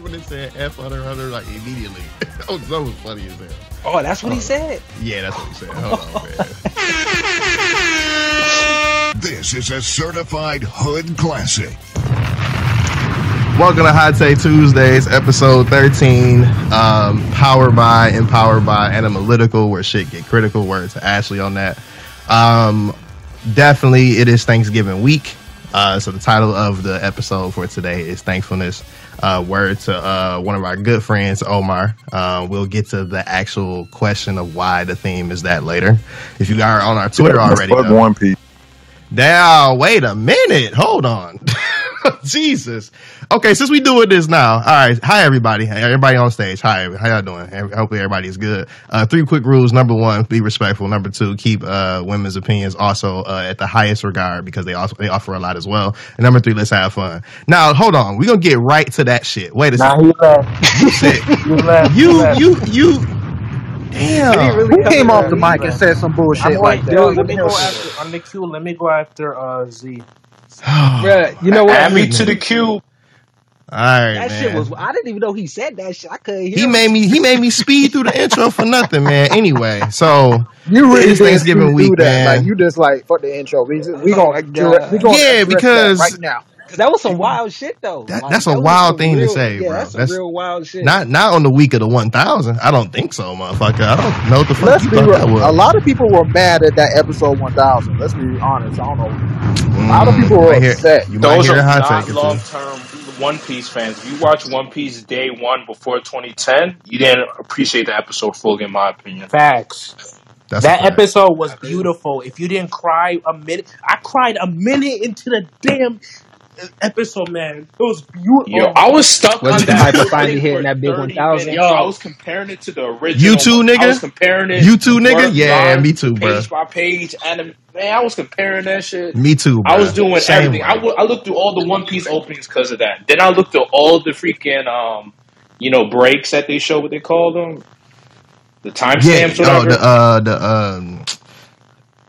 somebody came in and said F Hunter Hunter like immediately. that was so funny as hell. Oh, that's what he said. Yeah, that's what he said. Hold on, man. This is a certified hood classic. Welcome to Hot Take Tuesdays, episode 13. Um, powered by, empowered by Animalytical, where shit get critical. Word to Ashley on that. Um, definitely, it is Thanksgiving week. Uh, so the title of the episode for today is Thankfulness. Uh, word to uh, one of our good friends, Omar. Uh, we'll get to the actual question of why the theme is that later. If you are on our Twitter already, though. One Piece. Now, wait a minute. Hold on. Jesus. Okay, since we doing this now, all right. Hi, everybody. Hey, Everybody on stage. Hi, how y'all doing? Every- Hopefully, everybody's good. Uh, three quick rules. Number one, be respectful. Number two, keep uh, women's opinions also uh, at the highest regard because they also they offer a lot as well. And number three, let's have fun. Now, hold on. We're gonna get right to that shit. Wait a Nah, second. he left. You said He left. He you left. you you. Damn. Who came off the mic and said some bullshit I'm like like, that? dude, let me go after on the queue. Let me go after uh Z. Bruh, you know what? Add me to the queue. All right, that man. shit was. I didn't even know he said that shit. I couldn't hear. He him. made me he made me speed through the intro for nothing, man. Anyway, so You really It's did Thanksgiving do week, that. man. Like you just like fuck the intro. We just, we gonna God. address, we gonna Yeah, because- that right now. 'Cause that was some wild shit though. That- Like, that's a that wild some thing to say, yeah, bro. That's That's real wild shit. not not on the week of the one thousand. I don't think so, motherfucker. I don't know what the fuck Let's you be thought real. that was. A lot of people were mad at that episode 1000. Let's be honest. I don't know. Mm, A lot of people were might hear- upset. You might Those hear are a hot not long term One Piece fans. If you watch One Piece day one before 2010, you didn't appreciate the episode fully, in my opinion. Facts. That's that fact. episode was beautiful. If you didn't cry a minute, I cried a minute into the damn episode, man. It was beautiful. Yo, I was stuck Was on you that. hyper finally hitting that big minutes. 1000? Yo, I was comparing it to the original. You too, nigga? I was comparing it. You too, nigga? Yeah, line, me too, bro. Page by page, and man, I was comparing that shit. Me too, bro. I was doing Same everything. way. I I looked through all the One Piece openings because of that. Then I looked through all the freaking um, you know, breaks that they show. What they call them, the yeah, timestamps. oh, whatever. the uh the um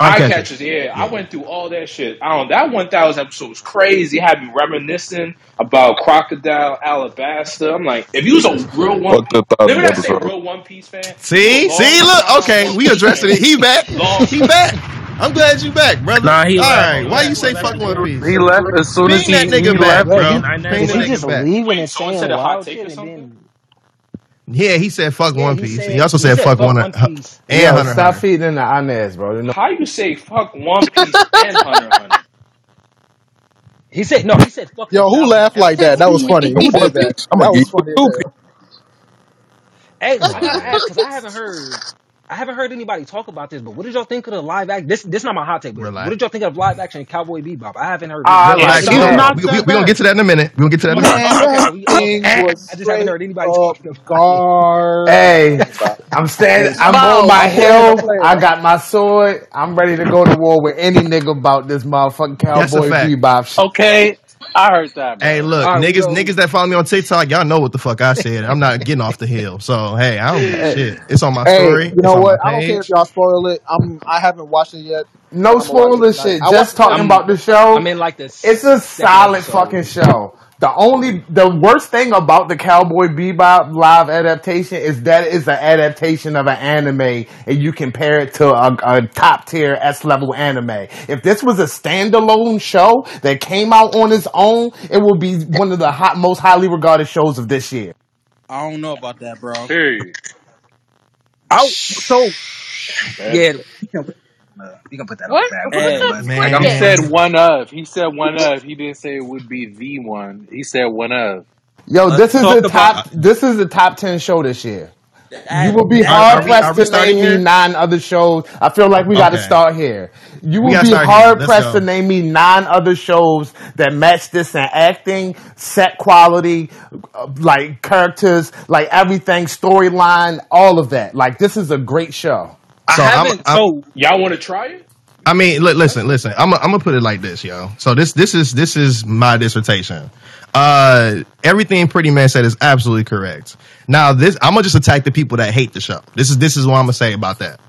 Eye Eye catchers, yeah. I went through all that shit. I don't. That one thousand episode was crazy. It had me reminiscing about Crocodile Alabasta. I'm like, if you was a real one, Fuck the thousand remember that say real One Piece fan? See, Long see, look, okay, we addressing it. He back, he back. I'm glad you back, brother. Nah, he All left. right, why you say fuck One Piece? He left as soon as Bring he, that nigga he back, left. bro. I know. Bring that he just nigga back. leaving Wait, and someone saying said hot wild take shit and then Yeah, he said fuck Yeah, One he Piece. said- he also he said, said fuck fuck One One Hu- uh, Piece. and Yo, Hunter stop Hunter. feeding the Inez, bro. You know- How you say fuck One Piece and Hunter Hunter? he said no. He said fuck. Yo, who laughed like that? That was funny. Who did that? I'm That gonna was get funny. you as two. Hey, I gotta because I haven't heard. I haven't heard anybody talk about this, but what did y'all think of the live action? This this not my hot take, but Relax. what did y'all think of live action Cowboy Bebop? I haven't heard. Uh, anything. Relax, it's hold on. not We, we, we gonna get to that in a minute. We gonna get to that in a minute. Okay, so I just haven't heard anybody up talking about. guard. Hey, I'm standing. I'm on my hill. I got my sword. I'm ready to go to war with any nigga about this motherfucking cowboy fact. bebop shit. Okay, I heard that. Bro. Hey, look, All right, niggas, so- niggas that follow me on TikTok, y'all know what the fuck I said. I'm not getting off the hill. So hey, I don't give a shit. It's on my Hey, story. you know what? I don't care if y'all spoil it. I'm. I haven't watched it yet. No I'ma spoiler shit. Just talking I'm- about the show. I'm in like this. It's a solid fucking show. The only, the worst thing about the Cowboy Bebop live adaptation is that it's an adaptation of an anime, and you compare it to a, a top tier S level anime. If this was a standalone show that came out on its own, it would be one of the hot, most highly regarded shows of this year. I don't know about that, bro. Period. Oh, so yeah. You can put that What? on What the bad. Man. fuck? He is said one of. He said one of. He didn't say it would be the one. He said one of. Yo, Let's this is the top. This is the top ten show this year. You will be hard are we- are pressed to starting name here? me nine other shows. I feel like we got to start here. You will be hard pressed to name me nine other shows that match this in acting, set quality, uh, like characters, like everything, storyline, all of that. Like this is a great show. I So I'm- haven't. I'm- so Y'all want to try it? I mean, li- listen, listen. I'm I'm gonna put it like this, yo. So this this is this is my dissertation. Uh, everything Pretty Man said is absolutely correct. Now, this I'm gonna just attack the people that hate the show. This is this is what I'm gonna say about that.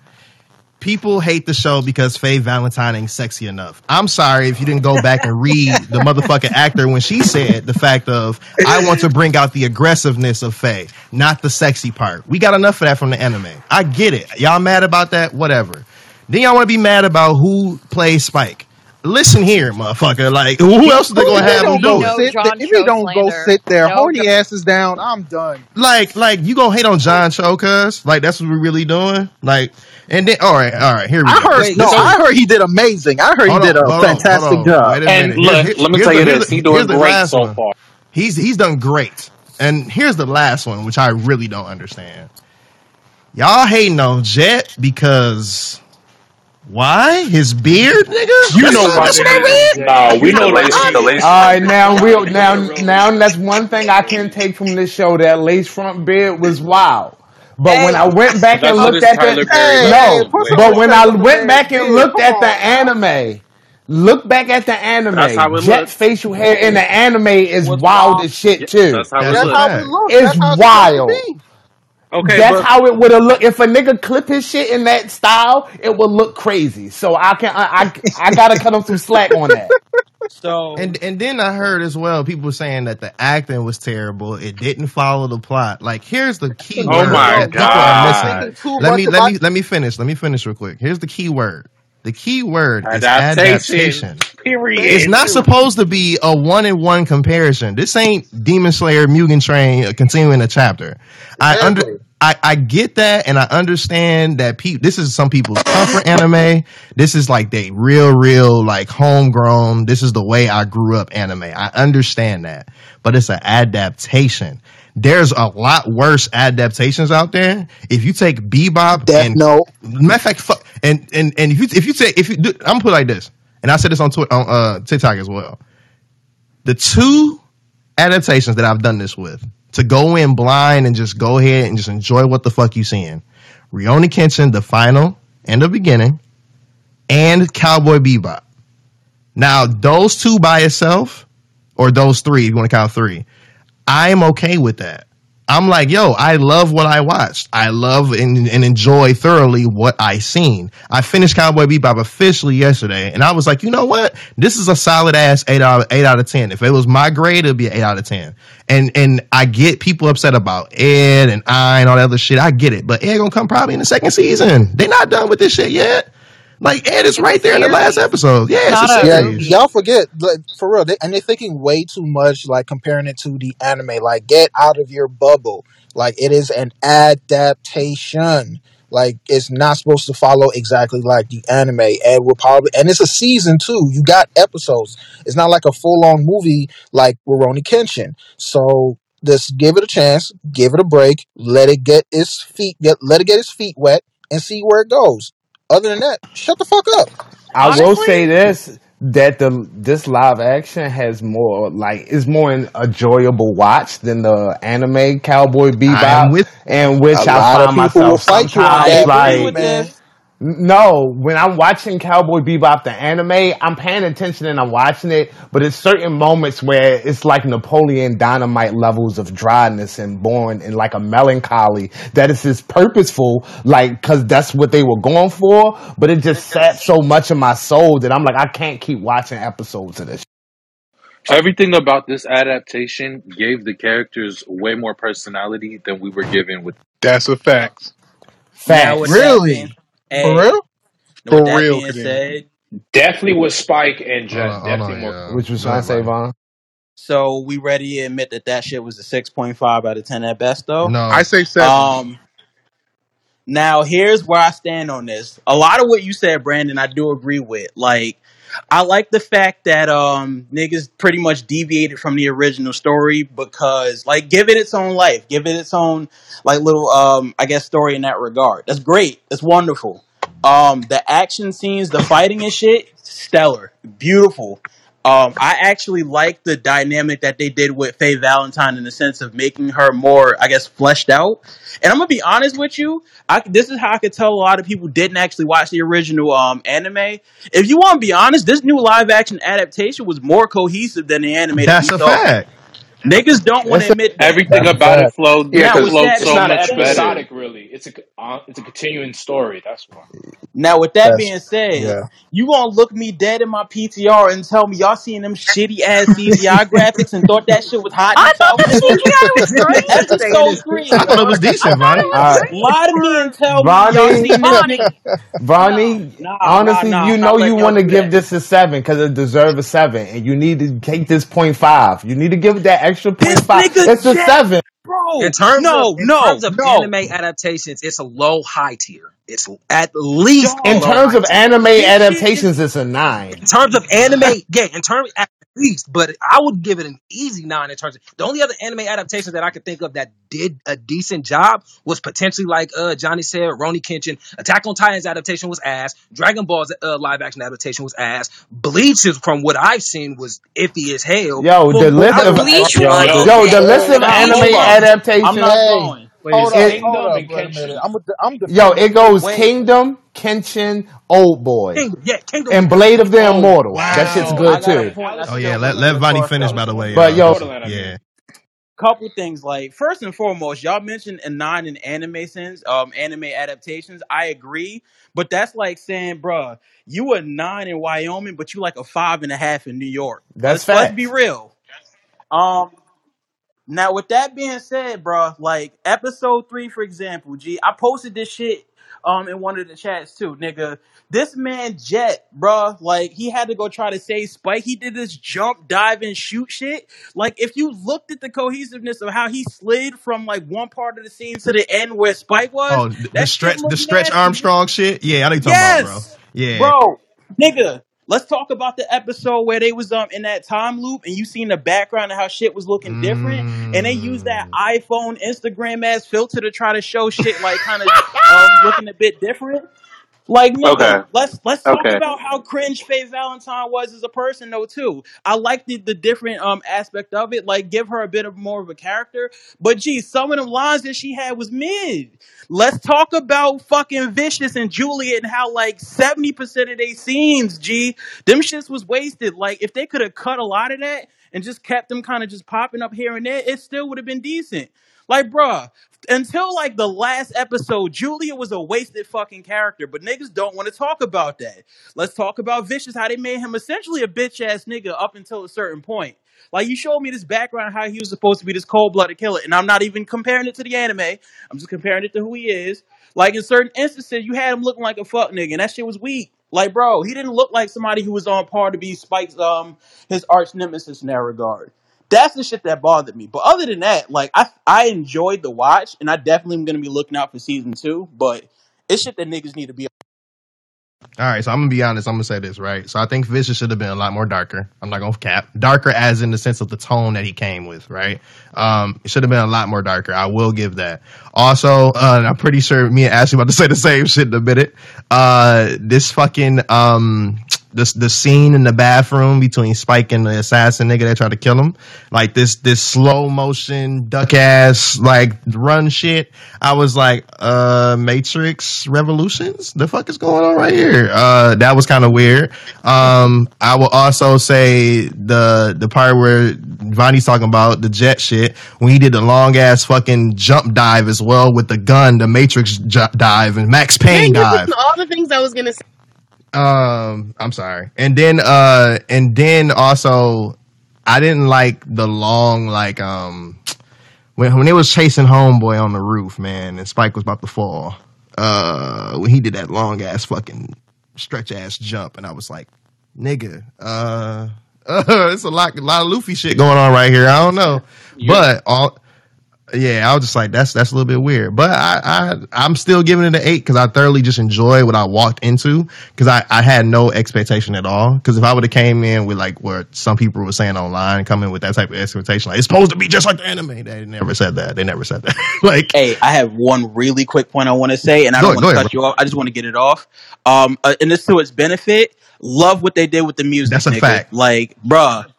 People hate the show because Faye Valentine ain't sexy enough. I'm sorry if you didn't go back and read the motherfucking actor when she said the fact of I want to bring out the aggressiveness of Faye, not the sexy part. We got enough of that from the anime. I get it. Y'all mad about that? Whatever. Then y'all want to be mad about who plays Spike. Listen here, motherfucker. Like, who else is they gonna have them don't do go it? Sit, John if Cho he don't go slander. sit there, No hold John- asses down. I'm done. Like, like you gonna hate on John Cho, cuz? Like, that's what we're really doing? Like, and then, all right, all right, here we I go. heard This- no, this is- I heard he did amazing. I heard he Hold did on, a hold on, fantastic hold on. job. Wait a And minute. look, Here- let me here's tell the- you here's this: the- he's doing the great last so one. far. He's he's done great. And here's the last one, which I really don't understand. Y'all hating on Jet because why? His beard, nigga? You That's know what- why that's what I read. Nah, we know All that. right, now we'll now now that's one thing I can take from this show. That lace front beard was wild. But when I went back and looked this at the Tyler Perry no, was put some but when I respect on the went man's back and looked Come at the man. anime, look back at the anime. That's how it Jet looks. facial hair in the anime is What's wild as shit too. That's how it That's That's looks. how fact. we look. It's That's how it's supposed wild. to be. Okay, That's but how it would have looked if a nigga clip his shit in that style. It would look crazy. So I can I I, I gotta cut him some slack on that. So And and then I heard as well people saying that the acting was terrible. It didn't follow the plot. Like here's the key Oh word my that people are God. Let me let me let me finish. Let me finish real quick. Here's the key word. The key word is adaptation. adaptation. Period. It's not supposed to be a one in one comparison. This ain't Demon Slayer Mugen Train uh, continuing a chapter. I under I, I get that and I understand that pe- this is some people's comfort anime. This is like they real, real like homegrown. This is the way I grew up anime. I understand that. But it's an adaptation. There's a lot worse adaptations out there. If you take Bebop Death and Note. Matter of fact, fuck, and and and if you if you say if you do, I'm gonna put it like this, and I said this on Twitter, on uh, TikTok as well. The two adaptations that I've done this with to go in blind and just go ahead and just enjoy what the fuck you seeing. Rurouni Kenshin, the final and the beginning, and Cowboy Bebop. Now those two by itself, or those three, if you want to count three, I'm okay with that. I'm like, yo, I love what I watched. I love and, and enjoy thoroughly what I seen. I finished Cowboy Bebop officially yesterday, and I was like, you know what? This is a solid ass eight out of eight out of ten. If it was my grade, it'd be eight out of ten. And and I get people upset about Ed and I and all that other shit. I get it, but Ed gonna come probably in the second season. They're not done with this shit yet. Like Ed is right there in the last episode. Yeah, it's a Not Yeah, series. y'all forget like, for real, they, and they're thinking way too much, like comparing it to the anime. Like, get out of your bubble. Like, it is an adaptation. Like, it's not supposed to follow exactly like the anime. And we're probably, and it's a season too. You got episodes. It's not like a full on movie like Rurouni Kenshin. So just give it a chance, give it a break, let it get its feet, get, let it get its feet wet, and see where it goes. Other than that, shut the fuck up. I will say this that the this live action has more like is more an enjoyable watch than the anime Cowboy Bebop, with and which A I lot of find people will myself fight you on sometimes that, like man. this. No, when I'm watching Cowboy Bebop the anime, I'm paying attention and I'm watching it, but it's certain moments where it's like Napoleon Dynamite levels of dryness and born in like a melancholy that is just purposeful, like because that's what they were going for. But it just saps so much of my soul that I'm like, I can't keep watching episodes of this. Everything about this adaptation gave the characters way more personality than we were given with. That's a fact. Fact. with that Really? Being, For hey, real? with For that real, being Kadeem. said, Definitely with Spike and Jet. Hold on, hold definitely on, more. yeah. Which was Go trying ahead, say, Brian. Vaughn. so we ready to admit that that shit was a six point five out of ten at best, though. No, I say seven. Um, now here's where I stand on this. A lot of what you said, Brandon, I do agree with. Like, I like the fact that um niggas pretty much deviated from the original story because like give it its own life, give it its own like little um I guess story in that regard. That's great. That's wonderful. Um the action scenes, the fighting and shit, stellar, beautiful. Um, I actually like the dynamic that they did with Faye Valentine in the sense of making her more, I guess, fleshed out. And I'm gonna be honest with you, I, this is how I could tell a lot of people didn't actually watch the original um, anime. If you want to be honest, this new live action adaptation was more cohesive than the anime that That's we a fact. Niggas don't want It's to a, admit that. Everything that's a about it fact. flowed Yeah, Now because with flowed that so being much said, episodic. Really, it's a uh, it's a continuing story. That's why. Now, with that That's being said, yeah. you gonna look me dead in my PTR and tell me y'all seen them shitty ass CGI graphics and thought that shit was hot in I thought the South CGI was great. Episode three, I thought it was dog. decent, thought it was All right, great. Lie to me and tell me y'all Vonnie, seen this Bonnie. nigga. No, Vonnie. nah, nah, Honestly, nah. you I'm know not you letting y'all want to do give that. this a seven because it deserves a seven, and you need to take this point five. You need to give it that extra point This five. nigga It's a Jet, seven. bro. In terms of No, in no, terms of no, anime adaptations, it's a low high tier. It's at least a In terms of anime This shit is adaptations, it's a nine. In terms of anime, yeah, in terms at least, but I would give it an easy nine in terms of the only other anime adaptations that I could think of that did a decent job was potentially like uh Johnny said, Rurouni Kenshin. Attack on Titan's adaptation was ass. Dragon Ball's uh, live action adaptation was ass. Bleach is from what I've seen was iffy as hell. Yo, For the list of Bleach Yo, yo, yo, the list of anime hold on. I'm not going. Wait, hold is up, It, hold Kingdom up. Wait a minute. I'm a, I'm yo, it goes Wait. Kingdom, Kenshin, Old Boy, Kingdom, yeah, Kingdom. and Blade of the Oh Immortal. That shit's good too. Oh yeah, let within let Vonnie finish by the way. But Uh, yo, yeah. couple things like first and foremost y'all mentioned a nine in anime sense um anime adaptations i agree but that's like saying bruh you a nine in wyoming but you like a five and a half in new york that's let's let's be real um now with that being said bruh like episode three for example g i posted this shit um in one of the chats too nigga this man jet bruh like he had to go try to save spike he did this jump dive and shoot shit like if you looked at the cohesiveness of how he slid from like one part of the scene to the end where Spike was, Oh, the, the that shit stretch, the stretch nasty. Armstrong shit. Yeah, I you talking about, bro. Yes, Yeah. bro, nigga. Let's talk about the episode where they was um in that time loop and you seen the background and how shit was looking different, and they used that Mm. iPhone Instagram ass filter to try to show shit like kind of um looking a bit different. Like Okay. let's let's talk Okay. about how cringe Faye Valentine was as a person though too. I like the, the different um aspect of it. Like give her a bit of more of a character. But geez, some of them lines that she had was mid. Let's talk about fucking Vicious and Juliet and how like seventy percent of their scenes, G, them shits was wasted. Like if they could have cut a lot of that and just kept them kind of just popping up here and there, it still would have been decent. Like, bruh, until like the last episode, Julia was a wasted fucking character, but niggas don't want to talk about that. Let's talk about Vicious, how they made him essentially a bitch ass nigga up until a certain point. Like you showed me this background how he was supposed to be this cold blooded killer, and I'm not even comparing it to the anime. I'm just comparing it to who he is. Like in certain instances, you had him looking like a fuck nigga, and that shit was weak. Like, bro, he didn't look like somebody who was on par to be Spike's um his arch nemesis in that regard. That's the shit that bothered me. But other than that, like I I enjoyed the watch, and I definitely am gonna be looking out for season two. But it's shit that niggas need to be. All right, so I'm gonna be honest. I'm gonna say this right. So I think Vicious should have been a lot more darker. I'm not gonna cap darker as in the sense of the tone that he came with. Right. Um, it should have been a lot more darker. I will give that. Also, uh, I'm pretty sure me and Ashley about to say the same shit in a minute. Uh, this fucking um, this the scene in the bathroom between Spike and the assassin nigga that tried to kill him. Like this this slow motion duck ass like run shit. I was like, uh, Matrix Revolutions. The fuck is going on right here? Uh, that was kind of weird. Um, I will also say the the part where Vonnie's talking about the jet shit when he did the long ass fucking jump dive as well with the gun, the Matrix dive and Max Payne Man, dive. all the things I was gonna say. Um, I'm sorry. And then uh and then also I didn't like the long like um when when they was chasing homeboy on the roof, man, and Spike was about to fall. Uh when he did that long ass fucking stretch ass jump and I was like, nigga, uh uh, it's a lot, a lot of Luffy shit going on right here. I don't know, but all, yeah, I was just like, that's that's a little bit weird. But I, I I'm still giving it an eight because I thoroughly just enjoy what I walked into because I, I had no expectation at all. Because if I would have came in with like what some people were saying online, coming with that type of expectation, like it's supposed to be just like the anime, they never said that. They never said that. like, Hey, I have one really quick point I want to say, and I don't want to cut you off. I just want to get it off. Um, uh, and this to its benefit. Love what they did with the music. That's a nigga. fact. Like, bruh,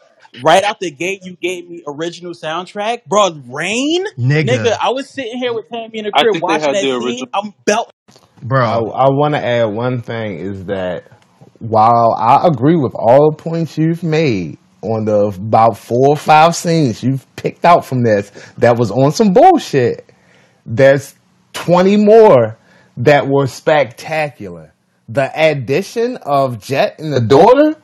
right out the gate, you gave me original soundtrack, bro. Rain, Nigga. nigga. I was sitting here with Tammy in the I crib think they watching had that the scene. original. I'm belt. I, Bro, I want to add one thing is that while I agree with all the points you've made on the about four or five scenes you've picked out from this that was on some bullshit, there's 20 more that were spectacular. The addition of Jet and the daughter,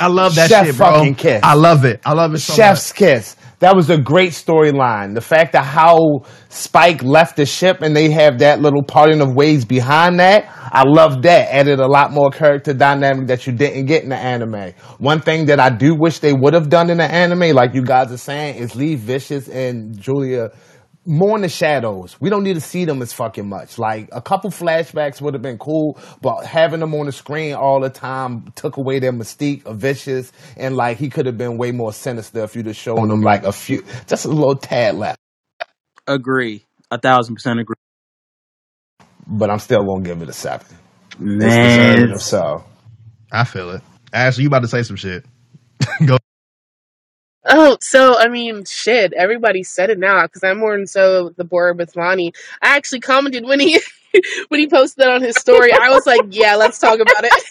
I love that Chef shit, bro. fucking kiss. I love it. I love it so Chef's kiss. That was a great storyline. The fact that how Spike left the ship and they have that little parting of ways behind that, I love that. Added a lot more character dynamic that you didn't get in the anime. One thing that I do wish they would have done in the anime, like you guys are saying, is leave Vicious and Julia more in the shadows. We don't need to see them as fucking much. Like a couple flashbacks would have been cool, but having them on the screen all the time took away their mystique of vicious and like he could have been way more sinister if you'd have shown them like a few just a little tad left. Agree, a thousand percent agree. But I'm still gonna give it a seven. Man, deserving of so. I feel it. Ashley, you about to say some shit. Go. Oh, so I mean, shit. Everybody said it now because I'm more so the with Lonnie. I actually commented when he when he posted that on his story. I was like, yeah, let's talk about it.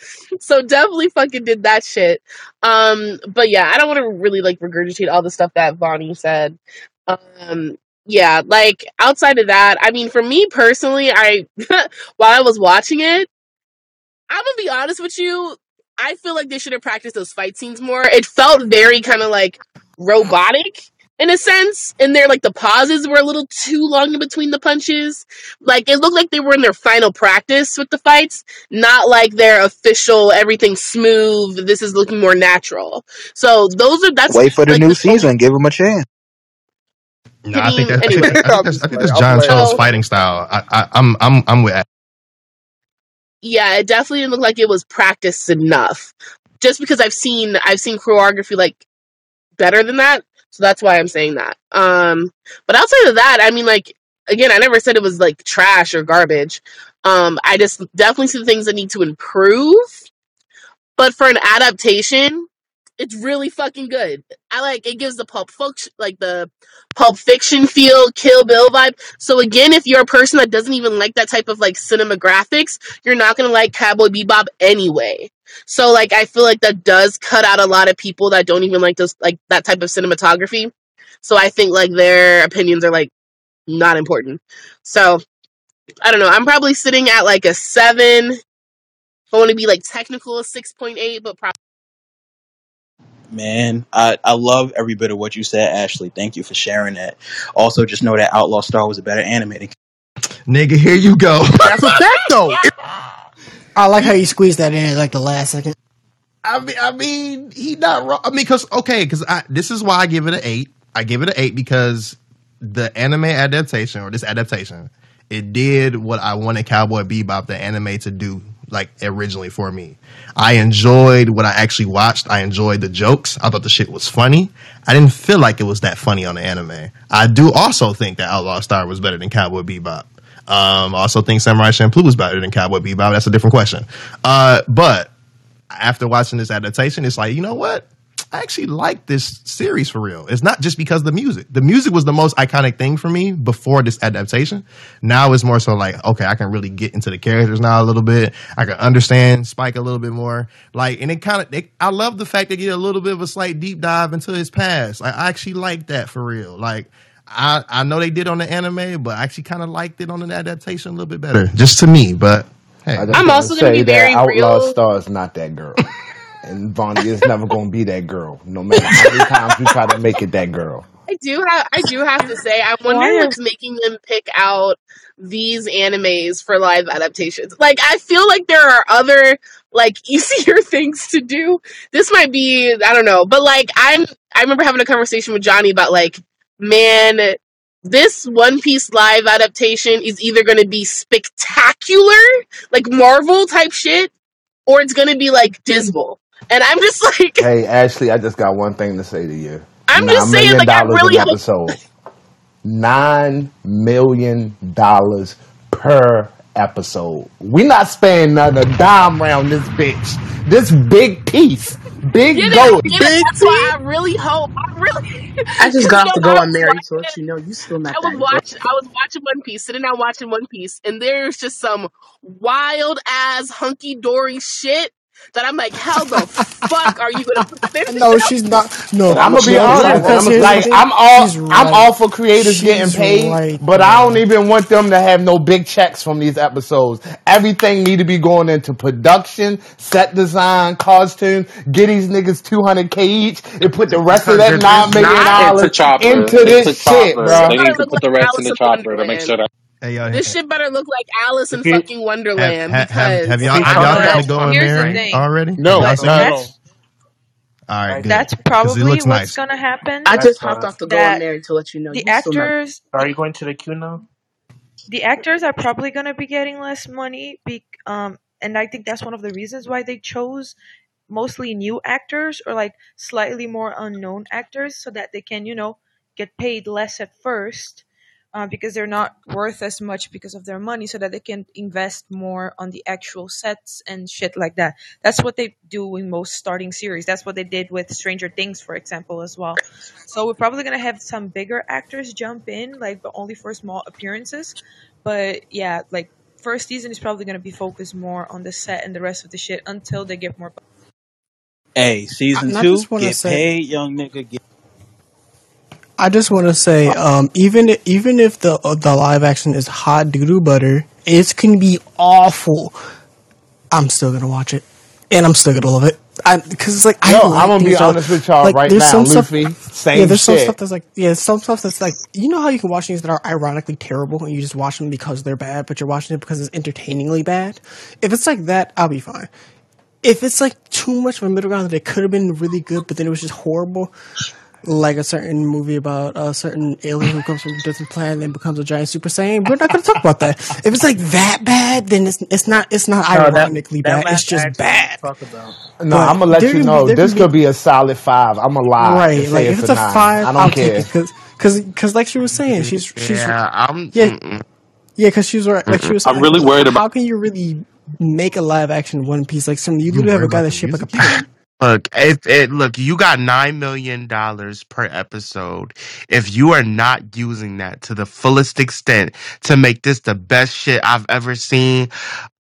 so definitely fucking did that shit. Um, but yeah, I don't want to really like regurgitate all the stuff that Vonnie said. Um, yeah, like outside of that, I mean, for me personally, I while I was watching it, I'm gonna be honest with you. I feel like they should have practiced those fight scenes more. It felt very kind of like robotic in a sense. And there, like the pauses were a little too long in between the punches. Like it looked like they were in their final practice with the fights, not like their official everything smooth. This is looking more natural. So those are that's Wait for the like new the season. Give them a chance. No, I think that's I Anyway. think, I think that's, I think that's John Cho's fighting style. I, I, I'm I'm I'm with. Yeah, it definitely didn't look like it was practiced enough. Just because I've seen I've seen choreography like better than that, so that's why I'm saying that. Um, but outside of that, I mean, like again, I never said it was like trash or garbage. Um, I just definitely see things that need to improve. But for an adaptation, it's really fucking good. I like it gives the pulp fiction like the pulp fiction feel, Kill Bill vibe. So again, if you're a person that doesn't even like that type of like cinematographics, you're not gonna like Cowboy Bebop anyway. So like I feel like that does cut out a lot of people that don't even like those like that type of cinematography. So I think like their opinions are like not important. So I don't know. I'm probably sitting at like a seven. I want to be like technical, a six point eight, but probably man, I I love every bit of what you said, Ashley. Thank you for sharing that. Also, just know that Outlaw Star was a better animated. Nigga, here you go. That's a fact, though. I like how you squeezed that in at like the last second. I mean, I mean, he not wrong. I mean, because okay, because I this is why I give it an eight. I give it an eight because the anime adaptation or this adaptation, it did what I wanted Cowboy Bebop the anime to do, like originally for me. I enjoyed what I actually watched. I enjoyed the jokes. I thought the shit was funny. I didn't feel like it was that funny on the anime. I do also think that Outlaw Star was better than Cowboy Bebop. Um, also think Samurai Champloo was better than Cowboy Bebop. That's a different question. Uh, but after watching this adaptation, it's like, you know what? I actually like this series for real. It's not just because of the music. The music was the most iconic thing for me before this adaptation. Now it's more so like, okay, I can really get into the characters now a little bit. I can understand Spike a little bit more. Like, and it kind of, I love the fact they get a little bit of a slight deep dive into his past. Like, I actually like that for real. Like, I, I know they did on the anime, but I actually kind of liked it on the adaptation a little bit better, just to me. But hey, I just I'm also gonna be very that Outlaw real. Star is not that girl. and Vonnie is never going to be that girl, no matter how many times you try to make it that girl. I do have I do have to say I'm wondering what's making them pick out these animes for live adaptations. Like I feel like there are other like easier things to do. This might be I don't know, but like I'm I remember having a conversation with Johnny about like man this One Piece live adaptation is either going to be spectacular, like Marvel type shit, or it's going to be like dismal. And I'm just like Hey, Ashley, I just got one thing to say to you. I'm Nine just saying million like I dollars really an hope episode. Nine million dollars per episode. We not spending another dime round this bitch. This big piece, big Get goat. it, get it. That's why I really hope. I really. I just 'cause got off to go I on was Mary watching to let you know you still not I was watching. I was watching One Piece, sitting down watching One Piece, and there's just some wild ass hunky dory shit that I'm like, how the fuck are you gonna put this? No, she's not. No, I'm gonna be honest. because I'm like. I'm all I'm all for creators getting paid, right, but I don't even want them to have no big checks from these episodes. Everything need to be going into production, set design, costume. Get these niggas 200k each and put the rest of that Because nine it's million not- It's a dollars chopper. into It's this a shit, chopper. bro. They need better to put the rest in Alice the in chopper to make Wonderland. sure that. Hey, yo, This shit better look like Alice in fucking Wonderland have, have, because have y'all See, have I y'all don't got to go in Here's the already? No, Y'all Like, no, it? that's All right, good. That's 'Cause probably what's nice. gonna happen. I just hopped uh, off to go on That to let you know the you still not. actors, Are you going to the queue now? the actors are probably gonna be getting less money. Be, um, and I think that's one of the reasons why they chose mostly new actors or like slightly more unknown actors, so that they can, you know, get paid less at first. Uh, because they're not worth as much because of their money, so that they can invest more on the actual sets and shit like that. That's what they do in most starting series. That's what they did with Stranger Things, for example, as well. So we're probably gonna have some bigger actors jump in, like but only for small appearances. But yeah, like first season is probably gonna be focused more on the set and the rest of the shit until they get more. Hey, season I two, just get say- paid, young nigga. Get I just want to say, um, even even if the uh, the live action is hot doodoo butter, it's gonna be awful. I'm still gonna watch it, and I'm still gonna love it. Because it's like I Yo, like I'm gonna be that- honest with y'all like, right there's now, some stuff- Luffy. Same yeah, there's some stuff that's like yeah, some stuff that's like you know how you can watch things that are ironically terrible and you just watch them because they're bad, but you're watching it because it's entertainingly bad. If it's like that, I'll be fine. If it's like too much of a middle ground that it could have been really good, but then it was just horrible, like a certain movie about a certain alien who comes from a different planet and becomes a giant Super Saiyan, we're not going to talk about that. If it's like that bad, then it's it's not it's not No, ironically that bad. It's just bad. Talk about. No, But I'm gonna let there you know. This can could be a solid five. I'm a lie. Right, to like say if it's a nine. five, I I'll don't take care. because because because like she was saying, she's she's Yeah, I'm. Yeah. mm-mm. yeah, because she was right. Like she was. I'm saying, really worried How about- How can you really make a live action One Piece like some? You You literally have a guy about that shaped like a music? Look, if it look, you got nine million dollars per episode. If you are not using that to the fullest extent to make this the best shit I've ever seen,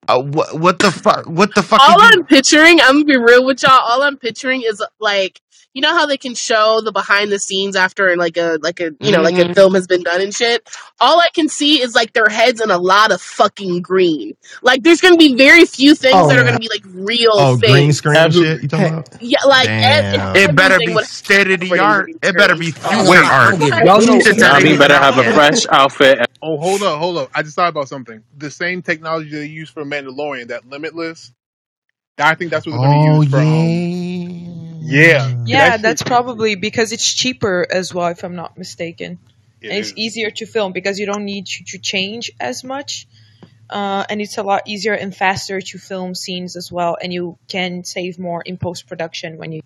uh, what what the fuck? What the fuck? all you- I'm picturing, I'm gonna be real with y'all. All I'm picturing is like, you know how they can show the behind the scenes after like a like a you know like a Mhm. film has been done and shit. All I can see is like their heads in a lot of fucking green. Like there's gonna be very few things Oh, that are gonna be like real oh, things. green screen Absolutely. shit. You talking about? Yeah, like ev- It better be would state of the art. It better be screen. future Wait, art. y'all You know need to what- tell Nami me better have a fresh outfit. Oh, hold up, hold up. I just thought about something. The same technology they use for Mandalorian, that Limitless, I think that's what they're going to Oh use for. Um, yeah. yeah. Yeah, that's probably because it's cheaper as well, if I'm not mistaken. It and it's is. easier to film because you don't need to, to change as much. Uh, and it's a lot easier and faster to film scenes as well, and you can save more in post production when you.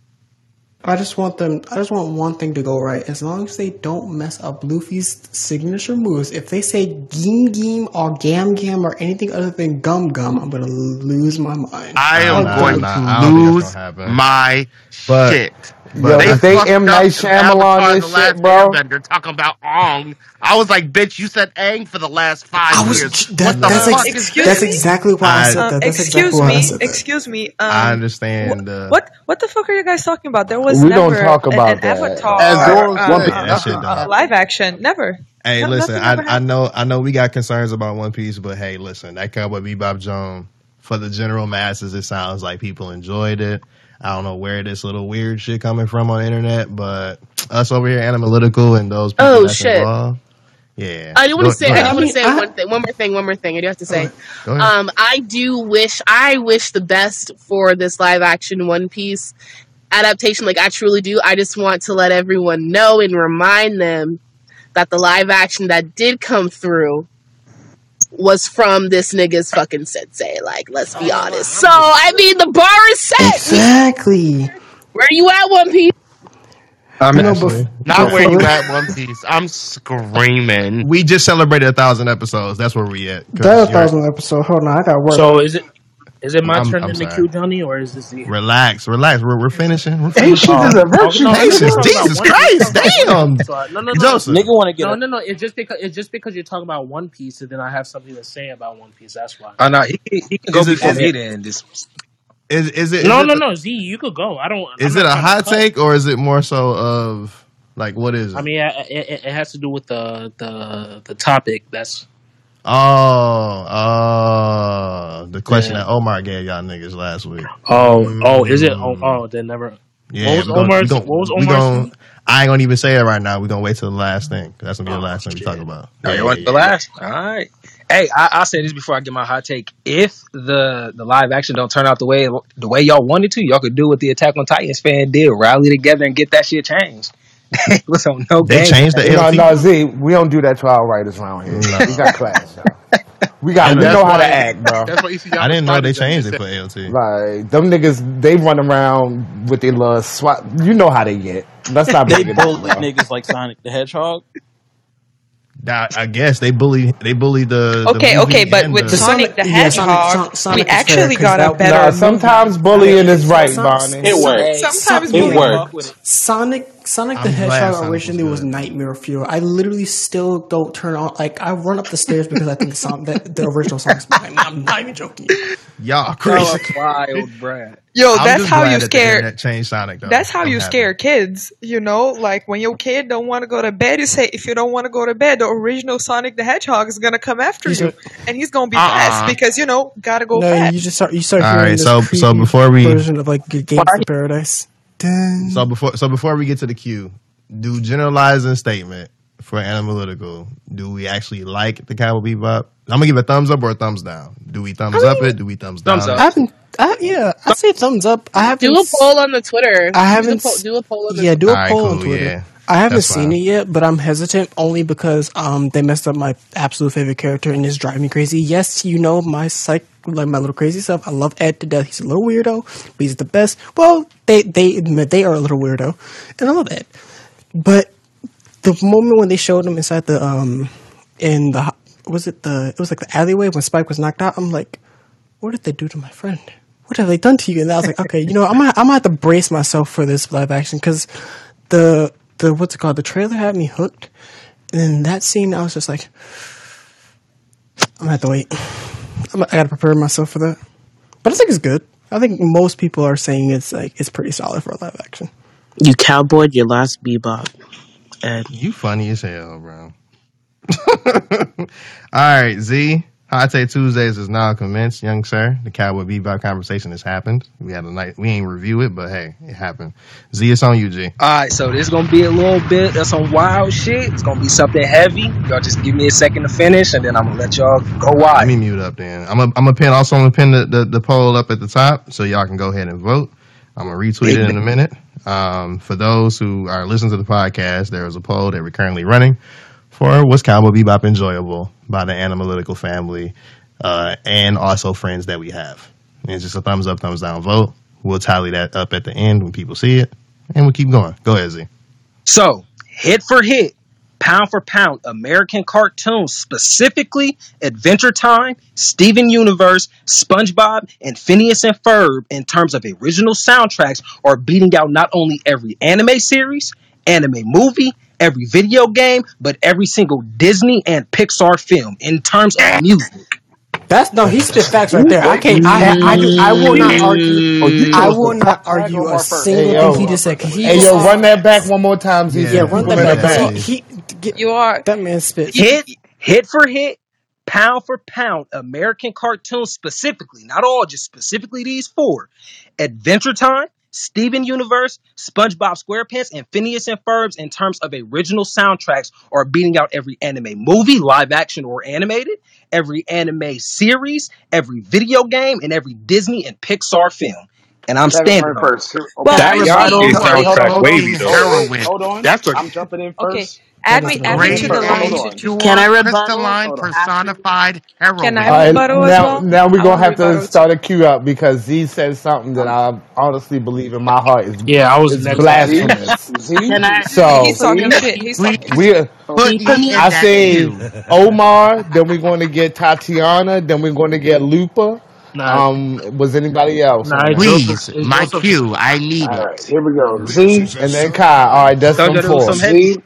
I just want them. I just want one thing to go right. As long as they don't mess up Luffy's signature moves. If they say Geem Geem or Gam Gam or anything other than Gum Gum, I'm gonna lose my mind. I I'll am going to- to I don't think lose that's gonna happen. my But- shit. Yo, if they fucked M. up Night in Shyamalan Avatar this The shit, Last bro. Airbender talking about Ong. I was like, bitch, you said Ang for the last five I was. years. That, what the that's fuck ex- is Excuse that's me? exactly why I, I- said Uh, that. That's excuse exactly why I me, said that. excuse me. Um, I understand. uh, What what the fuck are you guys talking about? There was We never don't talk an- about an, that. Avatar As Zoro uh, said, Yeah, that shit uh, don't. live action. Never. Hey, No- listen, nothing ever I, I happened. know I know we got concerns about One Piece, but hey, listen, that Cowboy Bebop Joan, for the general masses, it sounds like people enjoyed it. I don't know where this little weird shit coming from on the internet, but us over here, analytical, and those people Oh, that's shit. involved, yeah. I do want to say. I ahead. do want to say I- one thing. One more thing. One more thing. I do have to say. Go ahead. Um, I do wish. I wish the best for this live action One Piece adaptation. Like I truly do. I just want to let everyone know and remind them that the live action that did come through was from this nigga's fucking sensei. Like, let's be oh, honest. So I mean, the bar is set. Exactly. Where you at, One Piece? I'm You know, actually. bef- Not where you before- at, One Piece. I'm screaming. We just celebrated a thousand episodes. That's where we at. That a you're- thousand episode. Hold on, I got work. So is it is it my I'm- turn I'm in the sorry. queue, Johnny, or is this the Relax, relax. We're, we're finishing. We're Patience finishing. is a virtue. no, Patience, I'm Jesus One Christ, Piece. damn. So, no, no, no. Joseph. Nigga want to get No, a no, no. It's just because it's just because you're talking about One Piece, and then I have something to say about One Piece. That's why. Oh no, he, can- he can go Is it- before is me it- then. This Is is it? No, is no, no. Z, you could go. I don't. Is I'm it not a trying to hot cut. take or is it more so of like what is it? I mean, it, it, it has to do with the the the topic. That's oh, oh, the question Yeah. that Omar gave y'all niggas last week. oh oh. Is it? Oh, oh then never. Yeah, what was gonna- Omar's? gonna- what was we Omar's? gonna- I ain't gonna even say it right now. We're gonna wait till the last thing. That's gonna be the Oh, last thing we talk about. Oh, Yeah, you yeah, the yeah. last? All right. Hey, I, I'll say this before I get my hot take. If the the live action don't turn out the way the way y'all wanted to, y'all could do what the Attack on Titans fan did: rally together and get that shit changed. It was on no They game. changed the No, LT. no, Z, we don't do that to our writers around here. No. We got class, yo. We got, And we that's know how to why- act, bro. That's why ECW I didn't know they changed them. it for LT. Like them niggas, they run around with their little swat. You know how they get. Let's not they bring it up, bully bro. niggas like Sonic the Hedgehog. I, I guess they bully they bully the the Okay, movie okay, but and with the- Sonic the yeah, Sonic- Hedgehog, Son- Sonic we is fair, actually 'cause got a that- better. Nah, sometimes bullying is right, Son- Bonnie. It worked. Hey, Sometimes It bullying- worked. Sonic Sonic the I'm Hedgehog Sonic was originally was. Nightmare Fuel. I literally still don't turn on like I run up the stairs because I think the song that the original song is behind me. I'm not even joking. y'all Y'all crazy. wild, Brad. Yo, I'm that's how you scare. internet changed Sonic though. That's how I'm you happy. scare kids, you know? Like when your kid don't want to go to bed, you say, if you don't want to go to bed, the original Sonic the Hedgehog is gonna come after you, and he's gonna be Uh-uh. fast because you know gotta go no, fast. you just start you start All hearing right, this so- so before we- version of like Games of Paradise. Dun. So before so before we get to the queue, do generalizing statement for analytical. Do we actually like the Cowboy Bebop? I'm gonna give a thumbs up or a thumbs down. Do we thumbs up it? Do we thumbs down? Thumbs it? up. I haven't. I, yeah, I say thumbs up. I haven't. Do a poll on the Twitter. I haven't the poll, s- do a poll on the Yeah, do a Alright, poll on Twitter. yeah. I haven't That's seen fine. it yet, but I'm hesitant only because um they messed up my absolute favorite character and it's driving me crazy. Yes, you know my psych like my little crazy stuff. I love Ed to death. He's a little weirdo, but he's the best. Well, they they admit they are a little weirdo, and I love Ed. But the moment when they showed him inside the um in the was it the it was like the alleyway when Spike was knocked out. I'm like, what did they do to my friend? What have they done to you? And I was like, okay, you know, I'm gonna, I'm gonna have to brace myself for this live action because the the what's it called? The trailer had me hooked, and then that scene, I was just like, I'm gonna have to wait. I'm, I gotta prepare myself for that. But I think it's good. I think most people are saying it's like it's pretty solid for a live action. You cowboyed your last bebop. And You funny as hell, bro. All right, Z. Hot Take Tuesdays is now commenced, young sir. The Cowboy Bebop conversation has happened. We had a night. We ain't review it, but hey, it happened. Z, it's on you, G. All right, so this is gonna be a little bit of some wild shit. It's gonna be something heavy. Y'all just give me a second to finish, and then I'm gonna let y'all go Let me mute up then. I'm a, I'm a pin. Also, I'm gonna pin the, the, the poll up at the top so y'all can go ahead and vote. I'm gonna retweet it in a minute. Um, for those who are listening to the podcast, there is a poll that we're currently running for was Cowboy Bebop enjoyable by the Analytical family uh, and also friends that we have. And it's just a thumbs up, thumbs down vote. We'll tally that up at the end when people see it, and we'll keep going. Go ahead, Z. So, hit for hit, pound for pound, American cartoons, specifically Adventure Time, Steven Universe, SpongeBob, and Phineas and Ferb, in terms of original soundtracks, are beating out not only every anime series, anime movie, every video game, but every single Disney and Pixar film in terms of music. That's no, he spit facts right there. I can't. I I, I, I will not argue. Oh, you I will not argue a single Hey, yo. thing he just said. he Hey, just- yo, run that back one more time, Z. Yeah, run that Run back. that He, he get, You are. that man spit. hit hit for hit, pound for pound, American cartoons specifically, not all, just specifically these four: Adventure Time, Steven Universe, SpongeBob SquarePants, and Phineas and Ferbs. In terms of original soundtracks, are beating out every anime movie, live action or animated, every anime series, every video game, and every Disney and Pixar film. And I'm Let standing on it. first. Here- Well, Okay, That I y'all reminds hold me see. of wait, hold on, soundtrack hold on, wavy Fucking though. hold on, heroin. hold on. That's a I'm jumping in Okay, first. add That me, is add me annoying. to the hold line. on. Can I rebuttal crystalline Hold on. personified Can I heroin. All right, rebuttal as now well? now we're I gonna want to have to rebuttal start too. a queue up because Z said something that I honestly believe in my heart is Yeah, I was is next after Z, him. blasphemous. Z, Can I He- He's So talking Z. shit. He's Please talking we shit. put keep me in I that say queue. Omar, then we're going to get Tatiana, then we're going to get Lupa. Nah, Um, was anybody else nah, on it's that? Joseph. Please, my Joseph. queue. I need All it. here we go. Z, And then Kai. All right, certified that's Told them you there was some four. heavy. Z,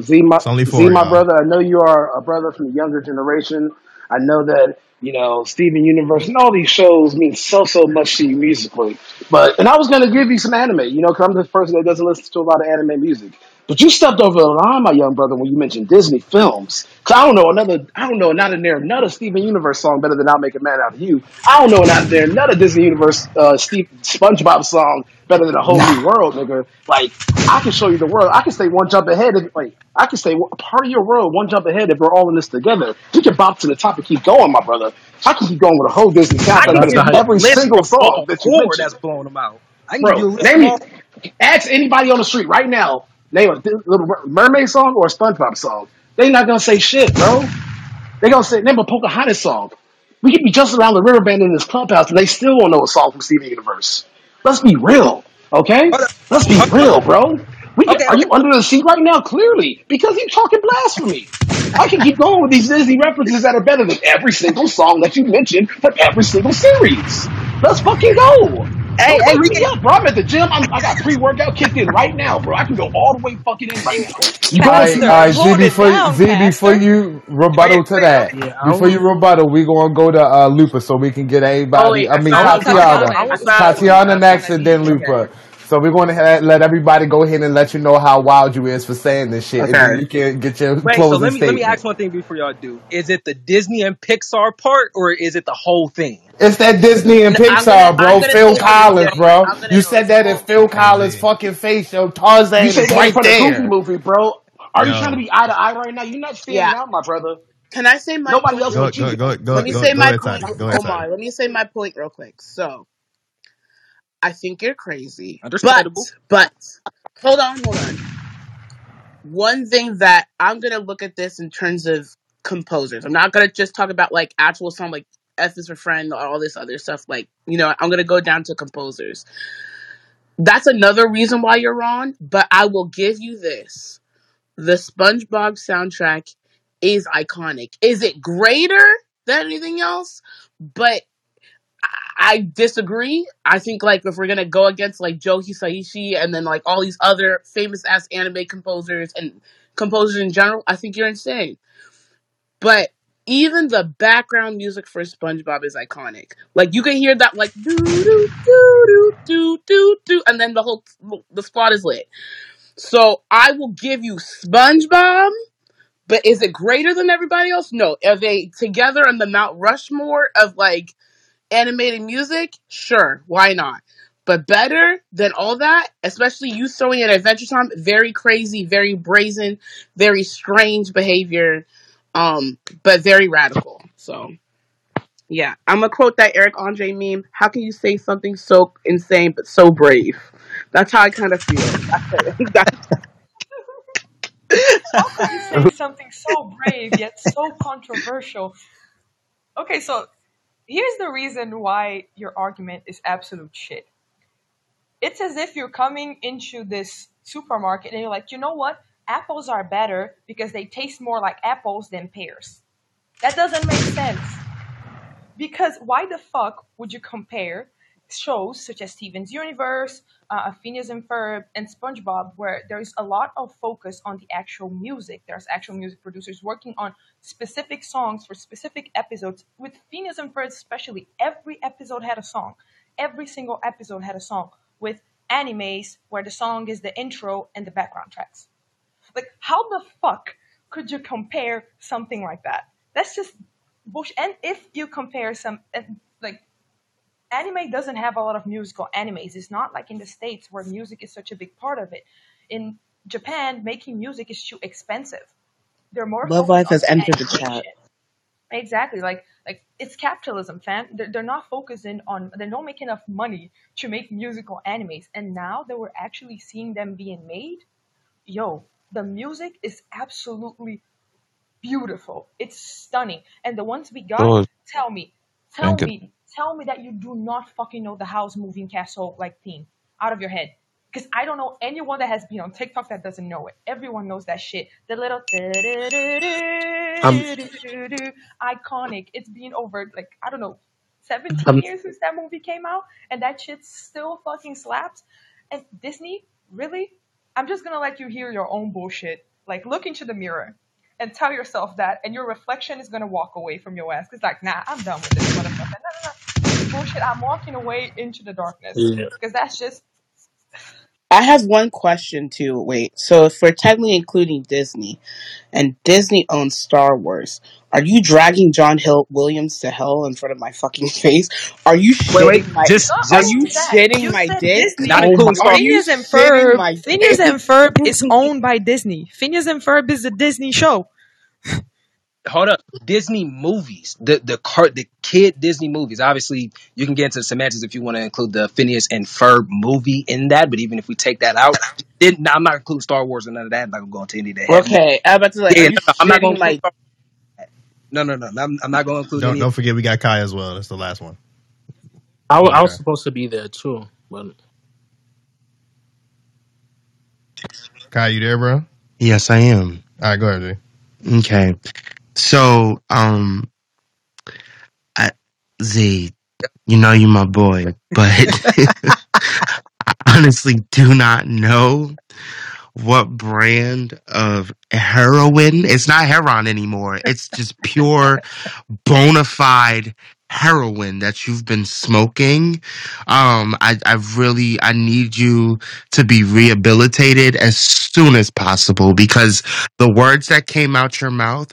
Z, my It's only Z, four, my y'all. brother. I know you are a brother from the younger generation. I know that you know Steven Universe and all these shows mean so so much to you musically. But and I was gonna give you some anime, you know, because I'm the person that doesn't listen to a lot of anime music. But you stepped over the line, my young brother, when you mentioned Disney films. Cause I don't know another, I don't know not in there another Steven Universe song better than "I'll Make a Man Out of You." I don't know not in there another Disney Universe uh, Steve SpongeBob song better than a whole new world, nigga. Like I can show you the world. I can stay one jump ahead. If, like I can stay part of your world one jump ahead if we're all in this together. We can bop to the top and keep going, my brother. I can keep going with a whole Disney I can give you every list single song that you mentioned that's blowing them out. I can give you a bro. list Name me, all. ask anybody on the street right now. Name a Little Mermaid song or a SpongeBob song. They not gonna say shit, bro. They gonna say name a Pocahontas song. We could be just around the river band in this clubhouse, and they still won't know a song from Steven Universe. Let's be real, okay? Let's be real, bro. We can, Okay, are you under the seat right now? Clearly, because you're talking blasphemy. I can keep going with these Disney references that are better than every single song that you mentioned from every single series. Let's fucking go. Hey, Don't hey, Ricky. up, bro. I'm at the gym. I'm, I got pre-workout kicked in right now, bro. I can go all the way fucking in right now. You All gonna right, see all Pastor, right. Z. Before down, Z, before you Wait, rebuttal to that, Yeah, before you rebuttal, we gonna go to uh, Lupa so we can get Oh everybody. wait, I I mean thought Oh, I. Tatiana, Tatiana I is. thought. Tatiana I next, and then okay. Lupa. So we're going to ha- let everybody go ahead and let you know how wild you is for saying this shit, and Okay. you can get your Wait, so closing let me let me ask one thing before y'all do. Is it the Disney and Pixar part, or is it the whole thing? It's that Disney and No, I'm gonna. Pixar, bro. Phil Collins, point. bro. You said that in Phil Collins' fucking face. Yo, You Tarzan say is that in right front of Goofy movie, bro. Are you trying to be eye to eye right now? You're not standing Yeah. out, my brother. Can I say my Nobody point else real go but go go go Let me go say go my point, Tati. Go ahead, Tati. Omar. Let me say my point real quick. So, I think you're crazy, but but hold on, hold on. One thing that I'm gonna look at this in terms of composers. I'm not gonna just talk about like actual song like F is for friend all this other stuff. Like you know, I'm gonna go down to composers. That's another reason why you're wrong. But I will give you this: the SpongeBob soundtrack is iconic. Is it greater than anything else? But I disagree. I think like if we're gonna go against like Joe Hisaishi and then like all these other famous ass anime composers and composers in general, I think you're insane. But even the background music for SpongeBob is iconic. Like you can hear that like do do do do do do do, and then the whole the spot is lit. So I will give you SpongeBob. But is it greater than everybody else? No. Are they together in the Mount Rushmore of like animated music, sure, why not? But better than all that, especially you throwing in Adventure Time, very crazy, very brazen, very strange behavior, um, but very radical. So yeah, I'm gonna quote that Eric Andre meme. How can you say something so insane but so brave? That's how I kind of feel. That's it. That's- How could you say something so brave yet so controversial? Okay, so here's the reason why your argument is absolute shit. It's as if you're coming into this supermarket and you're like, you know what? Apples are better because they taste more like apples than pears. That doesn't make sense. Because why the fuck would you compare shows such as Steven's Universe, uh, Phineas and Ferb, and SpongeBob, where there's a lot of focus on the actual music. There's actual music producers working on specific songs for specific episodes. With Phineas and Ferb, especially, every episode had a song. Every single episode had a song. With animes, where the song is the intro and the background tracks. Like, how the fuck could you compare something like that? That's just bullshit. And if you compare some, and, like, anime doesn't have a lot of musical animes. It's not like in the States where music is such a big part of it. In Japan, making music is too expensive. They're more Love Live has entered the chat. Exactly. Like like it's capitalism, fam. They're, they're not focusing on they don't make enough money to make musical animes. And now that we're actually seeing them being made, yo, the music is absolutely beautiful. It's stunning. And the ones we got, Oh, tell me, tell thank you. me, tell me that you do not fucking know the Howl's Moving Castle like theme out of your head. Because I don't know anyone that has been on TikTok that doesn't know it. Everyone knows that shit. The little Um, iconic. It's been over like I don't know, seventeen um, years since that movie came out, and that shit still fucking slaps. And Disney, really? I'm just gonna let you hear your own bullshit. Like look into the mirror and tell yourself that, and your reflection is gonna walk away from your ass. It's like, nah, I'm done with this motherfucker. No, no, no. Bullshit. I'm walking away into the darkness yeah. because that's just I have one question too. Wait, so if we're technically including Disney, and Disney owns Star Wars, are you dragging John Hill Williams to hell in front of my fucking face? Are you Wait, wait, shitting my? just not oh Are you shitting You my dick? Not Oh my! including Star Are you Phineas and Ferb. Phineas and Ferb is owned by Disney. Phineas and Ferb is a Disney show. hold up disney movies the the cart the kid disney movies obviously you can get into the semantics if you want to include the phineas and ferb movie in that but even if we take that out it, nah, i'm not including star wars or none of that i'm not gonna go into any of that Okay, I'm about to like. yeah no, no, i'm not gonna shitting Star- no no no no, i'm, I'm not gonna include Don't any don't forget we got Kai as well. That's the last one. I, wa- I was Okay. supposed to be there too, but Kai, you there, bro? All Yes, I am. right, go ahead, G. Okay. So, um, I, Z, you know you my boy, but I honestly do not know what brand of heroin. It's not heroin anymore. It's just pure bona fide heroin that you've been smoking. Um, I, I really, I need you to be rehabilitated as soon as possible because the words that came out your mouth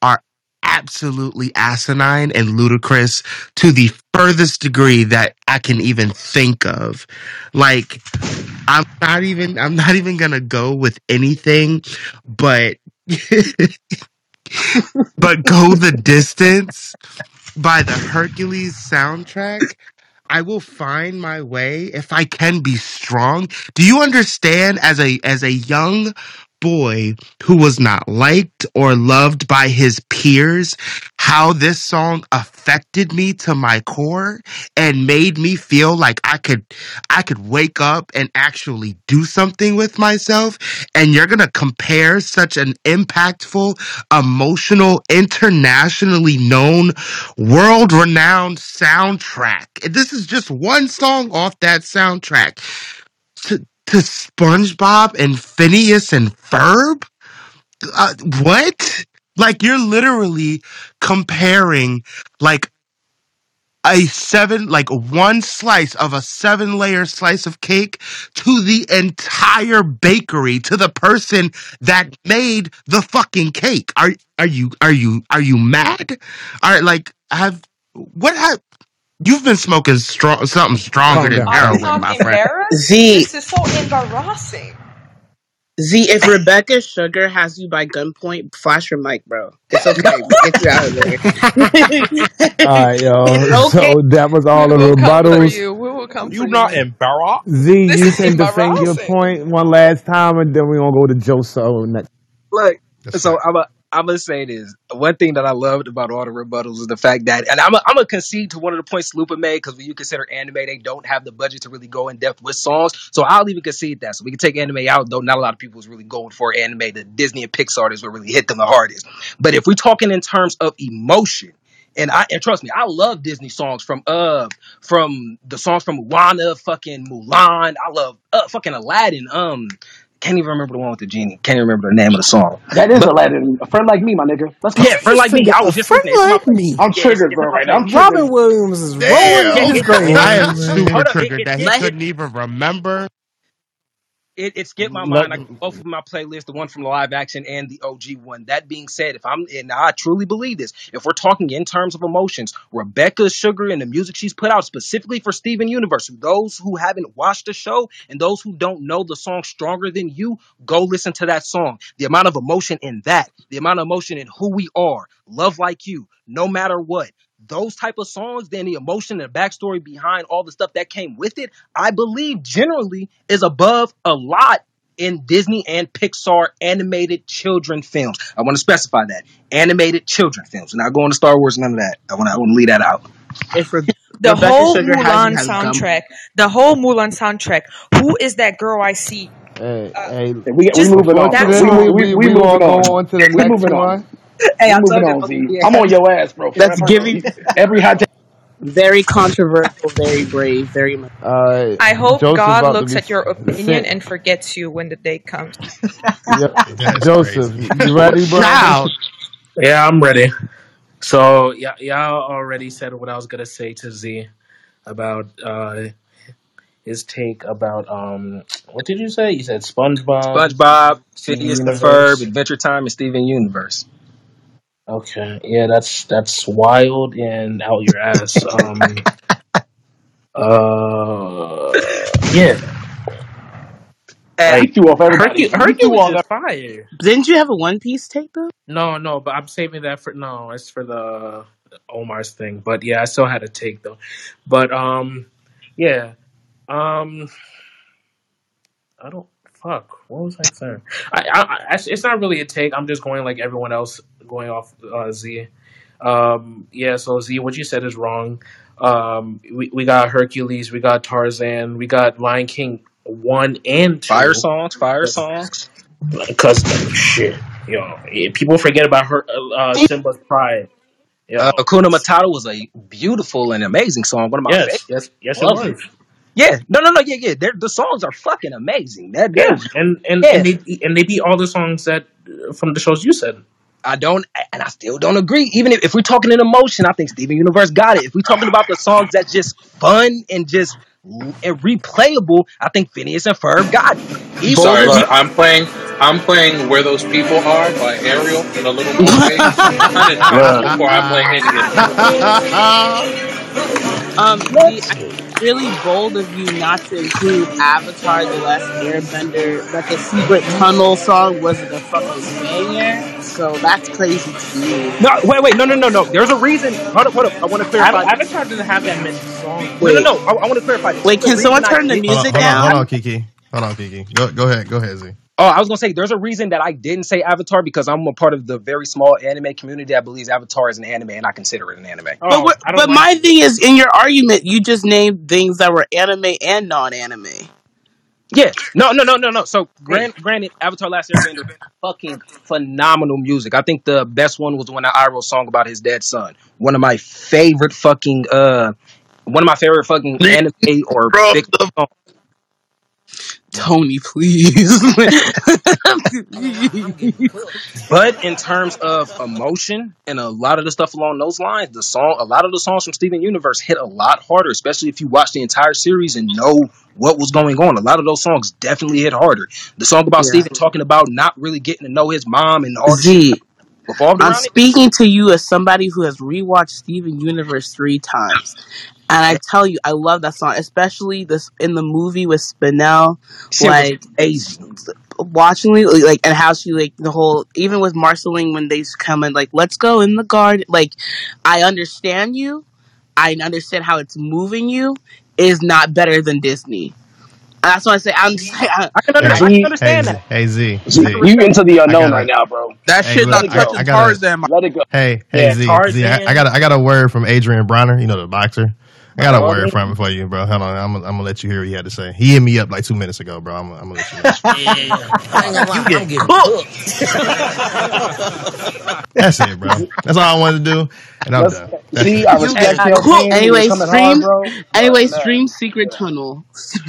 are absolutely asinine and ludicrous to the furthest degree that I can even think of. Like, I'm not even I'm not even gonna go with anything but but go the distance by the Hercules soundtrack. I will find my way if I can be strong. Do you understand as a as a young boy who was not liked or loved by his peers how this song affected me to my core and made me feel like I could I could wake up and actually do something with myself and you're going to compare such an impactful emotional internationally known world renowned soundtrack. This is just one song off that soundtrack to, to SpongeBob and Phineas and Ferb. Uh, what? Like you're literally comparing like a seven, like one slice of a seven layer slice of cake to the entire bakery, to the person that made the fucking cake. Are, are you, are you, are you mad? Right, like, have, what have, you've been smoking strong, something stronger Calm than down. Are you heroin, not my friend. embarrassed? Z This is so embarrassing. Z. If Rebecca Sugar has you by gunpoint, flash your mic, bro. It's okay. We get you out of there. All right, yo. it's okay. So that was all We the will come for rebuttals. you. We will come you for not you. embarrassed? Z, This you is can defend your embarrassing. point one last time, and then we're gonna go to Joe So next. Look, That's so right. I'm gonna say this. One thing that I loved about all the rebuttals is the fact that, and I'm gonna concede to one of the points Lupa made because when you consider anime, they don't have the budget to really go in depth with songs. So I'll even concede that. So we can take anime out, though. Not a lot of people is really going for anime. The Disney and Pixar is what really hit them the hardest. But if we're talking in terms of emotion. And I and trust me, I love Disney songs from uh from the songs from Moana, fucking Mulan. I love uh fucking Aladdin. Um, can't even remember the one with the genie. Can't even remember the name of the song. That is But Aladdin. A friend like me, my nigga. Let's go. yeah, friend like me. I was A just friend listening. It's in my like me. I'm Yeah, triggered, it's bro. Right now, I'm playlist. triggered. Robin Williams is rolling Damn. in his grave. I am super hold up. It, triggered that he it, Let it, couldn't even remember it, it skipped my mind. I both of my playlists, the one from the live action and the OG one. That being said, if I'm and I truly believe this, if we're talking in terms of emotions, Rebecca Sugar and the music she's put out specifically for Steven Universe, those who haven't watched the show and those who don't know the song Stronger Than You, go listen to that song. The amount of emotion in that, the amount of emotion in who we are, love like you, no matter what. Those type of songs, then the emotion and the backstory behind all the stuff that came with it, I believe generally is above a lot in Disney and Pixar animated children films. I want to specify that animated children films. We're not going to Star Wars, none of that. I want to, I want to leave that out. If Re- The Rebecca whole Sugar Mulan has gum, soundtrack, the whole Mulan soundtrack. Who is that girl I see? Hey, uh, hey, We we Just moving on. that We unfortunately, song. we, we we we gonna moving on. on to the We next moving on. One. Hey, I'm moving talking on, Z. about I'm on your ass, bro. that's giving Every hot take. very controversial, very brave, very much. Uh, I hope Joseph God about to looks be at your opinion sent. and forgets you when the day comes. Yep. That's Joseph, crazy. you ready, bro? Wow. Yeah, I'm ready. So yeah, y'all already said what I was gonna say to Z about uh his take about um what did you say? You said SpongeBob, SpongeBob, Steven Phineas the Ferb, Universe. Adventure Time, and Steven Universe. Okay, yeah, that's that's wild and out your ass. Um, uh, yeah, He like threw off everybody. Hercu- He threw Hercules off is that. fire. Didn't you have a One Piece take though? No, no, but I'm saving that for no. It's for the Omar's thing. But yeah, I still had a take though. But um, yeah, um, I don't fuck. What was I saying? I, I, I it's not really a take. I'm just going like everyone else, going off uh, Z. Um, yeah. So Z, what you said is wrong. Um, we we got Hercules, we got Tarzan, we got Lion King one and two. Fire songs, fire songs. Because shit, you know, yeah, people forget about her uh, Simba's pride. You Uh, know, Hakuna Matata was a beautiful and amazing song. One of my favorites. yes, yes, yes, it Love it. was. Yeah, no, no, no, yeah, yeah. They're, the songs are fucking amazing. They're, Yeah, and and yeah. and they and they beat all the songs that uh, from the shows you said. I don't, and I still don't agree. Even if, if we're talking in emotion, I think Steven Universe got it. If we're talking about the songs that's just fun and just and replayable, I think Phineas and Ferb got it. Even Sorry, if but I'm playing. I'm playing "Where Those People Are" by Ariel in a little movie. Hundred times before I play any of it. Um, Z, I think it's really bold of you not to include Avatar: The Last Airbender. That the Secret Tunnel song wasn't a fucking banger, so that's crazy to me. no, wait, wait, no, no, no, no. There's a reason. Hold up, hold up. I want to Av- clarify. Avatar doesn't have that many songs. No, no, no. I, I want to clarify. this. wait, The can someone reason I turn the did- Hold on, music hold on, hold down? on, Kiki. Hold on, Kiki. Go, go ahead, go ahead, Z. Oh, I was gonna say there's a reason that I didn't say Avatar because I'm a part of the very small anime community that believes Avatar is an anime and I consider it an anime. But Oh, what, I don't but like. my thing is, in your argument, you just named things that were anime and non-anime. Yeah, no, no, no, no, no. So, grant, granted, Avatar: Last Airbender, fucking phenomenal music. I think the best one was when Iroh song about his dead son. One of my favorite fucking, uh, one of my favorite fucking anime or Bro, fiction the songs. Tony, please. But in terms of emotion and a lot of the stuff along those lines, the song, a lot of the songs from Steven Universe hit a lot harder, especially if you watch the entire series and know what was going on. A lot of those songs definitely hit harder. The song about Yeah. Steven talking about not really getting to know his mom and all the shit Z, revolved I'm around it. speaking to you as somebody who has rewatched Steven Universe three times. And I tell you, I love that song, especially this in the movie with Spinell. Shit was Like amazing. watching it, like, and how she like the whole, even with Marceline when they come in, like, let's go in the garden. Like, I understand you. I understand how it's moving you. Is not better than Disney. And that's why I say I'm just like, I, I can, under, Hey, I can Z, understand hey, that. Z, hey, Z, Z, Z. you into the unknown gotta, right now, bro. that hey, shit look, not I, touching gotta, Tarzan. Let it go. hey, hey, Yeah, Z, Z, I, I got, I got a word from Adrien Broner, you know the boxer. I got a word from him for you, bro. Hold on, I'm, gonna- I'm gonna let you hear what he had to say. He hit me up like two minutes ago, bro. I'm, I'm gonna let you know. Yeah, yeah, yeah. I ain't gonna lie, You I'm get getting cooked. That's it, bro. That's all I wanted to do, and I'm Let's done. That's see. it. I you respect get your cool. opinion. You're Anyway, coming hard, stream. bro. Anyway, man, stream Secret yeah. Tunnel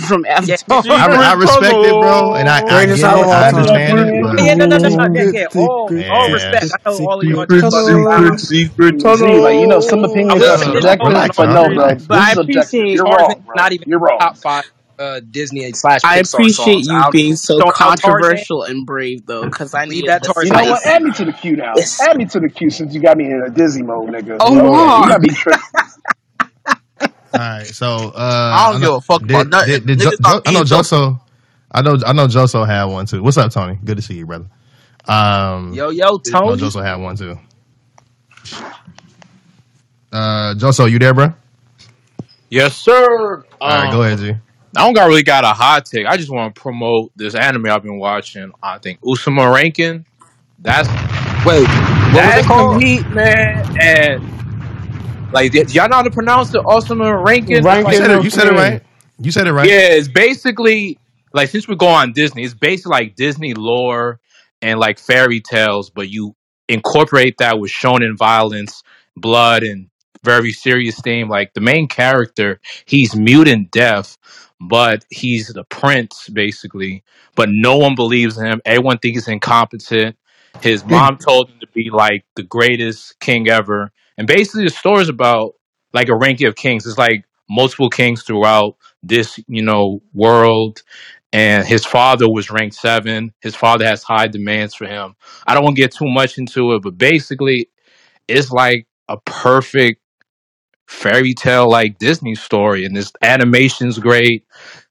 from Yeah, Avatar. yeah, I, I Secret respect it, bro, and I, I Greatest get I it. song I time. understand it, yeah, but yeah, no, no, no, opinion. no, yeah, Secret, yeah. All, secret, all yeah, respect. I know all of you are secret just fucking tunnel. wild. secret Z, like you know, some I opinions will are say this: subjective, hold on, relax, but no, on. bro, bro, relax. But I appreciate You're wrong, bro. not even You're wrong. top five uh, Disney slash I Pixar appreciate songs. you I'll- being so don't- I'll target- controversial and brave though, because I need that the You know what? Add me to the queue now. Add me to the queue since you got me in a Disney mode, nigga. Oh, you know, you gotta be tri- All right, so uh, I don't know- give a fuck about nothing. Did, did Niggas Jo- Jo- I know being Joso. I know I know Joso had one too. What's up, Tony? Good to see you, brother. Um, Yo, yo, I know Tony. Joso had one too. Uh, Joso, you there, bro? Yes, sir. All right, Um, go ahead, G. I don't got really got a hot take. I just want to promote this anime I've been watching. I think Ousama Ranking. That's wait, what was that's it called? the heat, man. And like, y- y'all know how to pronounce it? Ousama Ranking. You said it. You said it right. You said it right. Yeah, it's basically like since we go on Disney, it's basically like Disney lore and like fairy tales, but you incorporate that with shonen violence, blood, and very serious theme. Like the main character, he's mute and deaf, but he's the prince basically. But no one believes him. Everyone thinks he's incompetent. His hmm. mom told him to be like the greatest king ever. And basically, the story is about like a ranking of kings. It's like multiple kings throughout this, you know, world. And his father was ranked seven. His father has high demands for him. I don't want to get too much into it, but basically, it's like a perfect fairy tale like Disney story, and this animation's great.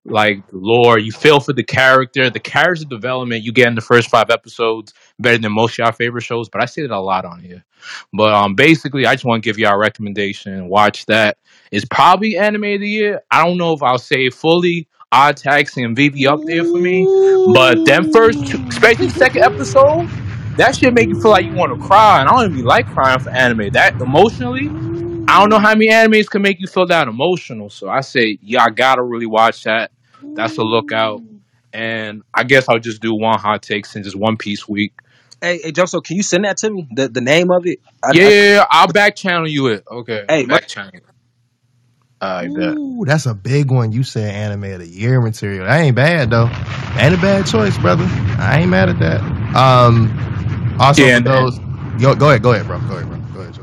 Like lore, you feel for the character. The character development you get in the first five episodes better than most of y'all favorite shows. But I say that a lot on here. But um, basically, I just want to give y'all a recommendation. Watch that. It's probably anime of the year. I don't know if I'll say fully. Odd Taxi and Vivy up there for me, but them first, two, especially second episode, that shit make you feel like you want to cry. And I don't even like crying for anime. That emotionally, I don't know how many animes can make you feel that emotional. So I say, yeah, I gotta really watch that. That's a lookout. And I guess I'll just do one hot take since it's One Piece week. Hey, hey, Joso, can you send that to me? The the name of it? I, Yeah, I- yeah, yeah, I'll back channel you it. Okay, Hey, back channel. it. I bet. Ooh, that's a big one. You said anime of the year material. That ain't bad though. Ain't a bad choice, brother. I ain't mad at that. Um, also Yeah, for and- those, go, go ahead, go ahead, bro. Go ahead, bro.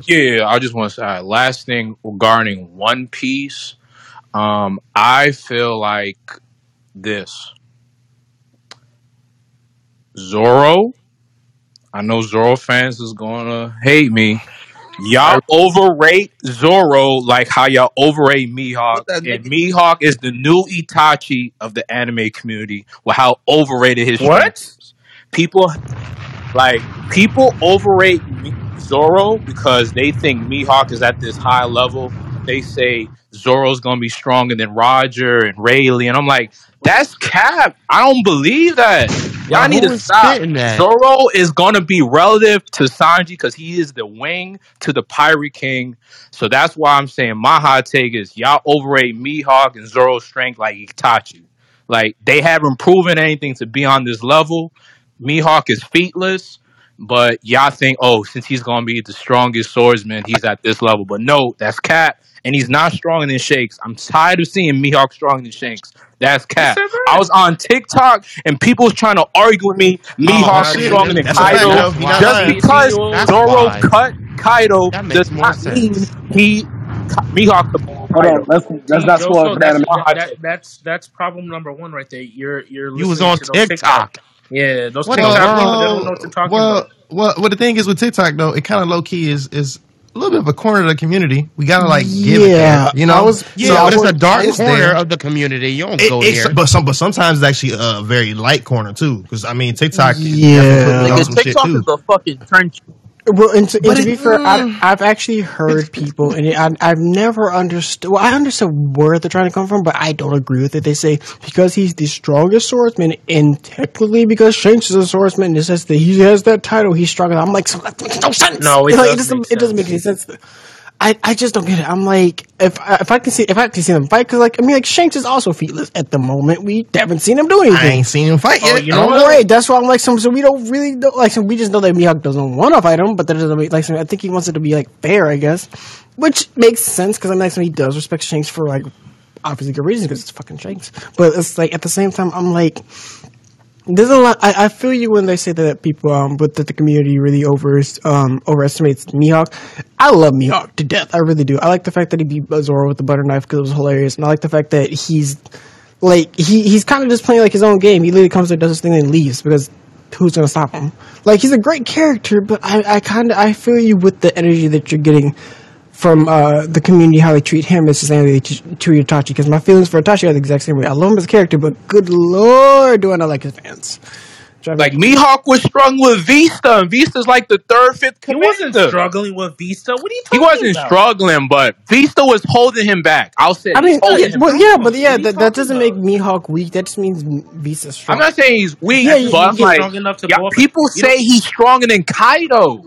Yeah, I just want to say last thing regarding One Piece. Um, I feel like this Zoro. I know Zoro fans is gonna hate me. Y'all overrate Zoro like how y'all overrate Mihawk, and Mihawk is the new Itachi of the anime community. With how overrated his What? strength is. People like people overrate Zoro because they think Mihawk is at this high level. They say Zoro's gonna be stronger than Roger and Rayleigh, and I'm like, that's cap. I don't believe that. Y'all need who to stop. spitting that? Zoro is gonna be relative to Sanji because he is the wing to the Pirate King. So that's why I'm saying my hot take is y'all overrate Mihawk and Zoro's strength like Itachi. Like they haven't proven anything to be on this level. Mihawk is featless, but y'all think, oh, since he's gonna be the strongest swordsman, he's at this level. But no, that's Cap, and he's not stronger than Shanks. I'm tired of seeing Mihawk stronger than Shanks. That's Cap. I was on TikTok and people was trying to argue with me. Oh, Mihawk is shit. stronger than That's a fact, Kaido. though. He not Just lying. because That's Zoro why. cut Kaido That makes does more not mean sense. he Mihawk could Hold Kaido. on, let's let's See, not spoil it Joso, for that's, that. that, that, that's that's problem number one right there. You're you're You was listening on to those TikTok. Yeah, those What the TikTok people, they don't know what they're talking well, about. well, well, the thing is with TikTok though, it kind of low key is is a little bit of a corner of the community. We gotta like give it Yeah, there, you know. I was- Yeah, So but it's a it's- dark it's corner there. of the community. You don't It- go it's, there. but some, but sometimes it's actually a very light corner too. Because I mean, TikTok, Yeah. definitely put me on Nigga, some shit TikTok is a fucking trench. Well, and to, and But to it- be fair, mm. I've, I've actually heard people, and I, I've never understood. Well, I understood where they're trying to come from, but I don't agree with it. They say because he's the strongest swordsman, and technically because Shanks is a swordsman, it says that he has that title, he's stronger. I'm like, so that makes no sense. No, it Like, does doesn't, make it doesn't make any sense. I, I just don't get it. I'm like, if I, if I can see if I can see them fight, because like I mean, like Shanks is also featless at the moment. We haven't seen him do anything. I ain't seen him fight Oh, yet. you I know don't what? Right, that's why I'm like, some, so we don't really know, like, so we just know that Mihawk doesn't want to fight him, but that doesn't make like, so I think he wants it to be like fair, I guess, which makes sense because I'm like, so he does respect Shanks for like obviously good reasons because it's fucking Shanks, but it's like at the same time, I'm like, there's a lot. I, I feel you when they say that people, um, but that the community really over um overestimates Mihawk. I love Mihawk to death. I really do. I like the fact that he beat Zoro with the butter knife because it was hilarious, and I like the fact that he's Like he he's kind of just playing like his own game. He literally comes there, does his thing, and leaves because who's gonna stop him? Like he's a great character, but I I kind of I feel you with the energy that you're getting from uh, the community how they treat him as the same way they treat Itachi. Because my feelings for Itachi are the exact same way. I love him as a character, but good lord, do I not like his fans? Like Mihawk was struggling with Vista, and Vista's like the third, fifth He wasn't struggling with Vista. What are you talking He wasn't about? struggling, but Vista was holding him back. I'll say. I mean, he's holding yeah, him well, yeah, but yeah, that, that doesn't make Mihawk weak. That just means Vista's strong. I'm not saying he's weak, Yeah, but I'm like, strong enough to yeah, go up- people you say don't- he's stronger than Kaido.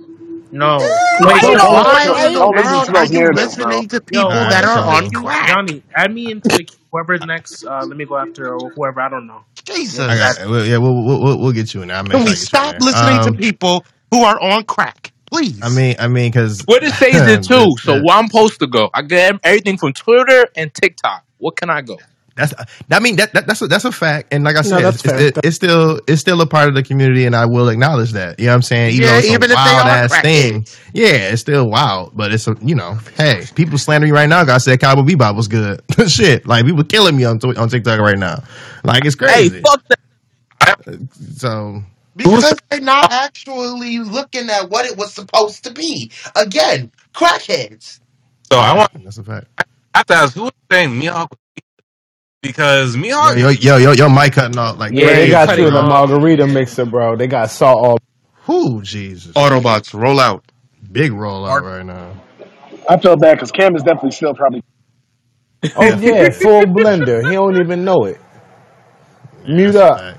No. Wait, Why hold in on, the hold on, world hold on. are you listening to people Yo, that are Johnny, on you- crack? Johnny, add me into the queue. Whoever's next, uh, let me go after or whoever. I don't know. Jesus. I got, well, yeah, we'll, we'll, we'll, we'll get you in there. I'll make Can sure I we get you stop there. listening Um, to people who are on crack? Please. I mean, I mean, because Twitter says it too, so where I'm supposed to go? I get everything from Twitter and TikTok. What can I go? That's I mean that, that that's a, that's a fact, and like I said, that's it's, it- it's still it's still a part of the community, and I will acknowledge that. You know what I'm saying? Even Yeah, though it's even if a they wild are ass thing, yeah, it's still wild, but it's a you know, hey, people slandering me right now. God said Cowboy Bebop was good. Shit, like people killing me on on TikTok right now. Like it's crazy. Hey, fuck that. So Because they're not actually looking at what it was supposed to be. Again, crackheads. So I want that's a fact. I have to ask who was saying Mihawk was weak? because Yo, Mihawk yo, yo, yo, your mic cutting off like Yeah, they got you in bro. a margarita mixer, bro. They got salt all. Whoo, Jesus. Autobots, roll out. Big roll rollout right now. I feel bad because Cam is definitely still probably. Oh yeah, full blender. He don't even know it. Mute up.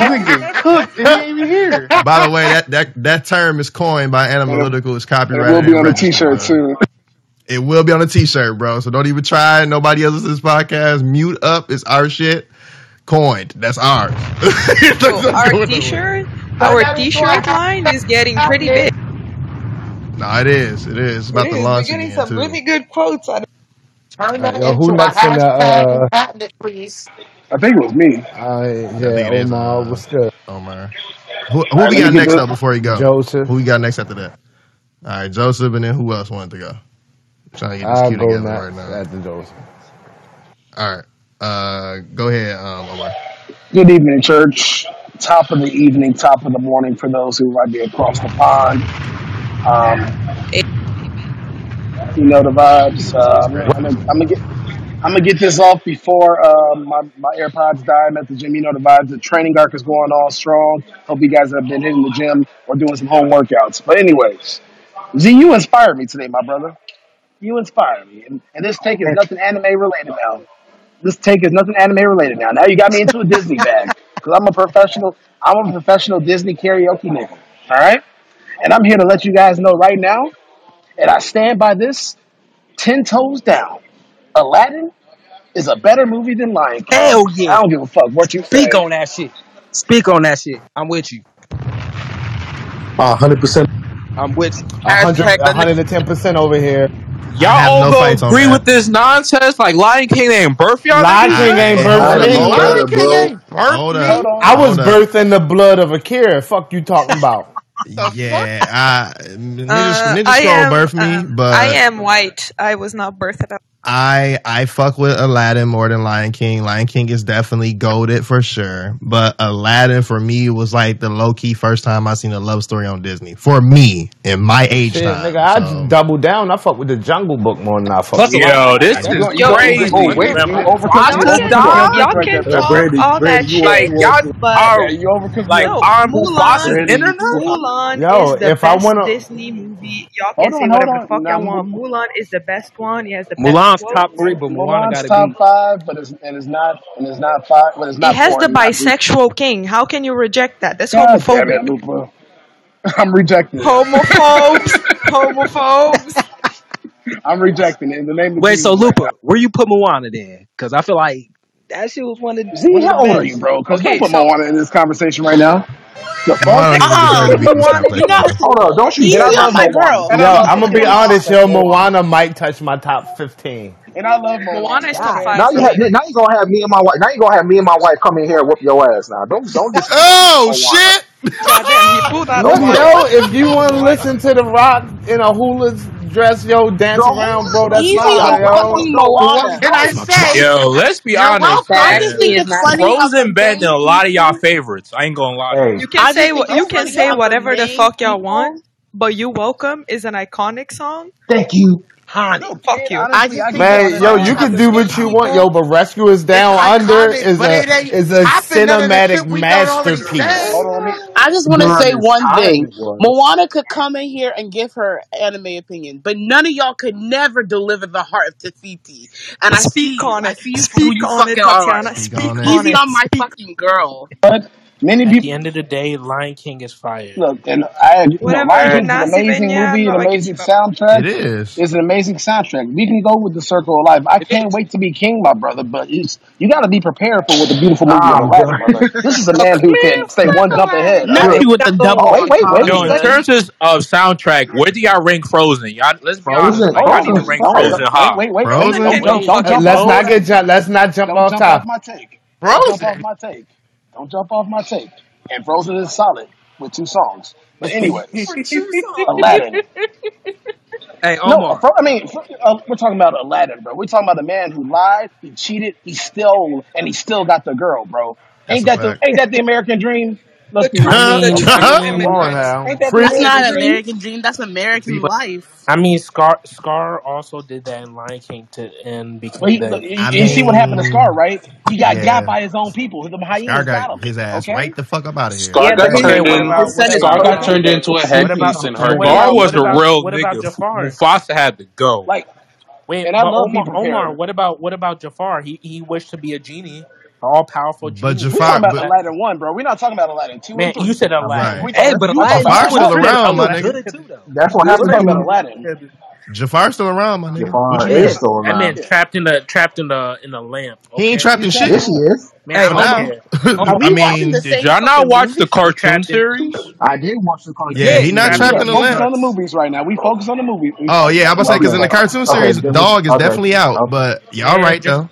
Nigga cooked and he ain't even here. By the way, that, that that term is coined by Analytical. It's It copyrighted. will be and on a registered, t-shirt bro. too. It will be on a t-shirt, bro. So don't even try. Nobody else listens to this podcast. Mute up. It's our shit. Coined. That's ours. So our t-shirt, our t-shirt line is getting pretty big. no, it is. It is. It's about It to is. launch We're getting some too. really good quotes out of Turn Alright, that yo, who into a next in hashtag Uh, and patent it, please. I think it was me. uh, think yeah, it is, Omar, uh, what's good? Omar. Who, who All right, we got next the- up before you go? Joseph. Who we got next after that? All right, Joseph, and then who else wanted to go? Trying to get this I'll queue go together next right now. after Joseph. All right. Uh, go ahead, um, Omar. Good evening, church. Top of the evening, top of the morning for those who might be across the pond. Um, you know the vibes. Uh, I'm, gonna, I'm, gonna, I'm gonna get. I'm gonna get this off before uh, my, my AirPods die. I'm at the gym. You know the vibes. The training arc is going all strong. Hope you guys have been hitting the gym or doing some home workouts. But anyways, Z, you inspired me today, my brother. You inspire me, and, and this take is nothing anime related now. This take is nothing anime related now. Now you got me into a Disney bag because I'm a professional. I'm a professional Disney karaoke nigga. All right, and I'm here to let you guys know right now, and I stand by this ten toes down. Aladdin is a better movie than Lion King. Hell yeah. I don't give a fuck what you Speak say. on that shit. Speak on that shit. I'm with you. hundred percent. I'm with you. Hashtag the- 110 percent over here. Y'all have all no gonna agree with this nonsense? Like Lion King ain't birth y'all? Lion niggas? King ain't Hey, birthed hold me. up, hold Lion King ain't birthed Hold up. I was Hold up. birthed in the blood of a kid. Fuck you talking about? Yeah, I, Ninja, Uh, Ninja I Scroll am, birthed me, uh, but I am white. I was not birthed up. I I fuck with Aladdin more than Lion King. Lion King is definitely goaded for sure, but Aladdin for me was like the low key first time I seen a love story on Disney. For me, in my age Shit, time, nigga, I so- just double down. I fuck with the Jungle Book more than I fuck. Plus, with Yo, this is gonna- you gonna- crazy. Oh, wait, you overcooked dog. Y'all can talk Brady, all Brady, that you shit, Like y'all but are you overcooked like it. no, on Mulan, Mufasa's internet. Mulan Yo, is the if I best wanna- Disney movie. Y'all Hold can say on, whatever hold the fuck on. y'all want. Mulan is the best one. It has the Mulan's best top three, but Moana Mulan's got to top be. five, but it's and it's not and it's not five, but it's not It has four the and not three. bisexual king. How can you reject that? That's God damn homophobic. it, Lupa. I'm rejecting it. Homophobes. Homophobes. I'm rejecting it in the name of Wait, Jesus. so right Lupa, now. where you put Moana then? Because I feel like that shit was one of Z, one of how the old are best. you, bro? Because Okay, don't put so Moana in this conversation right now. The fuck? Oh, Moana don't even deserve be in this Moana, conversation. you're. Hold on, don't you He's And I love my Moana. girl. Yo, I love I'm gonna be honest, yo. Moana might touch my top 15. And I love Moana. Moana is top five Now for you have, me. now you gonna have me and my wife. Now you gonna have me and my wife come in here and whoop your ass. Now don't don't just Oh Moana. shit! Goddamn, he pulled out Look, Moana. yo, if you want to listen to The Rock in a dress, yo, dance yo, around, bro. That's easy, not, yo. Can I say? Yo, let's be honest. I just think it's funny. Frozen better a lot of y'all favorites. I ain't gonna lie. Hey. You can I say you can say whatever the fuck y'all want, but "You Welcome" is an iconic song. Thank you. Honey, no, fuck you. Honestly, I just man, yo, you can do what you want, yo, but Rescuers Down Under is a is a cinematic masterpiece. I just want to say one thing. Moana could come in here and give her anime opinion, but none of y'all could never deliver the heart of Te Fiti. And I Speak on it. I Speak on it, I. Tatiana. Speak on it. Easy on my fucking girl. Many At the end of the day, Lion King is fire. look, and I no, Lion King is an amazing movie, an amazing soundtrack. It is. It's an amazing soundtrack. We can go with the Circle of Life. I It can't is. wait to be king, my brother. But it's, you got to be prepared for what the beautiful movie Oh This is a man who can stay one jump ahead. Not with the double wait, wait, wait Yo, in terms of soundtrack, where do y'all rank Frozen? Y'all, let's be honest. Frozen, Like need to rank Frozen wait, high. wait, wait. Frozen don't jump, don't jump let's not get jump. Let's not jump off top. my take. Frozen. my take. Don't jump off my tape. And Frozen is solid with two songs. But anyway, Aladdin. Hey, Omar. No, I mean, uh, we're talking about Aladdin, bro. We're talking about a man who lied, he cheated, he stole, and he still got the girl, bro. Ain't that the ain't that the American dream? That's not American Dream? That's American But life. I mean, Scar Scar also did that in Lion King to and Well, he, you, you see what happened to Scar, right? He got got by his own people. The Scar hyenas got got him. his ass Okay. right the fuck up out of here. Scar Yeah, got turned in. about what Scar got turned into a headpiece and her. Scar was the real big. nigga. Jafar? Mufasa had to go. like, Wait, and I love Omar, what about what about Jafar? He he wished to be a genie all powerful genie. But Jafar, we're talking about but, Aladdin one, bro. We're not talking about Aladdin two. Man, you said Aladdin. Right. Hey, but Aladdin Jafar's still around, my nigga. That's what happened about Aladdin. Jafar's still around, my nigga. Jafar is mean? still around. That man trapped in the trapped in the in the lamp. Okay? He ain't trapped in shit. Yes, he is. Man, hey, now, I mean, did y'all not watch the cartoon series? I did watch the cartoon. Yeah, he not trapped in the lamp. on the movies right now. We focus on the movies. Oh yeah, I was say because in the cartoon series, dog is definitely out. But y'all right though.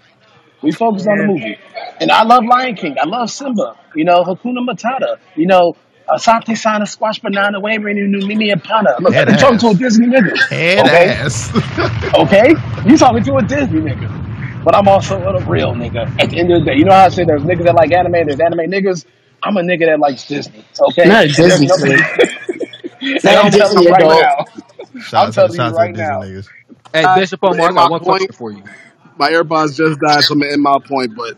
We focus on the movie. And I love Lion King. I love Simba. You know, Hakuna Matata. You know, Asante Sana Squash Banana Wavering New Mini Pana. Look, I'm talking to a. Disney nigga. Head Okay? ass. Okay? You talking to a Disney nigga. But I'm also a real nigga. At the end of the day, you know how I say there's niggas that like anime, there's anime niggas. I'm a nigga that likes Disney. Okay? Not Disney, I'm telling Disney you right now. Shout I'm telling you right Disney now. niggas. Hey, uh, Bishop Omar, I got one question for you my AirPods just died, so I'm end my point. But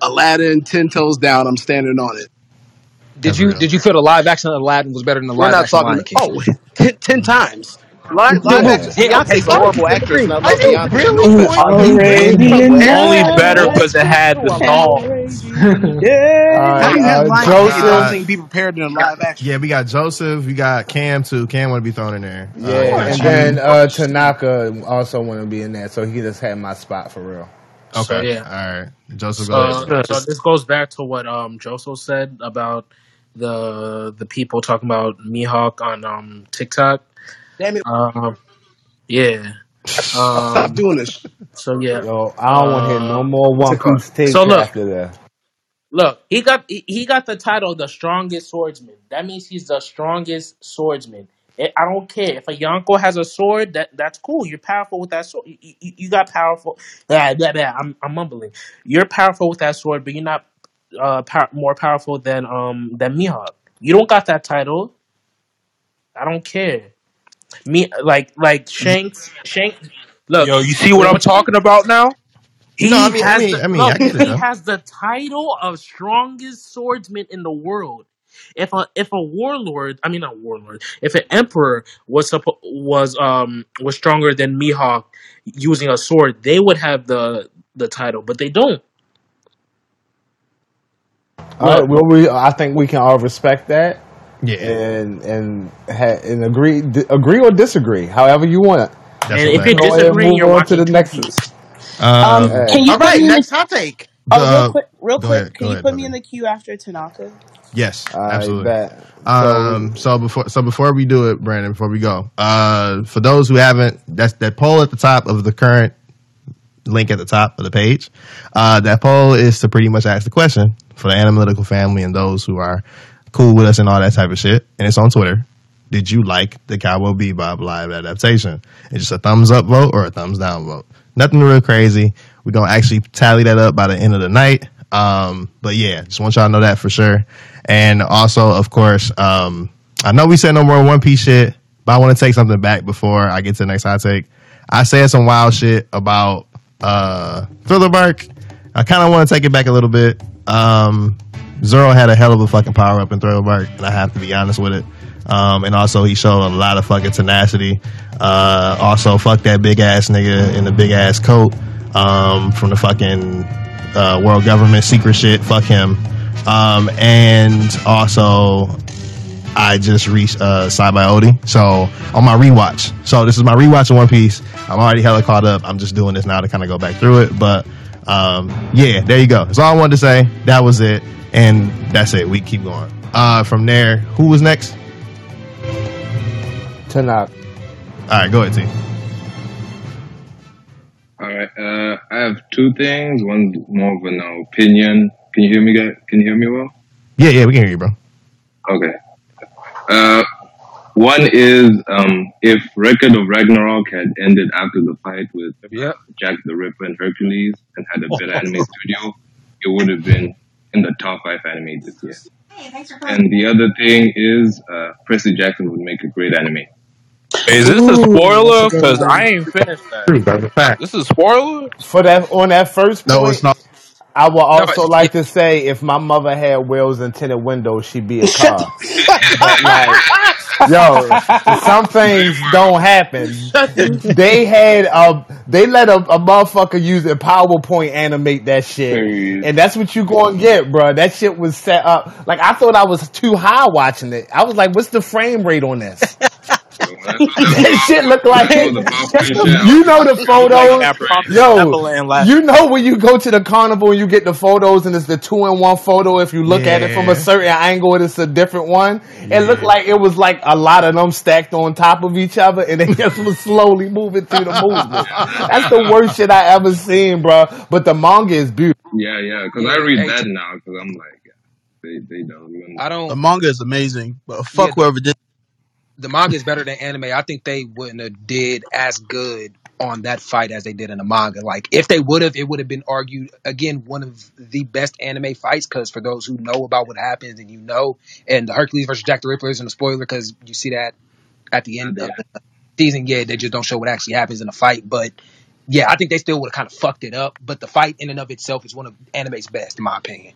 Aladdin, ten toes down, I'm standing on it. Did That's you real. did you feel the live action of Aladdin was better than the We're live not action talking. Lion King? Oh, ten, 10 times. Beyonce's a horrible actress. And I love Beyonce. Really? Oh, Only better because it had the song. Yeah. How you have live action Joseph. be prepared in a live action? Yeah, we got Joseph. We got Cam too. Cam want to be thrown in there. Yeah, got and then uh, Tanaka also want to be in there. so he just had my spot for real. So Okay. yeah. All right. Joseph goes. So so this goes back to what um Joso said about the the people talking about Mihawk on um TikTok. Damn it. Um, yeah. Stop um, doing this. so yeah. Yo, I don't want to hear no more uh, One so look, after that. Look, he got he got the title the strongest swordsman. That means he's the strongest swordsman. Eh, I don't care if a Yonko has a sword. That that's cool. You're powerful with that sword. You, you, you got powerful. Yeah, yeah, yeah. I'm I'm mumbling. You're powerful with that sword, but you're not uh more powerful than um than Mihawk. You don't got that title. I don't care. Me like like Shanks Shanks look Yo, you see what I'm talking about now? No, I He mean, I has mean, the look. He has the title of strongest swordsman in the world. If a if a warlord, I mean not warlord, if an emperor was suppo- was um was stronger than Mihawk using a sword, they would have the the title, but they don't. Well, we I think we can all respect that. Yeah. And and ha- and agree d- agree or disagree, however you want. That's and if you Go ahead, you're on to watching. Um, um, the next. Um, Um, can you put me in next the hot take. oh real quick real quick? ahead, Can you ahead, put me in the queue after Tanaka? Yes, I absolutely. bet. So um, so before so before we do it, Brandon, before we go, uh, for those who haven't, that's that poll at the top of the current link at the top of the page. Uh, that poll is to pretty much ask the question for the analytical family and those who are cool with us and all that type of shit. And it's on Twitter. did you like the Cowboy Bebop live adaptation? It's just a thumbs up vote or a thumbs down vote. Nothing real crazy. We're gonna actually tally that up by the end of the night. Um, but yeah, just want y'all to know that for sure. And also, of course, um, I know we said no more One Piece shit, but I want to take something back before I get to the next hot take. I said some wild shit about uh Thriller Bark. I kind of want to take it back a little bit. Um, Zoro had a hell of a fucking power up in Thriller Bark, and I have to be honest with it. Um, and also he showed a lot of fucking tenacity. Uh, also fuck that big ass nigga in the big ass coat um, from the fucking uh, world government secret shit. Fuck him. Um, and also I just reached uh, Sabaody. So on my rewatch. So this is my rewatch of One Piece. I'm already hella caught up. I'm just doing this now to kind of go back through it. But um, yeah, there you go. That's all I wanted to say. That was it, and that's it. We keep going. Uh, from there, who was next? Tanakh. All right, go ahead, T. All right. Uh, I have two things. One's more of an opinion. Can you hear me, guys? Can you hear me well? Yeah, yeah, we can hear you, bro. Okay. Uh, one is um, if Record of Ragnarok had ended after the fight with Jack the Ripper and Hercules and had a better anime studio, it would have been in the top five anime this year. And the other thing is uh, Percy Jackson would make a great anime. Is this a Ooh, spoiler? a good Because. I ain't finished that. True, that's a fact. This is a spoiler? For that on that first point, No, it's not. I would No, also it- like to say if my mother had wheels and tinted windows, she'd be a car. but like, yo, some things don't happen. They had a, they let a, a motherfucker use a PowerPoint animate that shit, and that's what you gonna get, bro. That shit was set up. Like I thought I was too high watching it. I was like, what's the frame rate on this? that shit look like you know the photos. Yo, you know when you go to the carnival and you get the photos and it's the two in one photo. If you look at it from a certain angle, it's a different one. It looked like it was like a lot of them stacked on top of each other, and they just was slowly moving through the movement. That's the worst shit I ever seen, bro. But the manga is beautiful. Yeah, yeah, because I read that now because I'm like, they, they don't. I don't. The manga is amazing, but fuck Yeah, whoever did. The manga is better than anime. I think they wouldn't have did as good on that fight as they did in the manga. Like if they would have, it would have been argued again one of the best anime fights. Because for those who know about what happens and you know, and the Hercules versus Jack the Ripper isn't a spoiler because you see that at the end of the season. Yeah, they just don't show what actually happens in the fight, but. Yeah, I think they still would have kind of fucked it up, but the fight in and of itself is one of anime's best, in my opinion.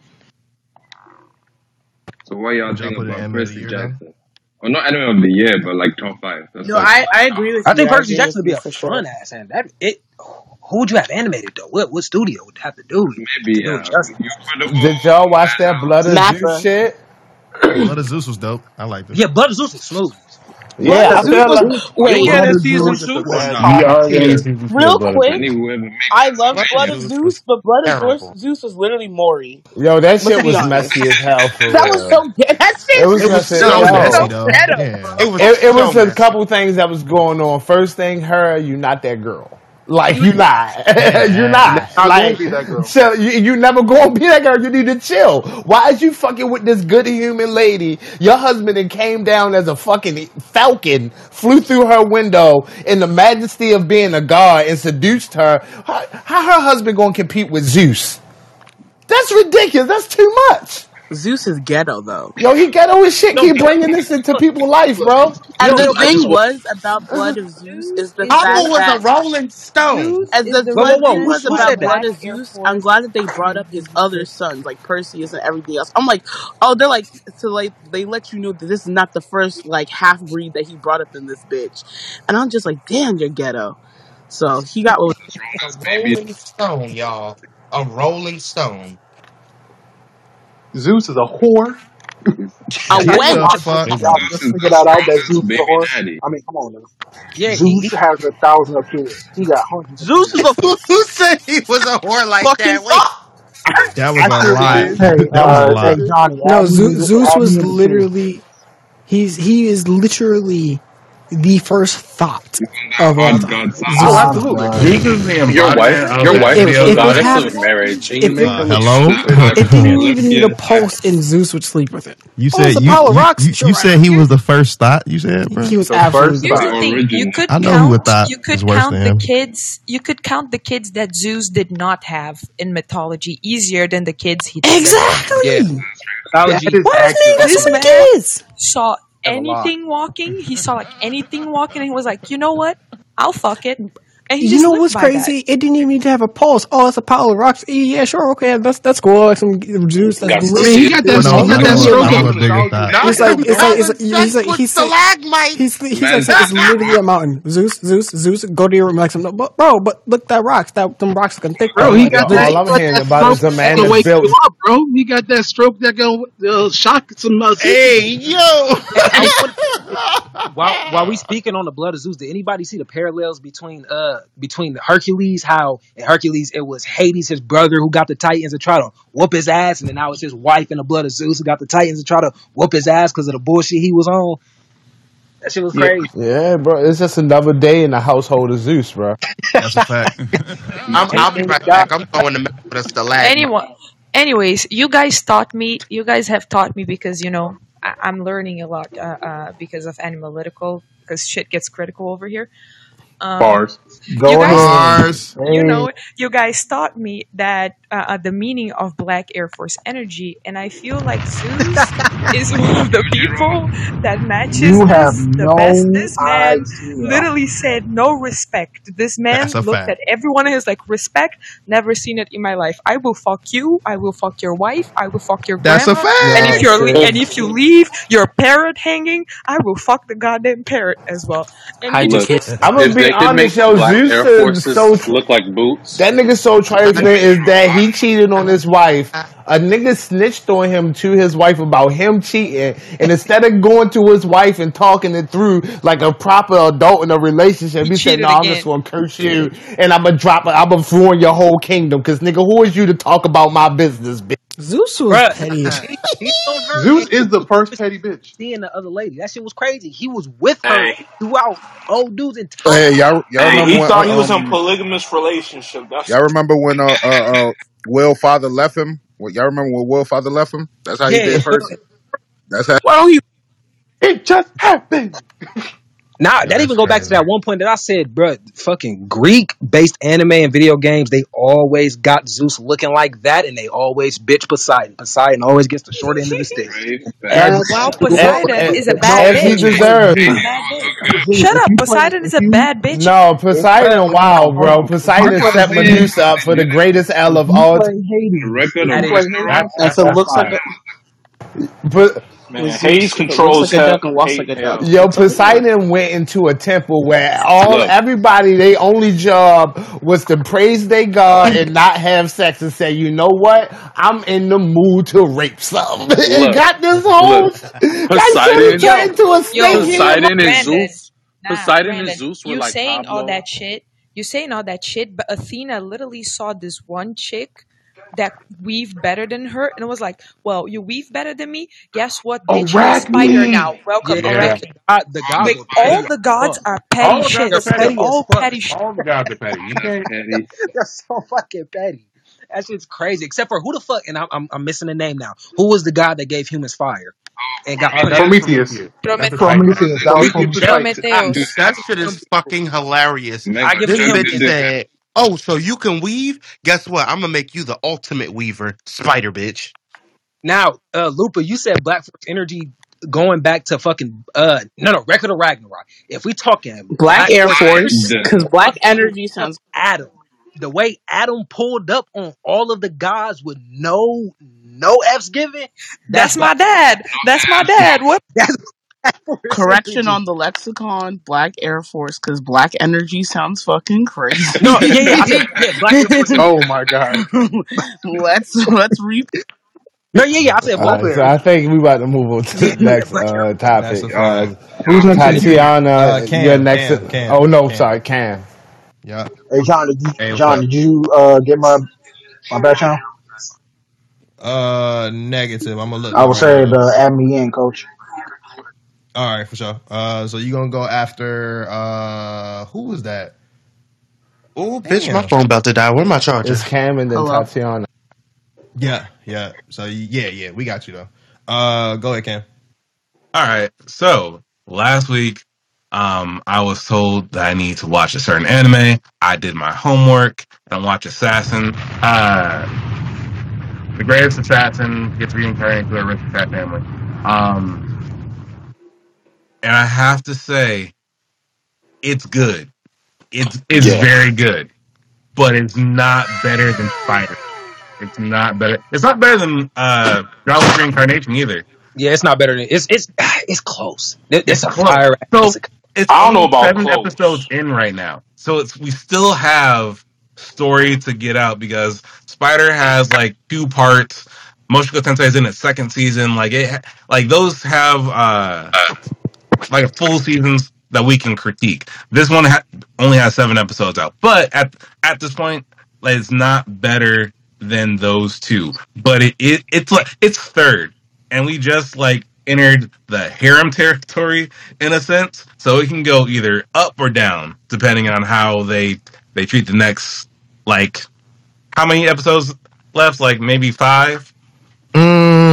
So what y'all Would y'all think about anime Percy year, then? Jackson? Well, not anime of the year, but like top five. That's No, like, I, I agree with you. I think I Percy agree Jackson with would be you a for sure. fun ass, and that it. Who would you have animated though? What what studio would have to do it? maybe to do uh, it justice? put Did y'all watch that Blood of Mappa. Zeus shit? Blood of Zeus was dope. I liked it. Yeah, Blood of Zeus was smooth. Yeah, I Zeus feel was like wait. Yeah, Blood that of season Zeus two is was a not. top are tier. gonna Real I quick, need whoever made I that love fight. Blood of Zeus Zeus, was but Blood of terrible. Zeus, Zeus was literally Maury. yo, that Let's shit be was honest. messy as hell for That was real. so good. That shit It was It was messy as so It was hell. messy messy. though. ghetto. Yeah. It was It, it so was a messy. couple things that was going on. First thing, her, you not that girl. Like you not, you You're not. Like be that girl. chill. You, you never gonna be that girl. You need to chill. Why is you fucking with this good human lady? Your husband and came down as a fucking falcon, flew through her window in the majesty of being a god and seduced her. How, how her husband gonna compete with Zeus? That's ridiculous. That's too much. Zeus is ghetto though. Yo, he ghetto as shit. Keep bringing this into people's life, bro. And Yo, the thing just was about uh-huh. Blood of Zeus is the Zeus fact Apple was a Rolling Stone. Zeus as is the the Whoa, whoa, thing Who, was who about? Blood of Zeus, I'm glad that they brought up his other sons, like Perseus and everything else. I'm like, oh, they're like, so like they let you know that this is not the first like half breed that he brought up in this bitch, and I'm just like, damn, you're ghetto. So he got what was A Rolling Stone, y'all. A Rolling Stone. Zeus is a whore. a Get wench. the fuck. Y'all Zeus is figured that out that strongest Zeus is a baby whore. daddy. I mean, come on now. Yeah, he, Zeus he has a thousand of kids. He got hundreds of Zeus is kids. a Who said he was a whore like fucking that? Wait. fuck. That was I a sure lot. did. Hey, That was a uh, lot. hey Johnny, No, add me, Zeus, Zeus add me was in the queue. literally he's he is literally the first thought of God, um, God, Zeus. Oh, absolutely. Zeus is the Your wife, embodiment your of wife If, is if the it goddess had, of marriage. and if You make Uh, them look hello? stupid. if they didn't Look, even need a yeah, pulse, and Zeus would sleep with it. You Oh, said a you pile you, rocks. you, Sure, you I said don't he care. was the first thought. You said, bro. He was the absolutely first the thought. first. The thing. You origin. could I know who would count. thought You is could worse count than the him. kids. You could count the kids that Zeus did not have in mythology easier than the kids he did. Exactly. Yeah, mythology. That is Why doesn't he have This so many man kids? saw Have a lot. Anything walking. He saw like anything walking, and he was like, you know what? I'll fuck it. And he You know what's by that. crazy? It didn't even need to have a pulse. Oh, it's a pile of rocks. Yeah, sure, okay, that's that's cool. Like some juice got that's I he got No, that. no, He got that stroke. a, I'm on a him. bigger thought. It's like it's like it's like he's like he's like he's he's like it's literally a mountain. Zeus, Zeus, Zeus. Go to your room like some. But bro, but look that rocks. That them rocks looking thick. Bro, Though. he got that. All He I'm got hearing that about is stroke a that man can that's wake built. up, bro. He got that stroke that can uh, shock some. Uh, Hey, yo. While while we speaking on the blood of Zeus, did anybody see the parallels between uh between the Hercules? How in Hercules it was Hades, his brother, who got the Titans and try to whoop his ass, and then now it's his wife in the blood of Zeus who got the Titans and try to whoop his ass because of the bullshit he was on. That shit was Yeah, crazy. yeah, bro. It's just another day in the household of Zeus, bro. That's a fact. I'm, I'll be right back. I'm going to mess with a stalagmite. Anyone, anyways, you guys taught me. You guys have taught me because you know I, I'm learning a lot uh, uh, because of analytical. Because shit gets critical over here. Um, Bars. You guys, ahead. You know, you guys taught me that uh, uh, the meaning of Black Air Force energy, and I feel like Zeus is one of the people that matches You have this the best. This man idea. literally said no respect. This man That's looked fact. at everyone and was like, respect. Never seen it in my life. I will fuck you. I will fuck your wife. I will fuck your That's a grandma. And fact. if you're le- and if you leave your parrot hanging, I will fuck the goddamn parrot as well. And he Hide just your. I'm gonna If be they could make honest, yo. black Zeus Air is Forces so look like boots, that nigga so trifling is that he cheated on his wife. A nigga snitched on him to his wife about him cheating, and instead of going to his wife and talking it through like a proper adult in a relationship, he he said, "No, I'm just gonna curse you, and I'm gonna drop, I'm gonna ruin your whole kingdom, cause nigga, who is you to talk about my business, bitch?" Zeus was Bruh, petty as he, he's so hurt. Zeus is the first petty bitch. seeing the other lady. That shit was crazy. He was with her Hey, throughout old dude's entire Hey, y'all, y'all hey, remember he when thought uh, he was in a um polygamous relationship. That's y'all remember when uh uh, uh Will father left him? What y'all remember when Will father left him? That's how he yeah. did first. That's how. Why don't you? It just happened. Now Yo, that that's even go back to crazy. that one point that I said, bruh, fucking Greek based anime and video games, they always got Zeus looking like that and they always bitch Poseidon. Poseidon always gets the short end of the stick. Brave, Every That's Wow, Poseidon motherfucking is a bad as he bitch. deserves. She's a bad bitch. Okay. Zeus. Shut If up, you play, Poseidon is if a you bad bitch. No, if Poseidon, wow, bro. you Poseidon play set Medusa up for the greatest L if of you all play time. Hades, if of you That play is Hades, That's If that's that's looks like fire. A But man, with Hades Zeus, if it looks controls hell. duck and walks Hate like a duck, hell. Yo. Poseidon went into a temple where all Look, everybody, they only job was to praise their God and not have sex and say, you know what? I'm in the mood to rape something. and got this whole look. that Poseidon, turned into a Yo, snake yo, Poseidon and Brandon. Zeus. Nah, Poseidon and Zeus were You like saying all that shit. You saying all that shit, but Athena literally saw this one chick that weave better than her and it was like, Well, you weave better than me? Guess what, oh, bitch? You're a spider now. Welcome, yeah, Yeah. Arachne. the, god, gods Like all the gods fuck. are petty all the shit. gods are They're They're petty. petty all petty shit. All the gods are petty. You that's petty. They're so fucking petty. That shit's crazy. Except for who the fuck, and I'm, I'm, I'm missing the name now. Who was the god that gave humans fire and got oh, put that in? is Prometheus. Prometheus. That's Prometheus. Prometheus. That Prometheus. Prometheus. Prometheus. That shit is fucking hilarious. I Mega, give This him. bitch mega said, "Oh, so you can weave? Guess what? I'm gonna make you the ultimate weaver, spider bitch." Now, uh, Lupa, you said Black Force Energy going back to fucking uh no no Record of Ragnarok. If we talking Black Black Air Force Force, Energy, because fuck Black Energy sounds. Adam. The way Adam pulled up on all of the gods with no no F's given, That's that's my Black dad. That's my dad. What? that's Black Force Correction Energy. on the lexicon, Black Air Force, because Black Energy sounds fucking crazy. No, yeah, yeah, I said yeah, Black Air Force Oh my god. let's let's re. No, yeah, yeah, I said All both right, so areas. I think we about to move on to the next Black Air uh, That's topic. a Uh, fact. Who's next? in the queue? Tatiana, Uh, you're Cam, next. Cam, Cam, oh no, Cam. sorry, Cam. Yeah. Hey John, did you, Hey, what's John, up? did you uh get my my back channel? Uh, negative. I'm gonna look I though was right saying now. to add me in, coach. All right, for sure. Uh, so you gonna go after uh, who was that? Oh, bitch, my phone about to die. Where my charger? It's Cam and then Hello. Tatiana. Yeah, yeah. So yeah, yeah, we got you though. Uh, go ahead, Cam. All right. So last week, um, I was told that I need to watch a certain anime. I did my homework and watch Assassin. Uh, the greatest assassin gets reincarnated to a aristocrat family. Um, and I have to say, it's good. It's it's Yeah. very good, but it's not better than Spider. It's not better. It's not better than uh, Jobless Reincarnation either. Yeah, it's not better than it's it's it's close. It- It's, a close. fire. So It's a, it's I don't know about seven close. episodes in right now, so it's we still have story to get out because Spider has like two parts. Mushoku Tensei is in its second season. Like it, like those have uh like full seasons that we can critique. This one ha- only has seven episodes out, but at at this point, like, it's not better than those two. But it, it it's like it's third, and we just like entered the harem territory in a sense, so it can go either up or down depending on how they they treat the next like how many episodes left? Like maybe five. Mm,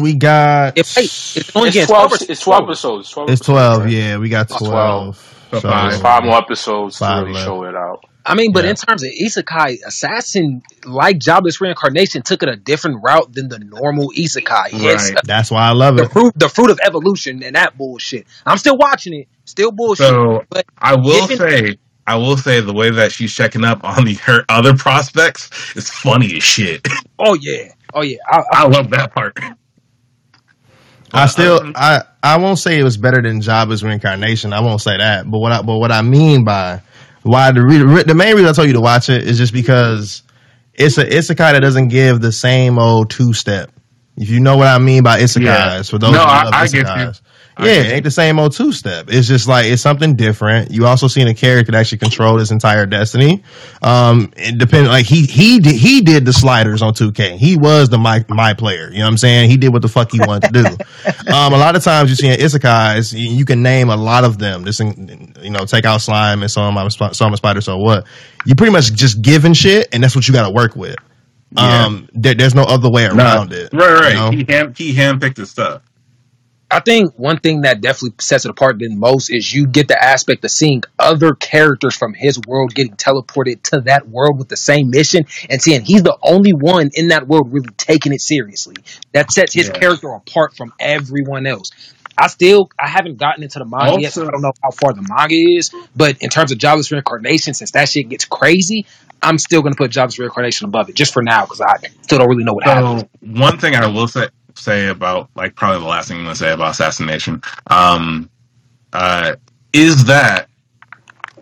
we got it, it's only It's getting twelve. twelve. It's twelve episodes. Twelve. it's episodes, twelve. right? Yeah, we got It's twelve. So So five. Five more episodes Five to really left. show it out. I mean, but Yeah. in terms of isekai, assassin like jobless reincarnation took it a different route than the normal isekai. It's Right. That's why I love the it. fruit, the fruit of evolution, and that bullshit. I'm still watching it, still bullshit. So but I will given- say, I will say the way that she's checking up on the her other prospects is funny as shit. oh yeah, oh yeah, I, I, I love that part. I still I I won't say it was better than Jobless reincarnation. I won't say that. But what I but what I mean by why the re, the main reason I told you to watch it is just because it's a isekai that doesn't give the same old two step. If you know what I mean by isekais, Yeah. for those No, who I- I get you. Yeah, get it ain't the same old two step. It's just like it's something different. You also seen a character that actually control his entire destiny. Um, it depends. Like he he did, he did the sliders on 2K. He was the my my player. You know what I'm saying? He did what the fuck he wanted to do. um, a lot of times you see in isekais, you, you can name a lot of them. This, you know, take out slime and some of my some spider. So what? You pretty much just giving shit, and that's what you got to work with. Yeah. Um, there, there's no other way around it. Right, right. you know? He hand he handpicked his stuff. I think one thing that definitely sets it apart than most is you get the aspect of seeing other characters from his world getting teleported to that world with the same mission and seeing he's the only one in that world really taking it seriously. That sets his Yeah. character apart from everyone else. I still I haven't gotten into the manga yet, so Also- I don't know how far the manga is. But in terms of Jobless Reincarnation, since that shit gets crazy, I'm still gonna put Jobless Reincarnation above it just for now because I still don't really know what happens. So one thing I will say say about like probably the last thing I'm gonna say about assassination, um, uh, is that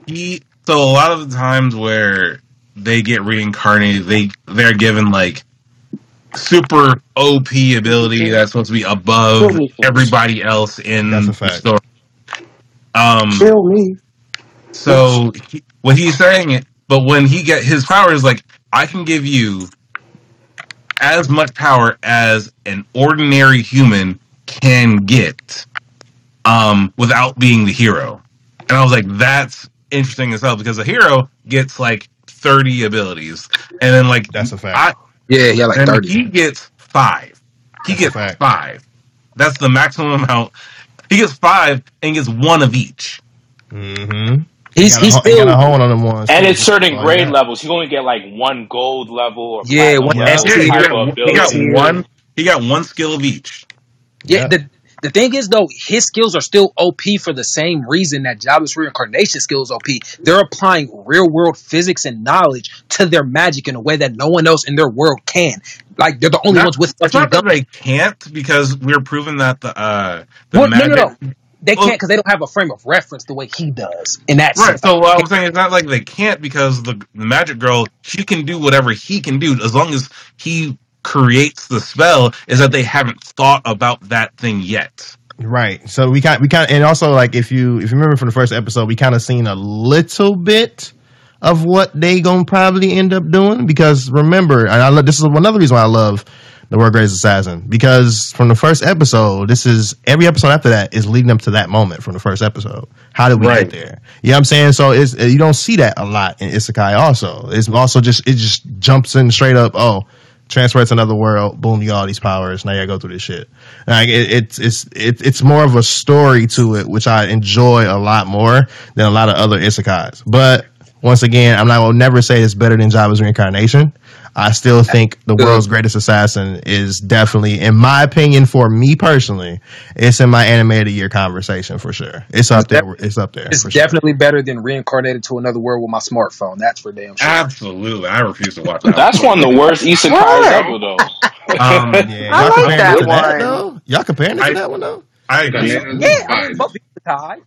he so a lot of the times where they get reincarnated, they they're given like super OP ability that's supposed to be above Kill me first. everybody else in That's a the story. Um, Kill me. so he, what he's saying it, but when he get his power is like, I can give you as much power as an ordinary human can get, um, without being the hero. And I was like, that's interesting as hell because a hero gets like thirty abilities, and then like That's a fact. I, Yeah, yeah, like and 30. he gets five. He That's gets five. That's the maximum amount. He gets five and gets one of each. Mm-hmm. He's got a, he's he still got a hole on them ones. And too. it's certain Oh, grade yeah. levels. He only get like one gold level or Yeah, one Yeah. level he got, he got one. He got one skill of each. Yeah, Yeah. the the thing is though, his skills are still OP for the same reason that Jobless reincarnation skills OP. They're applying real world physics and knowledge to their magic in a way that no one else in their world can. Like they're the only Not- ones with It's fucking not that they can't because we're proving that the uh the Well, no, magic. no, no. They Well- can't because they don't have a frame of reference the way he does. In that Right. sense, So what I'm saying it's not like they can't because the the magic girl she can do whatever he can do as long as he creates the spell. Is that they haven't thought about that thing yet. Right. So we kind we kind and also like if you if you remember from the first episode, we kind of seen a little bit of what they gonna probably end up doing because remember, and I love this is another reason why I love the world greatest assassin because from the first episode, this is every episode after that is leading up to that moment from the first episode. How did we Right. get there? You know what I'm saying? So it's you don't see that a lot in Isekai. Also, it's also just it just jumps in straight up. Oh, transfer to another world. Boom, you got all these powers. Now you gotta go through this shit. Like it, it's it's it, it's more of a story to it, which I enjoy a lot more than a lot of other isekais. But once again, I'm not gonna never say it's better than Jobless reincarnation. I still think the world's greatest assassin is definitely, in my opinion, for me personally, it's in my anime of the year conversation for sure. It's up there. It's up there. It's for sure. definitely better than reincarnated to another world with my smartphone. That's for damn sure. Absolutely, I refuse to watch that. That's one of the worst isekais ever, though. Um, Yeah, I y'all like comparing that it to that one. though? Y'all comparing it to I- that one though? I agree. Yeah, I mean, both isekai.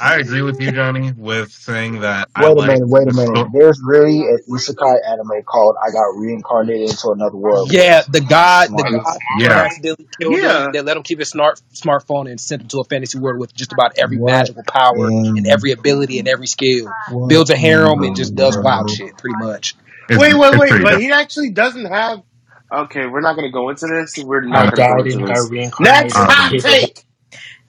I agree with you, Johnny, with saying that Wait a like minute, wait a minute. sto- There's really an isekai anime called I Got Reincarnated into Another World. Yeah, the god, the Smart. god Yeah. that accidentally killed Yeah. him. They let him keep his smart smartphone and sent him to a fantasy world with just about every What magical power in and every ability and every skill. what Builds a in harem and just does wild world? shit, pretty much. It's, Wait, wait, it's wait, pretty but different. he actually doesn't have. Okay, we're not gonna go into this. We're I not gonna go died into and got this. reincarnated. Next hot take.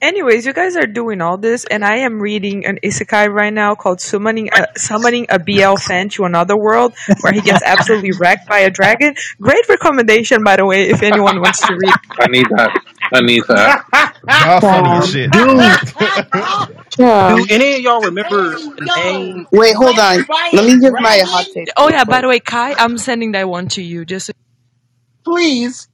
Anyways, you guys are doing all this, and I am reading an isekai right now called "Summoning a, Summoning a BL Fan to Another World," where he gets absolutely wrecked by a dragon. Great recommendation, by the way, if anyone wants to read. I need that. I need that. Y'all funny as shit. Yeah. Do any of y'all remember the name? Wait, hold on. Let me give my hot take. Oh yeah, by the way, Kai, I'm sending that one to you. Just Please.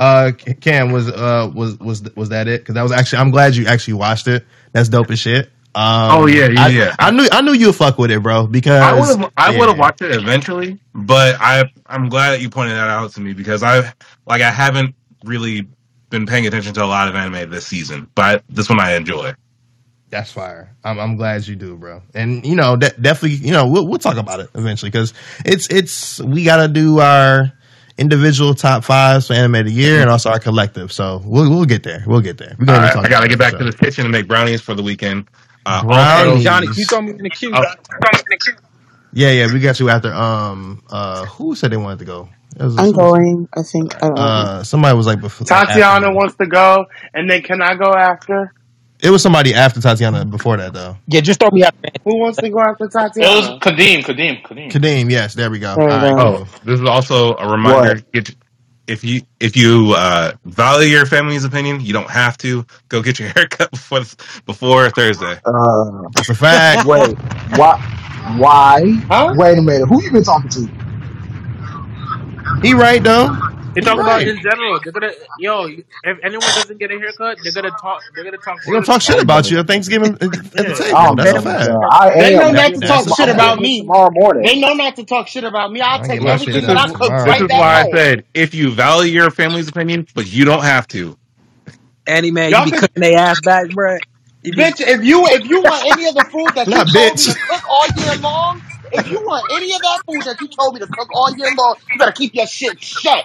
Uh, Cam was uh was was was that it? Because that was actually I'm glad you actually watched it. That's dope as shit. Um, Oh, yeah, yeah, I, yeah. I knew I knew you'd fuck with it, bro. Because I would have I would have watched it eventually, but I I'm glad that you pointed that out to me because I like I haven't really been paying attention to a lot of anime this season, but this one I enjoy. That's fire. I'm, I'm glad you do, bro. And you know, de- definitely, you know, we'll, we'll talk about it eventually because it's it's we got to do our individual top fives for anime of the year and also our collective. So we'll we'll get there. We'll get there. We're gonna right, talk I gotta get back so. to the kitchen and make brownies for the weekend. Uh, Brownies. Johnny, you throw me in the queue? Oh. Yeah, yeah, we got you after. Um, uh, who said they wanted to go? Was- I'm going. I think. I don't know. Uh, somebody was like before. Tatiana after- wants to go, and then can I go after? It was somebody after Tatiana before that though. Yeah, just throw me out, man. Who wants to go after Tatiana? It was Kadeem, Kadeem, Kadeem. Kadeem, yes, there we go. There we All right, go. cool. Oh, this is also a reminder. Get, if you if you uh, value your family's opinion, you don't have to go get your haircut before before Thursday. Uh, That's a fact. wait, why? Why? Huh? Wait a minute. Who you been talking to? He right though. They He talk about right. in general. They're gonna yo. If anyone doesn't get a haircut, they're gonna talk. They're gonna talk. They're gonna talk shit about you at Thanksgiving at the Yeah. table. Oh That's a man, fact. I They know am. not to That's talk a that's shit fact. about me. tomorrow morning. They know not to talk shit about me. I'll I take get my shit everything that I done cook tomorrow. This right is back why I home. said if you value your family's opinion, but you don't have to. Annie, man, you Y'all be can, cooking their ass back, bruh. You be bitch. If you if you want any of the food that you Not told me bitch. to cook all year long, if you want any of that food that you told me to cook all year long, you better keep your shit shut.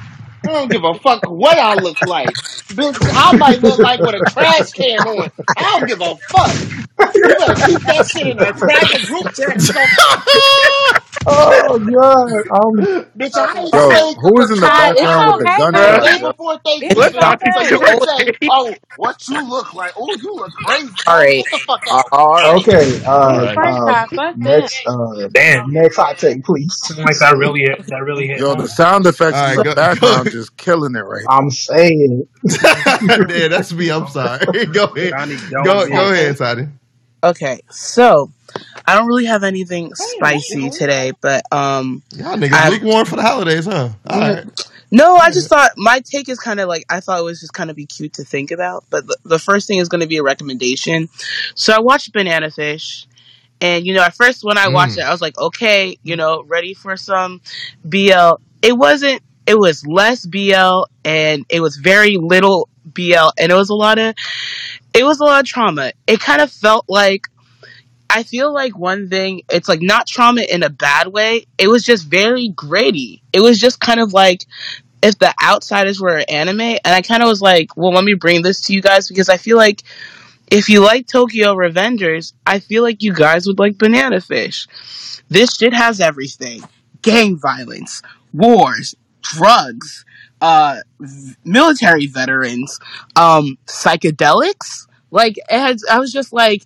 I don't give a fuck what I look like. Bitch, I might look like with a trash can on. I don't give a fuck. You better keep that shit in a private group chat somewhere. Oh god. Um. Bitch, I ain't Yo, steak who is in the Kai, it's background with the okay, gun. The track? day yo? before it's Let's Thanksgiving, talk okay. you about say, "Oh, what you look like? Oh, you look crazy." All right. get the fuck Uh, out. uh, okay. Uh. Alright. First Uh. half, but Next. Uh. Damn, Next hot take, please. something like that really hit. That really hit Yo, the home. sound effects All in right, the go go. background just killing it right I'm saying. yeah, that's me. I'm sorry. go ahead. Johnny, don't Go be. go ahead, Toddy. Okay, so I don't really have anything spicy today, but um, Y'all niggas I lukewarm for the holidays, huh? All right. no, I just thought my take is kind of like I thought it was just kind of be cute to think about. But the, the first thing is going to be a recommendation. So I watched Banana Fish, and you know, at first when I watched it, Mm. I was like, okay, you know, ready for some BL. It wasn't. It was less BL, and it was very little BL, and it was a lot of it was a lot of trauma. It kind of felt like I feel like one thing, it's like not trauma in a bad way. It was just very gritty. It was just kind of like if the outsiders were an anime, and I kind of was like, well, let me bring this to you guys because I feel like if you like Tokyo Revengers, I feel like you guys would like Banana Fish. This shit has everything gang violence, wars, drugs, uh, v- military veterans, um, psychedelics. Like it has, I was just like,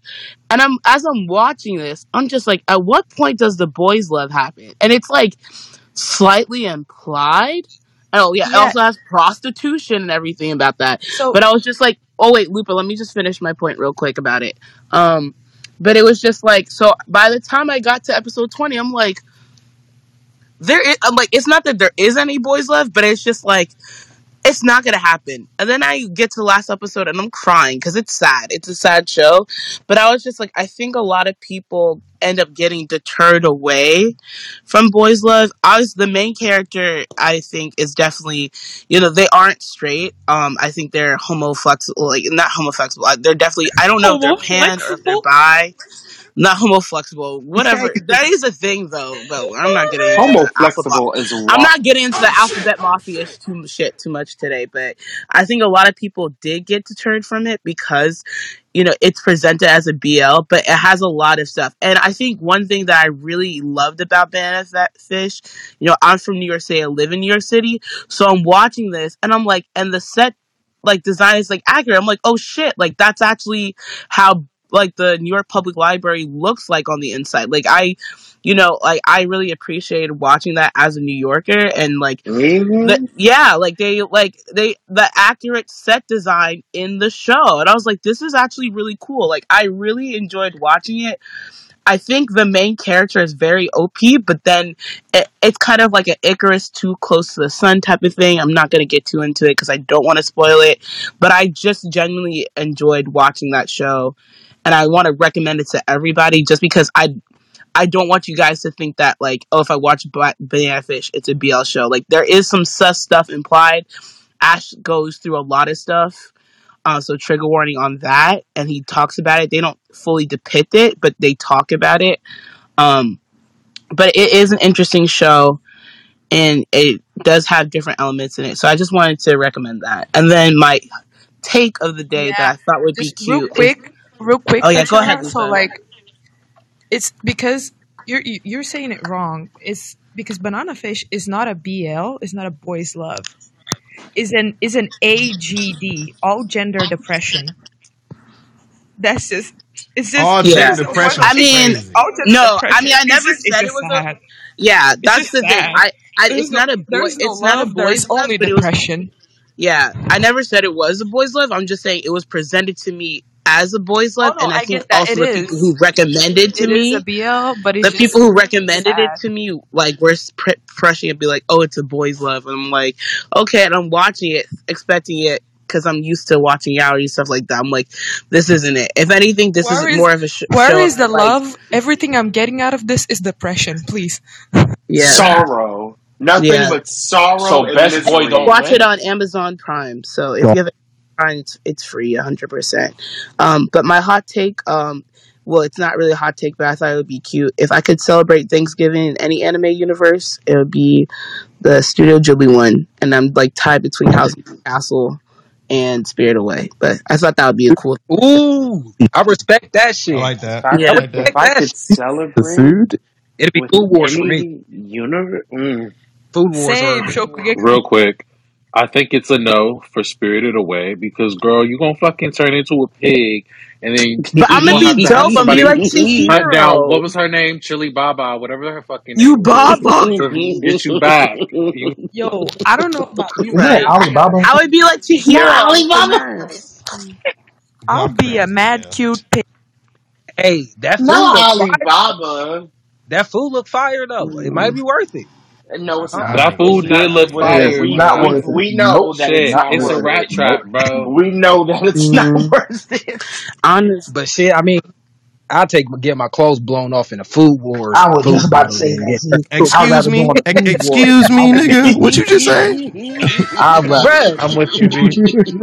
and I'm as I'm watching this, I'm just like, at what point does the boys' love happen? And it's like slightly implied. Oh yeah, it Yeah. also has prostitution and everything about that. So But I was just like, oh wait, Lupa, let me just finish my point real quick about it. Um, but it was just like, so by the time I got to episode twenty, I'm like, there is, I'm like, it's not that there is any boys left, but it's just like, it's not gonna happen. And then I get to the last episode and I'm crying because it's sad. It's a sad show. But I was just like, I think a lot of people end up getting deterred away from Boys Love. I was the main character. I think is definitely, you know, they aren't straight. Um, I think they're homoflexible, like not homoflexible. They're definitely. I don't know if they're pan or if they're bi. Not homo flexible, whatever. that is a thing, though. Though I'm not getting alphabet. Homoflexible is I'm not getting into the alphabet mafia too shit too much today, but I think a lot of people did get deterred from it because you know it's presented as a BL, but it has a lot of stuff. And I think one thing that I really loved about Banana Fish, you know, I'm from New York City, I live in New York City, so I'm watching this and I'm like, and the set like design is like accurate. I'm like, oh shit, like that's actually how like the New York Public Library looks like on the inside. Like I, you know, like I really appreciated watching that as a New Yorker and like the, yeah, like they like they the accurate set design in the show. And I was like, this is actually really cool. Like I really enjoyed watching it. I think the main character is very OP, but then it, it's kind of like an Icarus too close to the sun type of thing. I'm not going to get too into it because I don't want to spoil it, but I just genuinely enjoyed watching that show. And I want to recommend it to everybody just because I I don't want you guys to think that like, oh, if I watch Ba- Banana Fish, it's a BL show. Like there is some sus stuff implied. Ash goes through a lot of stuff. Uh, so trigger warning on that, and he talks about it. They don't fully depict it, but they talk about it. Um, but it is an interesting show, and it does have different elements in it. So I just wanted to recommend that. And then my take of the day that I thought would be just real cute. is- quick, real quick. Oh, yeah, go ahead, So like, it's because you're you- you're saying it wrong. It's because banana fish is not a BL. It's not a boys love. Is an is an AGD, all gender depression. That's just it's just All Yeah. gender depression I mean, all gender no, depression. I mean, I never just- said it was sad. a. Yeah, that's just the thing. I, I it's no, not a boy. there's no It's not a love. There boys love, only but it was depression. Yeah, I never said it was a boys' love. I'm just saying it was presented to me as a boys' Oh love, no, and I, I think also It the people who recommended to It is me, a BL, but the just people who recommended it to me, like were pre- pressing it, be like, "Oh, it's a boys' love," and I'm like, "Okay," and I'm watching it, expecting it because I'm used to watching yaoi stuff like that. I'm like, "This isn't it." If anything, this Where is is more of a sh- where show. is the like, love? Everything I'm getting out of this is depression. Please. yeah, Sorrow. Nothing yeah. but sorrow So best boy don't Watch it on Amazon Prime. So if you have Prime, it's, it's free, hundred percent. Um, but my hot take, um, well, it's not really a hot take, but I thought it would be cute if I could celebrate Thanksgiving in any anime universe. It would be the Studio Ghibli one, and I'm like tied between House of the Castle and Spirit Away. But I thought that would be a cool. Ooh, I respect that I shit. like that. If I, Yeah. I could, respect if I that could shit. celebrate food? It'd be with Food Wars for me. any universe, mm, Food Wars Same, are Shokugeki. Real quick, I think it's a no for Spirited Away because girl, you gonna fucking turn into a pig and then But I'm you gonna gonna be have to have dope. I'm gonna somebody be like hunt down. What Chihiro. was her name? Chili Baba, whatever her fucking You name was, Baba. to get you back. You, Yo, I don't know about you Isn't that guys. Alibaba? I would be like Chihiro. no, Alibaba. I'll be a crazy, mad yeah. cute pig. Hey, that food not look fire. Alibaba. That food look fire though. It might mm. be worth it. No, it's not. that Alright. food It's did not. look We, fire, we, not we, worth we know Nope. that it's Shit, not it's a rat it. trap, bro. We know that it's not Mm, worth it. honest. But shit, I mean, I'll take get my clothes blown off in a food war, I was food just about to battle say than that. get See. I'd Excuse rather me. go on a Ex- food war. excuse me, nigga. What you just say? I'd rather. Bruh, I'm with you, B.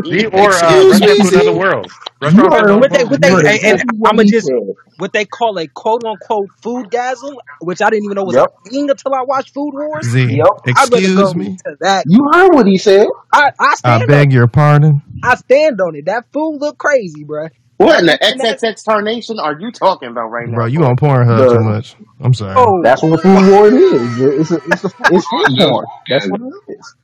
B or uh, Excuse rush me, off to another Z. world. Rush You off heard, another what they world. what you they heard and, and exactly what I'ma he just said. what they call a quote unquote food gasm, which I didn't even know was Yep. a thing until I watched Food Wars. Z. Yep. I'd rather go Excuse me. to that. You heard what he said. I, I I stand on beg it. your pardon. I stand on it. That food look crazy, bruh. What in the XXX tarnation are you talking about right now? Bro, you on Pornhub The- too much. I'm sorry. Oh, That's what food porn is. It's a, it's a, it's food porn. That's what it is.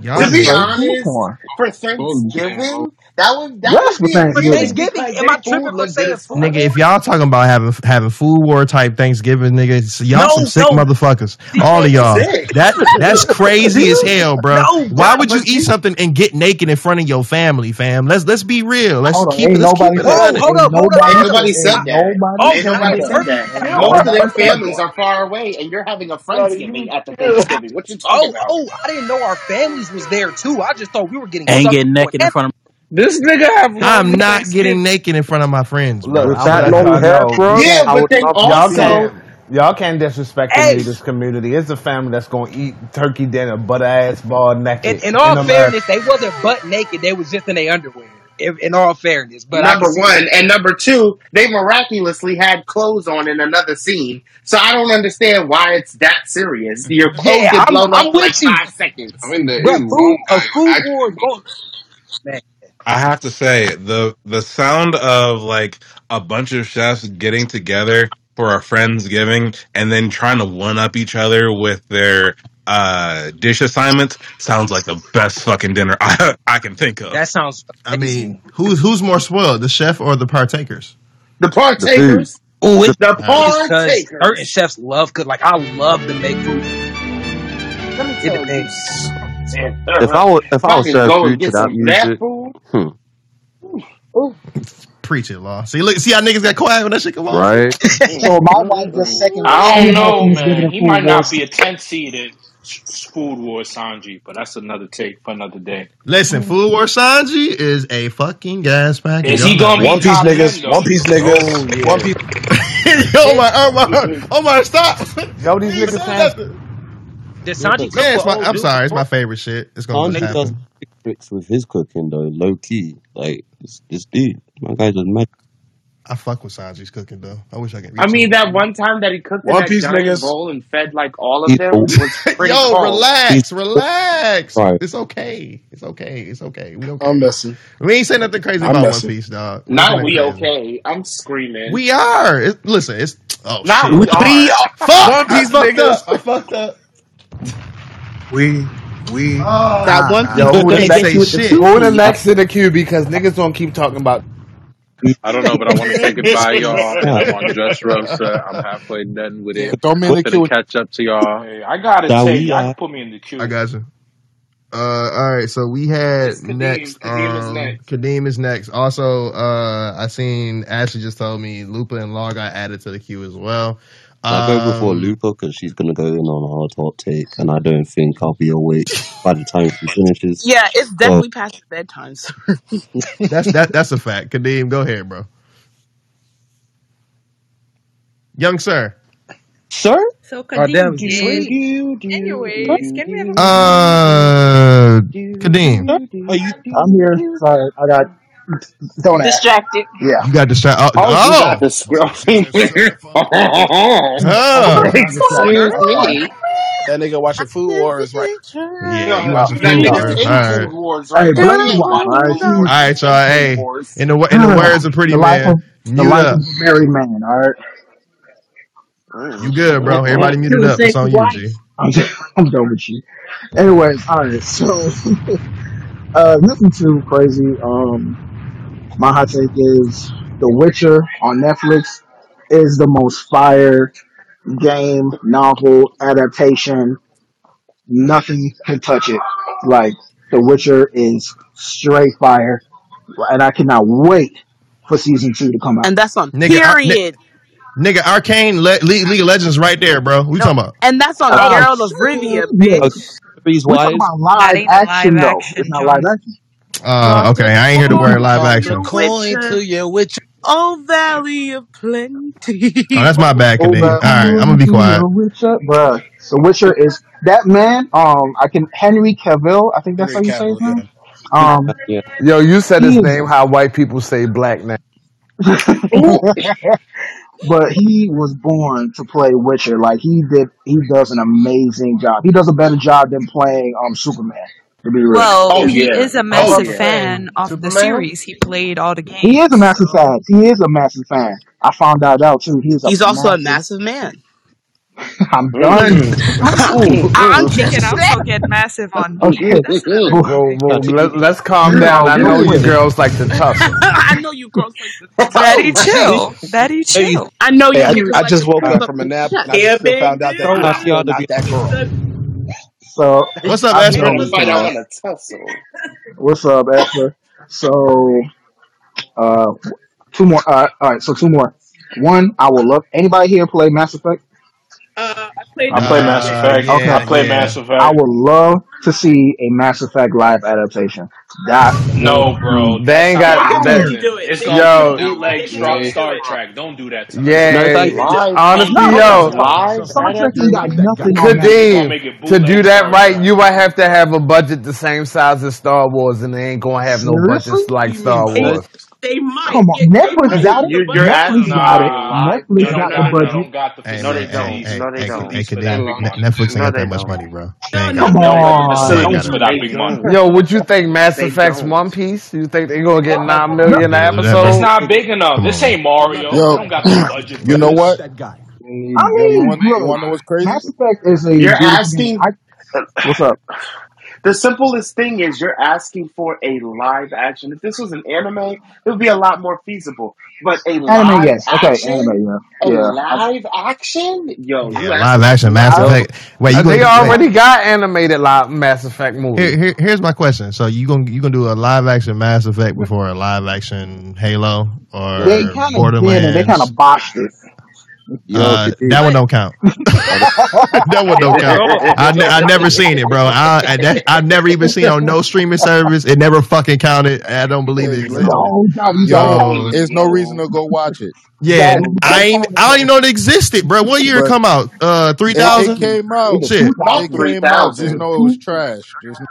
Y'all To be food honest, porn. for Thanksgiving, that was that yes, was Thanksgiving. Thanksgiving. Am I tripping for saying food? Nigga, if y'all talking about having having food war type Thanksgiving, nigga, y'all no, some sick no. motherfuckers. All of y'all. That that's crazy as hell, bro. No, Why would you eat something and get naked in front of your family, fam? Let's let's be real. Let's hold keep, on, let's keep it. Hold, hold up, hold up. Nobody oh, said that. Nobody, nobody said that. Most of their families are far away, and you're having a Thanksgiving at the Thanksgiving. What you talking oh, about? Oh, I didn't know our families was there too. I just thought we were getting and getting naked in front of this nigga have. I'm not getting naked in front of my friends. Bro. Look, that long hair, bro. Yeah, but they also. Y'all can't disrespect the nudist community. It's a family that's gonna eat turkey dinner, butt ass, bald naked. In, in all in fairness, they wasn't butt naked. They was just in their underwear. In, in all fairness, but number one and number two, they miraculously had clothes on in another scene. So I don't understand why it's that serious. Your clothes yeah, get blown I'm, up I'm like five seconds. I mean, the but food, a food war. Man. I have to say the the sound of like a bunch of chefs getting together for a friendsgiving and then trying to one up each other with their uh, dish assignments sounds like the best fucking dinner I, I can think of. That sounds. I mean, who's who's more spoiled, the chef or the partakers? The partakers. The Ooh, it's the, the partakers. Certain chefs love cause Like I love to make food. Let me tell it depends. You Man, If I was if I was fucking served go and food to that music, hmm, Preach it, Law. See, look, see how niggas got quiet when that shit come on. right? So my wife just second I don't know, man. He might not Wars. be a 10 seeded Food war Sanji, but that's another take for another day. Listen, Food War Sanji is a fucking gas pack, Is he gonna be One Piece niggas, oh, One? Piece niggas, One. Piece. Yo, my It, my, oh, Omar, my, stop! Yo, these niggas. Sanji Yeah, it's my. I'm sorry, it's my favorite shit. It's gonna just Sanji does tricks with his cooking though, low key. Like this, this dude, my guy just mad. I fuck with Sanji's cooking though. I wish I could I eat mean, that one time that he cooked One Piece niggas. bowl and fed like all of them was pretty Yo, cold. Relax, relax. right. It's okay. It's okay. It's okay. We don't. I'm messing. We ain't saying nothing crazy I'm about One. Piece, dog. We Not we crazy. okay. I'm screaming. We are. It, listen, it's oh Not shit. we What the are. fuck? One I Piece fucked up. I fucked up. We we oh. that one. Yo, who the next, who the next in the queue? Because niggas don't keep talking about. I don't know, but I want to say goodbye, y'all. I'm on Dressrosa. Uh, I'm halfway done with it. throw me in the to queue. catch up to y'all. Hey, I gotta That take. put me in the queue. I got you. Uh, all right, so we had Kadeem. next. Kadeem is Um, next. Kadeem is next. Also, uh, I seen Ashley just told me Lupa and Law got added to the queue as well. I go before um, Lupa because she's going to go in on a hard hot take, and I don't think I'll be awake by the time she finishes. Yeah, it's definitely past bedtime. That's that. That's a fact. Kadeem, go ahead, bro. Young sir. sir, So Kadeem, Goddamn, you do anyways, can we have a Uh, do Kadeem. are you? I'm here. Sorry, I got don't distracted. Ask. Yeah, you got distracted. Oh, oh, got this oh. oh. That nigga watching Food Wars, right? Yeah, you watching Food Wars. All right, all right, y'all. Hey, in the in the words of Pretty the Man, of, the married man. All right. You good, bro? Everybody muted up. It's on you, G. I'm, I'm done with you. Anyways, all right. So, uh, nothing too crazy. Um, my hot take is The Witcher on Netflix is the most fire game, novel, adaptation. Nothing can touch it. Like, The Witcher is straight fire. And I cannot wait for season two to come out. And that's on Nigga, I- ni- period. nigga, Arcane Le- Le- League of Legends right there, bro. We No, talking about? and that's on Oh, Gerald of Rivia, shit. Bitch. We talking about live live action though. It's not live action. Uh, okay, I ain't here to wear live action. Going to your with your Oh, Valley of Oh, Plenty. that's my bad, oh, Kadeem. All right, I'm gonna be quiet. the Witcher, bruh. The Witcher is that man. Um, I can Henry Cavill. I think that's how you say his name. yeah. Um, Yeah. Yo, you said his name how white people say black now. But he was born to play Witcher. Like he did, he does an amazing job. He does a better job than playing um Superman. Well, oh, he yeah. is a oh, massive oh, yeah. fan of Superman? the series. He played all the games. He is a massive fan. He is a massive fan. I found out out too. He's, He's also massive. a massive man. I'm done. I'm, kicking. I'm gonna get massive on oh, me. Whoa, whoa. Let, let's calm down. I know you girls like the tough. I know you girls like the tough. Daddy chill. Daddy chill. Hey, I know you. Hey, I, I, just woke up from a nap. Yeah, and I just found out that I'm not that girl. So what's up, Asper? I want to tussle. What's up, Asper? So, uh, two more. All right, so two more. One, I will love anybody here play Mass Effect. Uh, I play Mass Effect. okay, I play Mass Effect. I would love to see a Mass Effect live adaptation. That No, bro. They ain't got Why would you do it? It's They Yo, bootleg Star Yeah. Star Trek. Don't do that to us. No, yeah. Honestly, yo, Star Trek got nothing to to do that right, you might have to have a budget the same size as Star Wars, and they ain't gonna have no budget like Star Wars. They might Come on, Netflix got it. You, you're budget asking. Netflix got it. Nah, Netflix no, no, got the no, no. budget. Got the No, they don't. No, they don't. Netflix ain't got that much money, bro. Come on. Yo, would you think Mass They Effects. One Piece? You think they gonna get nine million episodes? It's not big enough. This ain't Mario. They Yo, don't got the budget you know what? I You wanna mean. You wanna know what's crazy? Mass? Effect is a You're asking. What's up? The simplest thing is you're asking for a live action. If this was an anime, it would be a lot more feasible. But a live Anime, yes. Okay, action, anime, yeah. a live action, yo, Yeah, live action Mass. Effect. Wait, you they already got animated live Mass Effect here, here, here's my question. So you gonna you gonna do a live action Mass Effect before a live action Halo or kind did. They kind of botched it. Uh, that one don't count. that one don't count. I, ne- I never seen it, bro. I I, I never even seen on no streaming service. It never fucking counted. I don't believe it exists. Yo, there's no reason to go watch it. Yeah, I ain't. I don't even know it existed, bro. What year it come out? Uh, It, came out. It came out. Just know it was trash. Just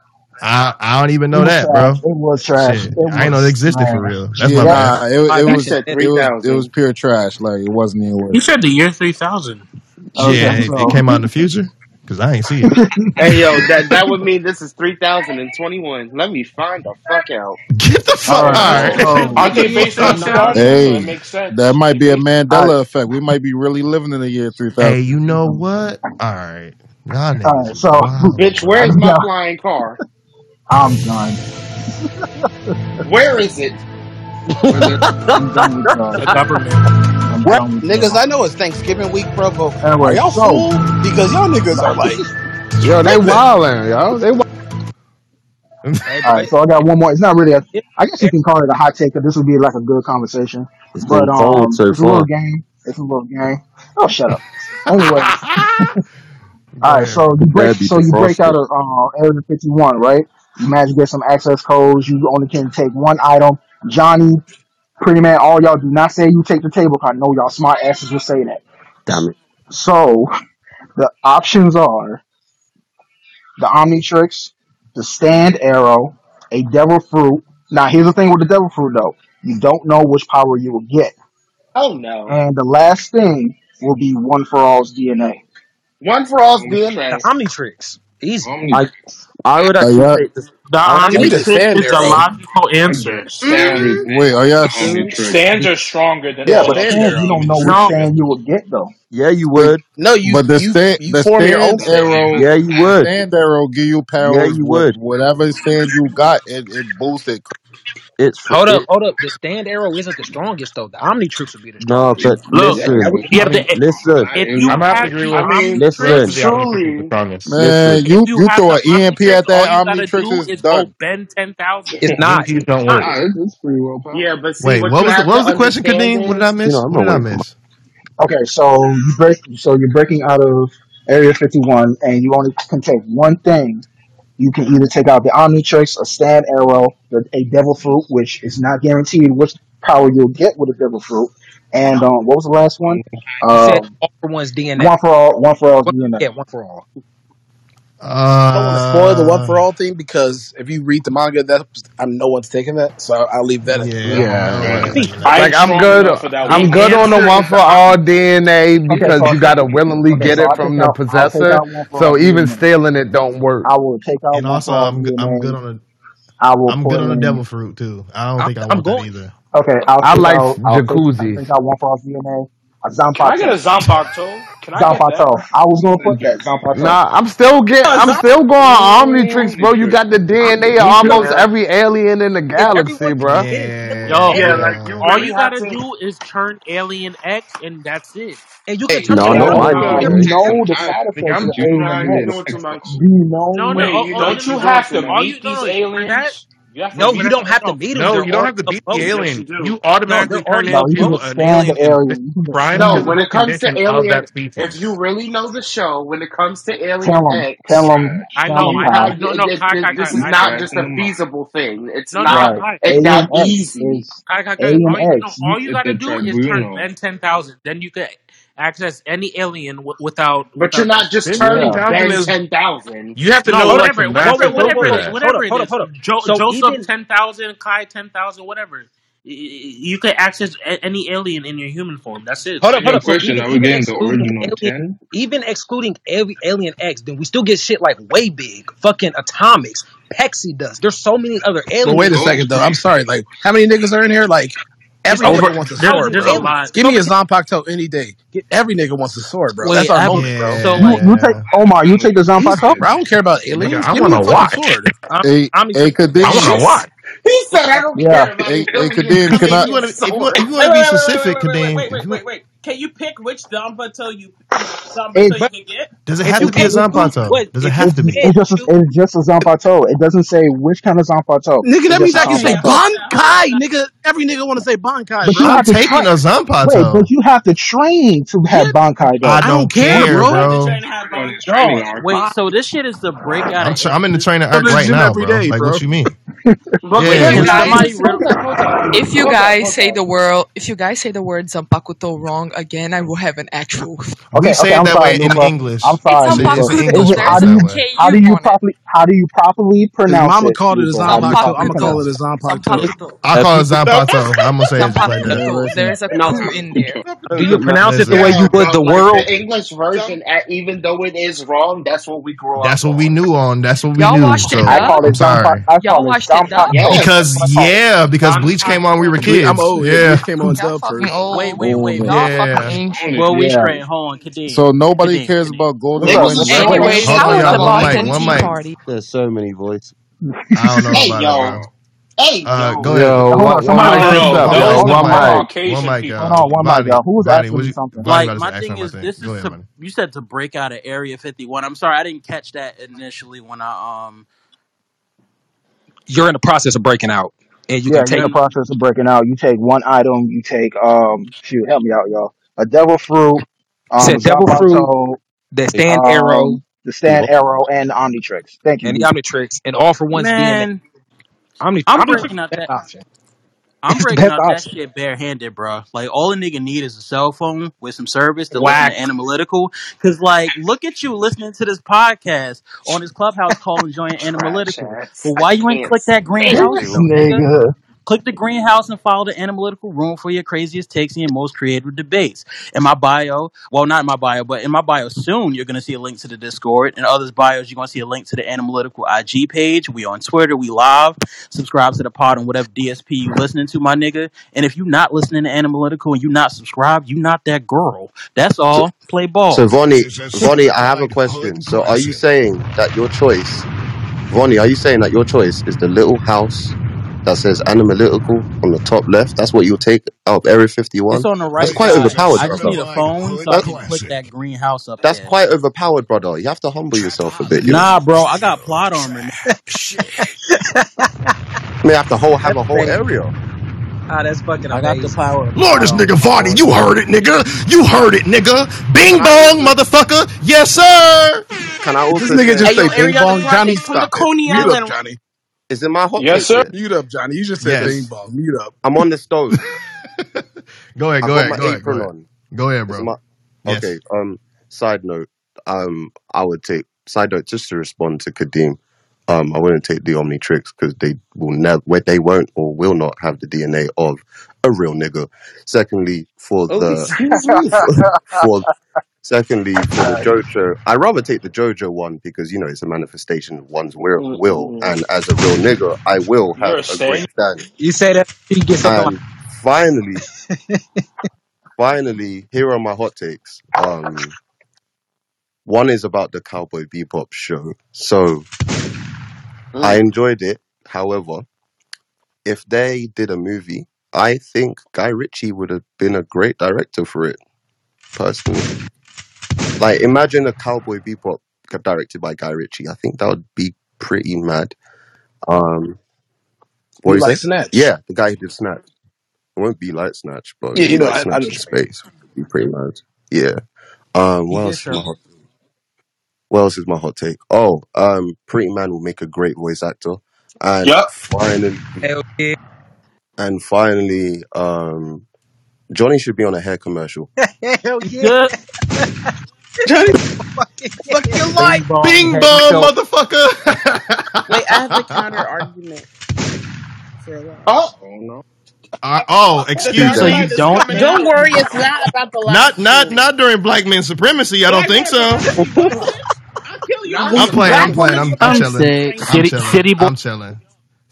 I, I don't even know that, trash. bro. It was trash. It was I ain't know it existed trash. for real. That's yeah, my nah, it, it, was, it, was, it, was, pure trash. Like it wasn't even worth. You said the year three thousand. Okay, yeah, so. it, came out in the future because I ain't see it. hey yo, that that would mean this is three thousand and twenty one. Let me find the fuck out. Get the fuck. All right. Oh, all right. I sense. Hey, so that might be a Mandela effect. We might be really living in the year three thousand. Hey, you know what? All right. All right, so wow. bitch, where's my flying car? I'm done. Where is it? i niggas. I know it's Thanksgiving week, bro, but are Anyway, y'all so? Because y'all niggas are like Yo, they wilding, wildin', yo. They wild. All right, so I got one more. It's not really a. I guess you can call it a hot take. this would be like a good conversation. It's But um, so it's a little far. game. It's a little game. Oh, shut up. Anyway. all right. So you break. So you break out of uh, Area 51, right? You manage get some access codes. You only can take one item. Johnny, Pretty Man, all y'all do not say you take the table card. know y'all smart asses will say that. Damn it. So the options are the Omnitrix, the Stand Arrow, a Devil Fruit. Now here's the thing with the Devil Fruit though. You don't know which power you will get. Oh no. And the last thing will be One for All's DNA. One for all's DNA. The Omnitrix. Easy. Omni- I would oh, actually say The Omni would is a logical answer. Mm-hmm. Wait, oh, are y'all? Stands are stronger than Yeah, but stand, you don't know which stand you would get though. yeah, you Wait, would. No, you but the stand you the stand stand. arrow Yeah, you would. stand arrow give you power. Yeah, you would. whatever stand you got it, it boosts it. It's Hold up, it. hold up. The stand arrow isn't the strongest though. The Omni Omnitrix would be the No, strongest. but Look, listen, you have to. listen, If you I'm have to agree the with mean, omni true, listen, truly, Man, you you you throw an EMP at that all you gotta do Omnitrix is done. Ben ten thousand. It's not. It's don't work. it's. Yeah, but see, Wait, what what was the, what was the question, Kadeem? What did I You know, miss? What did I miss? Okay, so you break, so you're breaking out of Area 51, and you only can take one thing. You can either take out the Omnitrix, a Stand Arrow, the, a Devil Fruit, which is not guaranteed which power you'll get with a Devil Fruit, and um, what was the last one? One said um, all for one's DNA. one for all, one for all DNA. Yeah, one for all. I don't want to spoil the one uh, for all thing because if you read the manga, that I'm no one's taking that, so I'll, leave that. Yeah, yeah. I like I'm good. I'm good on the one for all DNA because you gotta willingly Okay, get so it from the out. Possessor. So even DNA. stealing it don't work. I will take out And also, I'm g- I'm good on a I will I'm good on a devil fruit too. I don't I'm think I I'm want that going. either. Okay, I'll I like out. I'll take. I'll jacuzzi. take for all DNA. Zampato. I get a Zampato? Can I Zampato. I was gonna put that Zampato. Nah, I'm still getting. I'm still going Omnitrix, bro. You got the DNA of almost every alien in the galaxy, bro. Yeah. Yo, yeah, like you all you gotta do is turn Alien X, and that's it. and you can turn No, it no, no, you know the I side effects You doing too much. Know No, no. Don't you have to all meet you no, these aliens? You no, you don't have to beat him. No, you don't have to beat the alien. You, automatically turn into an alien. Brian, No, when it comes to alien, if you really know the show, when it comes to alien tell X, tell them. I know, I know. This is not just a feasible thing. It's not. It's not easy. All you got to do is turn Ben ten thousand. Then you can access any alien w- without. But without you're not just turning down Ben is ten thousand. You have to no know like whatever the whatever massive whatever it is. Hold up, hold up, hold up. jo- So Joseph even ten thousand Kai ten thousand whatever Y- you can access a- any alien in your human form. That's it. hold up, hold up. Question: Are we getting the original alien, ten? even excluding every Alien X, then we still get shit like way big, fucking Atomix, pexi dust. There's so many other But wait a second though. I'm sorry. Like, how many niggas are in here? Like Everybody over, wants a sword, there's bro. A lot. Give me a Zanpakuto any day. Get, every nigga wants a sword, bro. Wait, That's our moment, yeah, bro. So you, you take Omar. You take the Zanpakuto. Bro, I don't care about aliens. Nigga, I want a to watch. sword. I'm, Hey, I'm. I want to watch. He said, "I don't yeah. care." Hey, hey, Kadeem, can I, if you want to be specific, Kadeem, wait, wait, wait, Can you pick which Zambato you Zambato you can get? Does it have to be a Zambato? Does it have to be? It's just, it's just a Zambato. It doesn't say which kind of Zambato. Nigga, that means I can say Bankai. Nigga, every nigga want to say Bankai. But you have to taking a Zampato. But you have to train to have Bankai. Though. I don't care, bro. Wait, so this shit is the breakout. I'm in the trainer arc right now, bro. Like what you mean? If you guys, say the word, if you guys say the word Zanpakuto wrong again, I will have an actual. Okay, we say okay, it I'm that sorry, way in English. I'm sorry, It's It's English. How do you how do you properly how do you properly pronounce mama it, called it Zanpakuto. I'm gonna call it? Zanpakuto. I That's call it Zampato. I'm gonna say it like that. There is a No, in there. do you pronounce it the way you would the world? the English version, even though it is wrong, that's what we grew up That's what we knew on. That's what we Y'all knew. it I call it Y'all I'm, Because yeah, because Bleach came on. We were kids. I'm old. Yeah, came on dub first. Wait, wait, wait. Yeah. Well, we straight. So nobody cares about Golden. There's so many voices. I don't know hey, yo. Hey, uh, yo. go ahead. Yo, on, somebody up, one, mic. One mic. Hold on, one mic. Who was asking something? Like, my thing is, this is you said to break out of Area 51. I'm sorry, I didn't catch that initially when I um you're in the process of breaking out, and you Yeah, can you're in take the process of breaking out. You take one item, you take um shoot, help me out, y'all. A devil fruit, um, a devil fruit, the stand um, arrow, the stand arrow, and Omnitrix. Thank you, and the Omnitrix, and all for one's DNA. I'm breaking out that. option. I'm It's breaking out up that shit barehanded, bro. Like all a nigga need is a cell phone with some service to listen to Cause like, look at you listening to this podcast on this clubhouse call Enjoy Trash But why you ain't click that green house nigga? nigga. Click the greenhouse and follow the analytical room for your craziest takes and your most creative debates. In my bio, well, not in my bio, but in my bio soon, you're going to see a link to the Discord. In others' bios, you're going to see a link to the analytical IG page. We on Twitter, we live. Subscribe to the pod on whatever DSP you listening to, my nigga. And if you're not listening to analytical and you're not subscribed, you not that girl. That's all. Play ball. So Vonnie, Vonnie, I have a question. So are you saying that your choice, Vonnie, are you saying that your choice is the little house that says analytical on the top left? That's what you'll take out of Area 51? It's on the That's right quite side. overpowered, I just brother. need a phone so I can click that greenhouse up That's there. quite overpowered, brother. You have to humble yourself a bit. You know? Nah, bro, I got plot armor. I mean, have to whole have a whole area. Ah, that's fucking I got the amazing. power. Lord, this nigga Vonnie, you heard it, nigga. You heard it, nigga. Bing bong, motherfucker. Yes, sir. Can I This also nigga say, just say bing bong. Johnny, stop it. Mute up, Island. Johnny. Is it my hot Yes, take sir. yet? Mute up, Johnny. You just said Yes. bing bong. Mute up. I'm on the stove. Go ahead, I go got ahead, my go ahead, go apron ahead. on. Go ahead, Is bro. my Yes. okay? Um, side note. Um, I would take side note, just to respond to Kadeem, um, I wouldn't take the Omnitrix because they will never, where they won't or will not have the DNA of a real nigga. Secondly, for Oh, the excuse me. for secondly for the JoJo, I rather take the JoJo one because you know it's a manifestation of one's will, will, Mm-mm. and as a real nigga, I will have You're a a stain. great stand. You say that he gets something And finally, finally, here are my hot takes. Um, one is about the Cowboy Bebop show. So I Mm. enjoyed it. However, if they did a movie, I think Guy Ritchie would have been a great director for it. Personally, like imagine a Cowboy Bebop directed by Guy Ritchie. I think that would be pretty mad. Um, what Be is like it? Snatch. Yeah, the guy who did Snatch. It won't be like Snatch, but it'd Yeah, be you know, like I, I Snatch in what you mean. space. It'd be pretty mad. Yeah. Um, He what did else is my show. hot? What else is my hot take? Oh, um, Pretty Man will make a great voice actor, and Yup. finally, Hell and finally, um, Johnny should be on a hair commercial. Hell yeah. Johnny, Fucking fuck your Bing life. bong Bing head bong, show. motherfucker. Wait, I have a counter argument for a while. Oh, Oh no. Uh, oh, The excuse So dark you me. side is don't coming? Don't worry, it's not about the last Not not two. not during Black Men Supremacy. I don't Black think man so. supremacy, you bitch. I'll kill you. not Listen, I'm playing. I'm black playing. woman I'm I'm I'm chilling. sick. supremacy. I'm City chilling. City Boy. I'm chilling.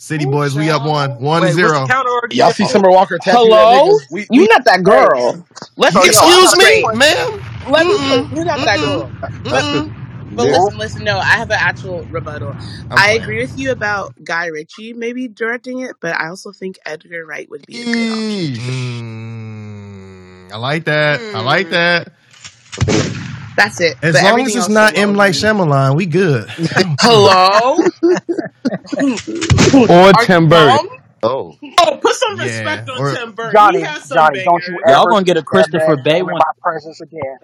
City boys, we up one, one Wait, what's the zero. counter Y'all see Summer Walker tattoo that Hello? nigga? We You we not that hey. girl. Let's So be yo, Excuse got a me, question. ma'am. Let me. Mm-mm. You're not that girl. But Mm-mm. but Yeah. listen, listen. No, I have an actual rebuttal. I'm I playing. agree with you about Guy Ritchie maybe directing it, but I also think Edgar Wright would be a good option. Mm, I like that. I like Mm. that. That's it. As But long as it's not I M will like agree. Shyamalan, we good. Hello? Or Are Tim Burton. Oh, Oh, put some yeah. respect on Or Tim Burton. Johnny, He has some Johnny, don't you bangers. Y'all gonna get a Christopher man's Bay name in one. my presence again.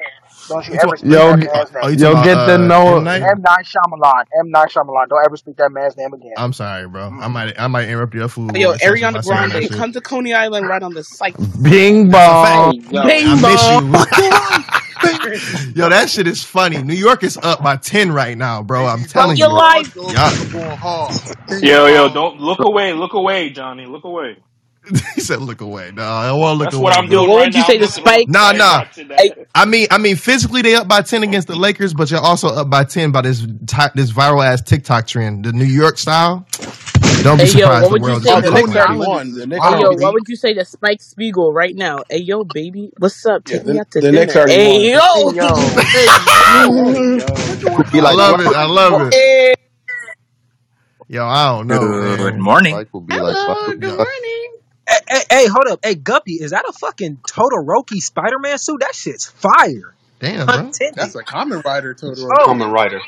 Don't you you ever speak Yo, that man's oh, name. yo, about get the uh, know. M Night? M. Night Shyamalan. M. Night Shyamalan. Don't ever speak that man's name again. I'm sorry, bro. I Mm. might I might interrupt your food Yo, session Ariana by saying Grande, shit. come to Coney Island right on the site. Bing That's a bong. I Bing miss bong. you. Yo, that shit is funny. New York is up by ten right now, bro. I'm telling your you. life. Y'all, Yo, yo, don't look away. Look away, Johnny. Look away. he said, "Look away." No, I won't look That's away, what I'm bro. Yo, doing what right would you now. say I'm to looking. I'm, Spike? Nah, I'm nah. watching Hey, that. I mean, I mean, physically they up by ten against the Lakers, but you're also up by ten by this ti- this viral ass TikTok trend, the New York style. Don't be hey, yo, surprised what the would you world say Oh, to the becoming Knicks like that. won. The Knicks Hey, already yo, beat. what would you say to Spike Spiegel right now? Hey, yo, baby, what's up? Yeah, Take me the, out to the Knicks dinner. already Hey, won. yo, Hey, yo. hey, yo. would be I like love Spike. it. I love it. Hey. Yo, I don't know, Good man. morning. Spike will be like Hello, Spike. good Yo, morning. Hey, hey, hey, hold up. Hey, Guppy, is that a fucking Todoroki Spider Man suit? That shit's fire. damn, bro. Untended. That's a Kamen Rider, Totoro. Oh, Kamen Rider.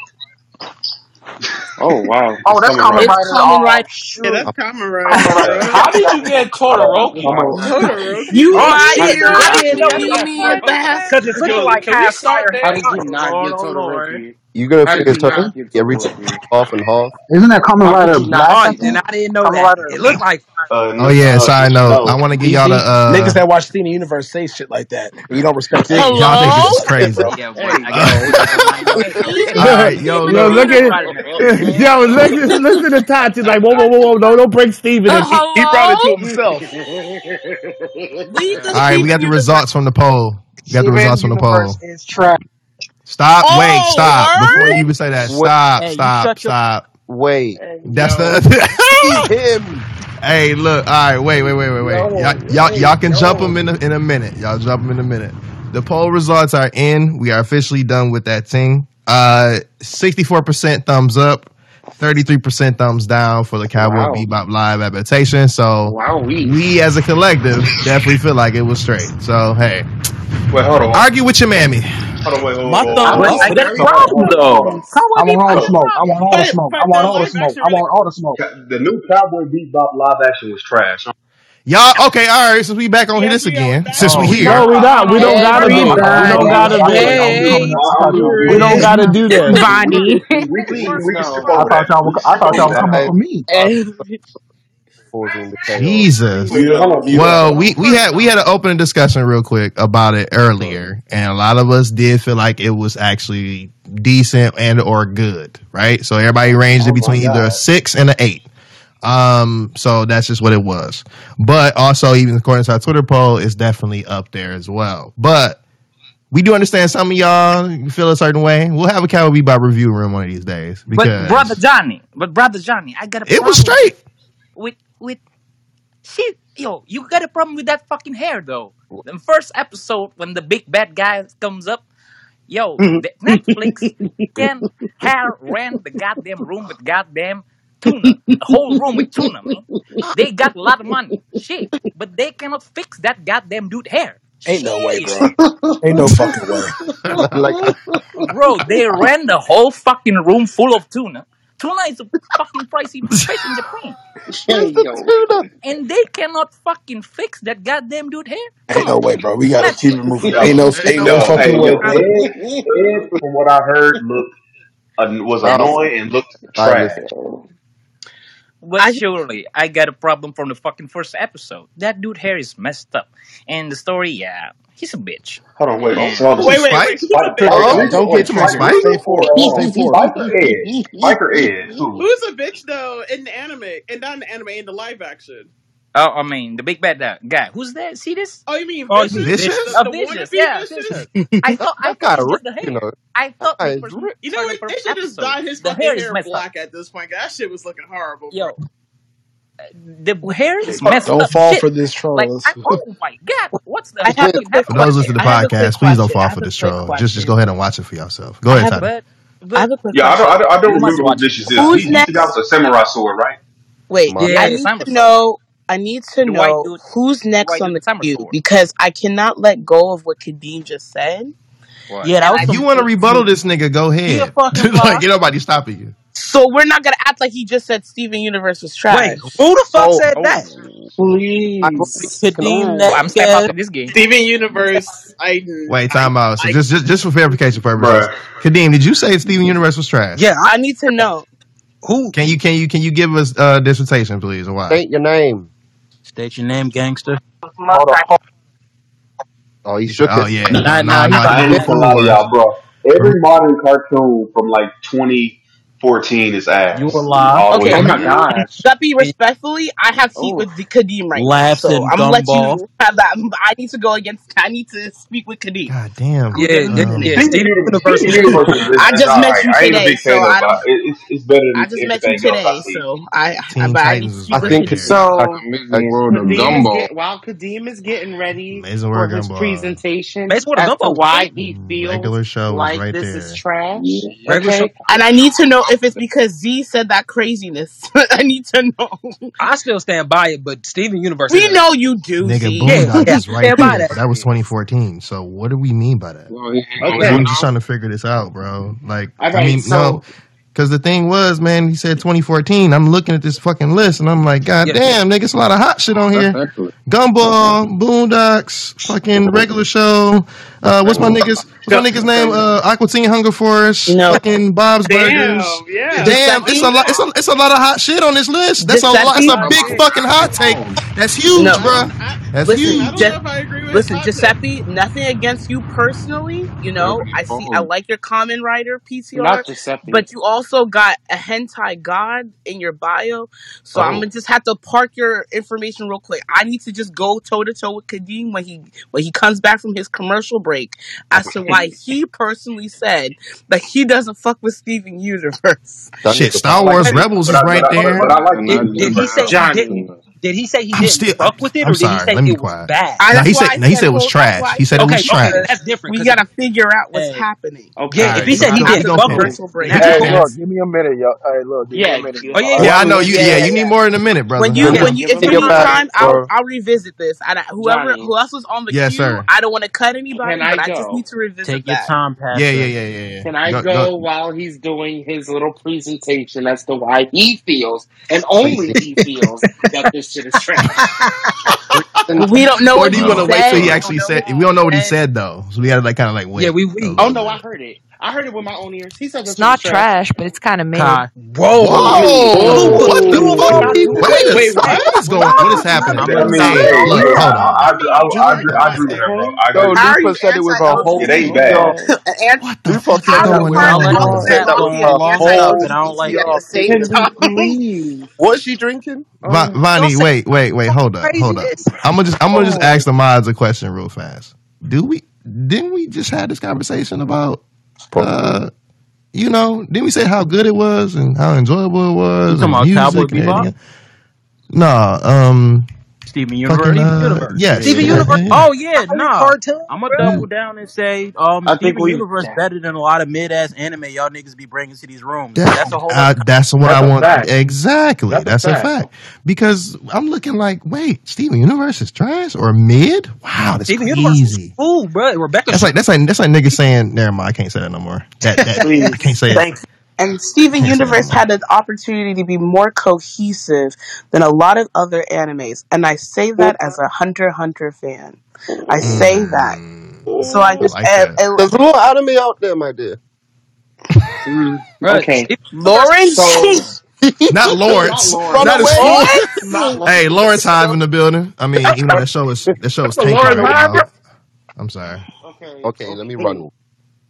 Oh wow, Oh, that's Common Kamen Rider. It's Common Oh, Rider. Yeah, that's Kamen Rider, Kamen Rider. bro. How did you get Todoroki? Totoro. You Oh, right here. How did you get we Beanie was that? me a bath. Because it's looking Yo, like can we half start fire. How did you not get oh Lord. Todoroki? You gonna How put did your you turn? not get Every Todoroki? half and half. Isn't that Common How Rider could you Black? not oh, I and think. I didn't know Common that. Rider. It looked like fire. Uh, Oh no, yeah. uh, Side note. I no. want to get y'all the BG, uh. niggas that watch Steven Universe say shit like that, you don't respect it. Y'all think Hello? this is crazy. Yeah, boy, Hey, I gotta yo. put that in my you All think right, Steven yo, Yo, look. look at Universe? yo, listen, listen to Tati like, whoa, whoa, whoa, whoa, no, don't break Steven. Uh, And He, he brought it to himself. Leave the All right, we Steven got the Universe. results from the poll. We got the Steven results from the Universe poll. is trash. Stop. Wait. Oh, Stop. Before you even say that. Wait, Stop. Hey, you Stop. your. Stop. wait. Hey, That's yo. the. Him. hey, look. All right. Wait. Wait. Wait. Wait. Wait. Yo, Y'all, y'all, hey, y'all can jump yo. them in a, in a minute. Y'all jump them in a minute. The poll results are in. We are officially done with that thing. Uh, sixty-four percent thumbs up. 33% thumbs down for the Cowboy Wow. Bebop live adaptation. So Wow, we. we as a collective definitely feel like it was straight. So hey, Wait, hold on. argue with your mammy. Hold on, wait, hold. My Hold thumb on. But up I for got that a Hold on, problem though. hold on. I Cowboy want all the Bebop. smoke. I want all the But smoke. I want the all the live smoke. action I really. want all the smoke. The new Cowboy Bebop live action was trash. Y'all okay? All right. Since we back on Yes, this we are again, back since on we No, it. we not. We don't gotta be. We don't Everybody, gotta be. hey, I thought y'all, we don't gotta do that. Bonnie. We can, we can skip I over thought y'all. We were- can I skip thought y'all over were that. coming I, for me. And- the. Jesus. Well, we, we had we had an opening discussion real quick about it earlier, and a lot of us did feel like it was actually decent and or good, right? So everybody ranged it between either a six and an eight. Um, so that's just what it was. But also, even according to our Twitter poll, it's definitely up there as well. But we do understand some of y'all feel a certain way. We'll have a Cowboy Bebop review room one of these days. Because but brother Johnny, but brother Johnny, I got a. It was straight. With with she yo, you got a problem with that fucking hair though. The first episode when the big bad guy comes up, yo, the Netflix can hair rent the goddamn room with goddamn tuna, the whole room with tuna, man. They got a lot of money, shit, but they cannot fix that goddamn dude hair. Ain't no way, bro. Ain't no fucking way. like, bro, they ran the whole fucking room full of tuna, tuna is a fucking pricey fish in Japan. And they cannot fucking fix that goddamn dude hair. Ain't no way, bro. We gotta keep it moving. Ain't no, ain't no Yo, hey, fucking way, yo, from what I heard, looked an was annoying and looked trash. But I, surely, I got a problem from the fucking first episode. That dude hair is messed up, and the story, yeah, he's a bitch. Hold on, wait, wait, hold on. Wait, wait, wait. Spike? Wait, wait, don't get too much Spike. Stay four, Spiker Edge. Biker Edge. Who's a bitch though in the anime, and not in the anime, in the live action? Oh, I mean, the big bad guy. Who's that? See this? Oh, you mean Oh, you vicious? vicious? Oh, vicious, yeah, Vicious? I thought I got thought guy you know. I thought they. You know what? They should just dye his The fucking hair is up. black at this point. That shit was looking horrible, bro. Yo, the hair is Don't, messed don't fall Shit. for this Like troll. Oh my god, what's the? I have Again, a I For those listening to the podcast, please don't fall for this troll. Just just go ahead and watch it for yourself. Go ahead, have Yeah, I don't, I don't, remember who watch. Vicious is. He's got next? a samurai sword, right? Wait, I need to know I need to Do know do who's next on the queue because I cannot let go of what Kadeem just said. Yeah, that was you want to rebuttal this nigga, go ahead. like, nobody stopping you. So we're not gonna act like he just said Steven Universe was Wait, who the fuck Oh, said oh. that? oh, I voted. Please, Kadeem come well, I'm next, out of this game. Steven Universe, I, Wait, I, time out. So I, just, just, just for verification purposes, Kadeem, did you say Steven Universe was trash? Yeah, I I need to know. who Can you, can you, can you give us a dissertation, please, or why? State your name. That's your name, gangster. Oh, you shook it. yeah, Nah, nah, nah, Every modern cartoon from like twenty. 14 is ass. You were lying. Okay, oh my gosh. Guppy, respectfully, I have tea with Kadeem right Laughs now. So I'm gonna let gumball. you have that. I need to go against, I need to speak with Kadeem. God damn. Yeah, I'm yeah, yeah. I just met you I ain't a today, big so of it. It's, it's better than I just met you today, so I, I, I I think it's So Amazing World of Kadeem while Kadeem is getting ready for World his presentation that's why he feels like this is trash. Okay, And I need to know if it's because Z said that craziness. I need to know. I still stand by it, but Steven Universe. We know you do, Nigga, Z. yeah, yeah, right stand by that. That was 2014. So what do we mean by that? Well, Okay. I'm just trying to figure this out, bro. Like, I mean, no, because the thing was, man, he said 2014. I'm looking at this fucking list and I'm like, God yeah, damn, yeah. nigga, it's a lot of hot shit on here. Gumball, Boondocks, fucking regular show. Uh, what's my nigga's what's my nigga's name? Uh, Aqua Teen Hunger Force. No. Fucking Bob's damn, Burgers. Yeah. Damn, it's a lot. It's a, it's a lot of hot shit on this list. That's a a big fucking hot take. That's huge, no. bro. That's Listen, huge. I don't know if I agree Listen, Giuseppe, nothing against you personally. You know, I see, I like your Kamen Rider Not Giuseppe. but you also got a hentai god in your bio. So I'm gonna just have to park your information real quick. I need to just go toe to toe with Kadeem when he when he comes back from his commercial break as to why he personally said that he doesn't fuck with Steven Universe. Shit, Star like Wars Rebels is right there. but I like Did, he say he didn't? Did he say he I'm didn't still, fuck with it, I'm or sorry, did he let me it was quiet. bad? I, no, he said, no, he said it was trash. He said it Okay, was okay, trash. that's different. We gotta figure out what's Hey, happening. Okay, yeah, if he said he didn't fuck with it, Hey, look, give me a minute, yo. Hey, look, give me a Yeah, minute. Oh yeah, I, yeah, I know you. Yeah, yeah, you need more than a minute, brother. When you know. when you if you your need time, I'll. I'll revisit this. I whoever who else was on the Yes, queue, sir. I don't want to cut anybody, but I just need to revisit Take your time, Yeah, yeah, yeah, yeah, yeah. Can I Go, while he's doing his little presentation as to why he feels, and only he feels, that this shit is trash. We don't know Or what do he you want to wait till said. he actually said? We don't know what he said though, so we gotta like kind of like wait. Yeah, we we. Oh, oh no, I heard it. I heard it with my own ears. He said It's not trash. trash, but it's kind of mid. Kai. Whoa! Who- What the who- fuck? who- Wait a Wait, second. what? What is going? On? What is happening? I'm I mean, Hey, hey, stop. yeah, hold I, on. I, agree- I, I, agree, I agree with her, bro. I No, agree. How are Lupa said it was a whole. It ain't anti-LGBT? bad. And What the Lupa fuck is said how that the going was Y'all party let Lupa on? said that was on a long enough, whole and I don't like at it. the Can you please? What's she drinking? Um, Va- Oh, Vonnie, Don't say wait, wait, wait. Hold up, hold up. craziness. I'm gonna just, I'm gonna just oh. ask the mods a question real fast. Do we? Didn't we just have this conversation about? Uh You know, didn't we say how good it was and how enjoyable it You was talking and about Cowboy Bebop? No, um, Steven Universe? fucking Steven uh, Universe. yes, Steven yeah, Universe. yeah, yeah. Oh yeah, Fire nah. cartoon, I'm gonna bro. double down and say, um, I think Steven we. Universe Yeah. better than a lot of mid ass anime y'all niggas be bringing to these rooms. That, That's a whole uh, that's what That's I a want. fact. Exactly. That's a That's a fact. fact. Because I'm looking like, wait, Steven Universe is trash or mid? Wow, that's Steven Universe was crazy. cool, bro. Rebecca. That's like that's like that's like niggas saying, never mind, I can't say that no more. That that I can't say it. Thank you. And Steven Can't say that no Universe had an opportunity to be more cohesive than a lot of other animes. And I say that as a Hunter Hunter fan. I say that. Mm, So I I just, like uh, that. uh, There's more anime out there, my dear. Mm, Bro, okay. Steven Lawrence, So Not Not Lawrence. Lawrence. Not as Lawrence, not Lawrence. Hey, Lawrence Hive in the building. I mean, you know that show is that show is That's a tanking Lawrence right Hive. now. I'm sorry. Okay. Okay, let me run.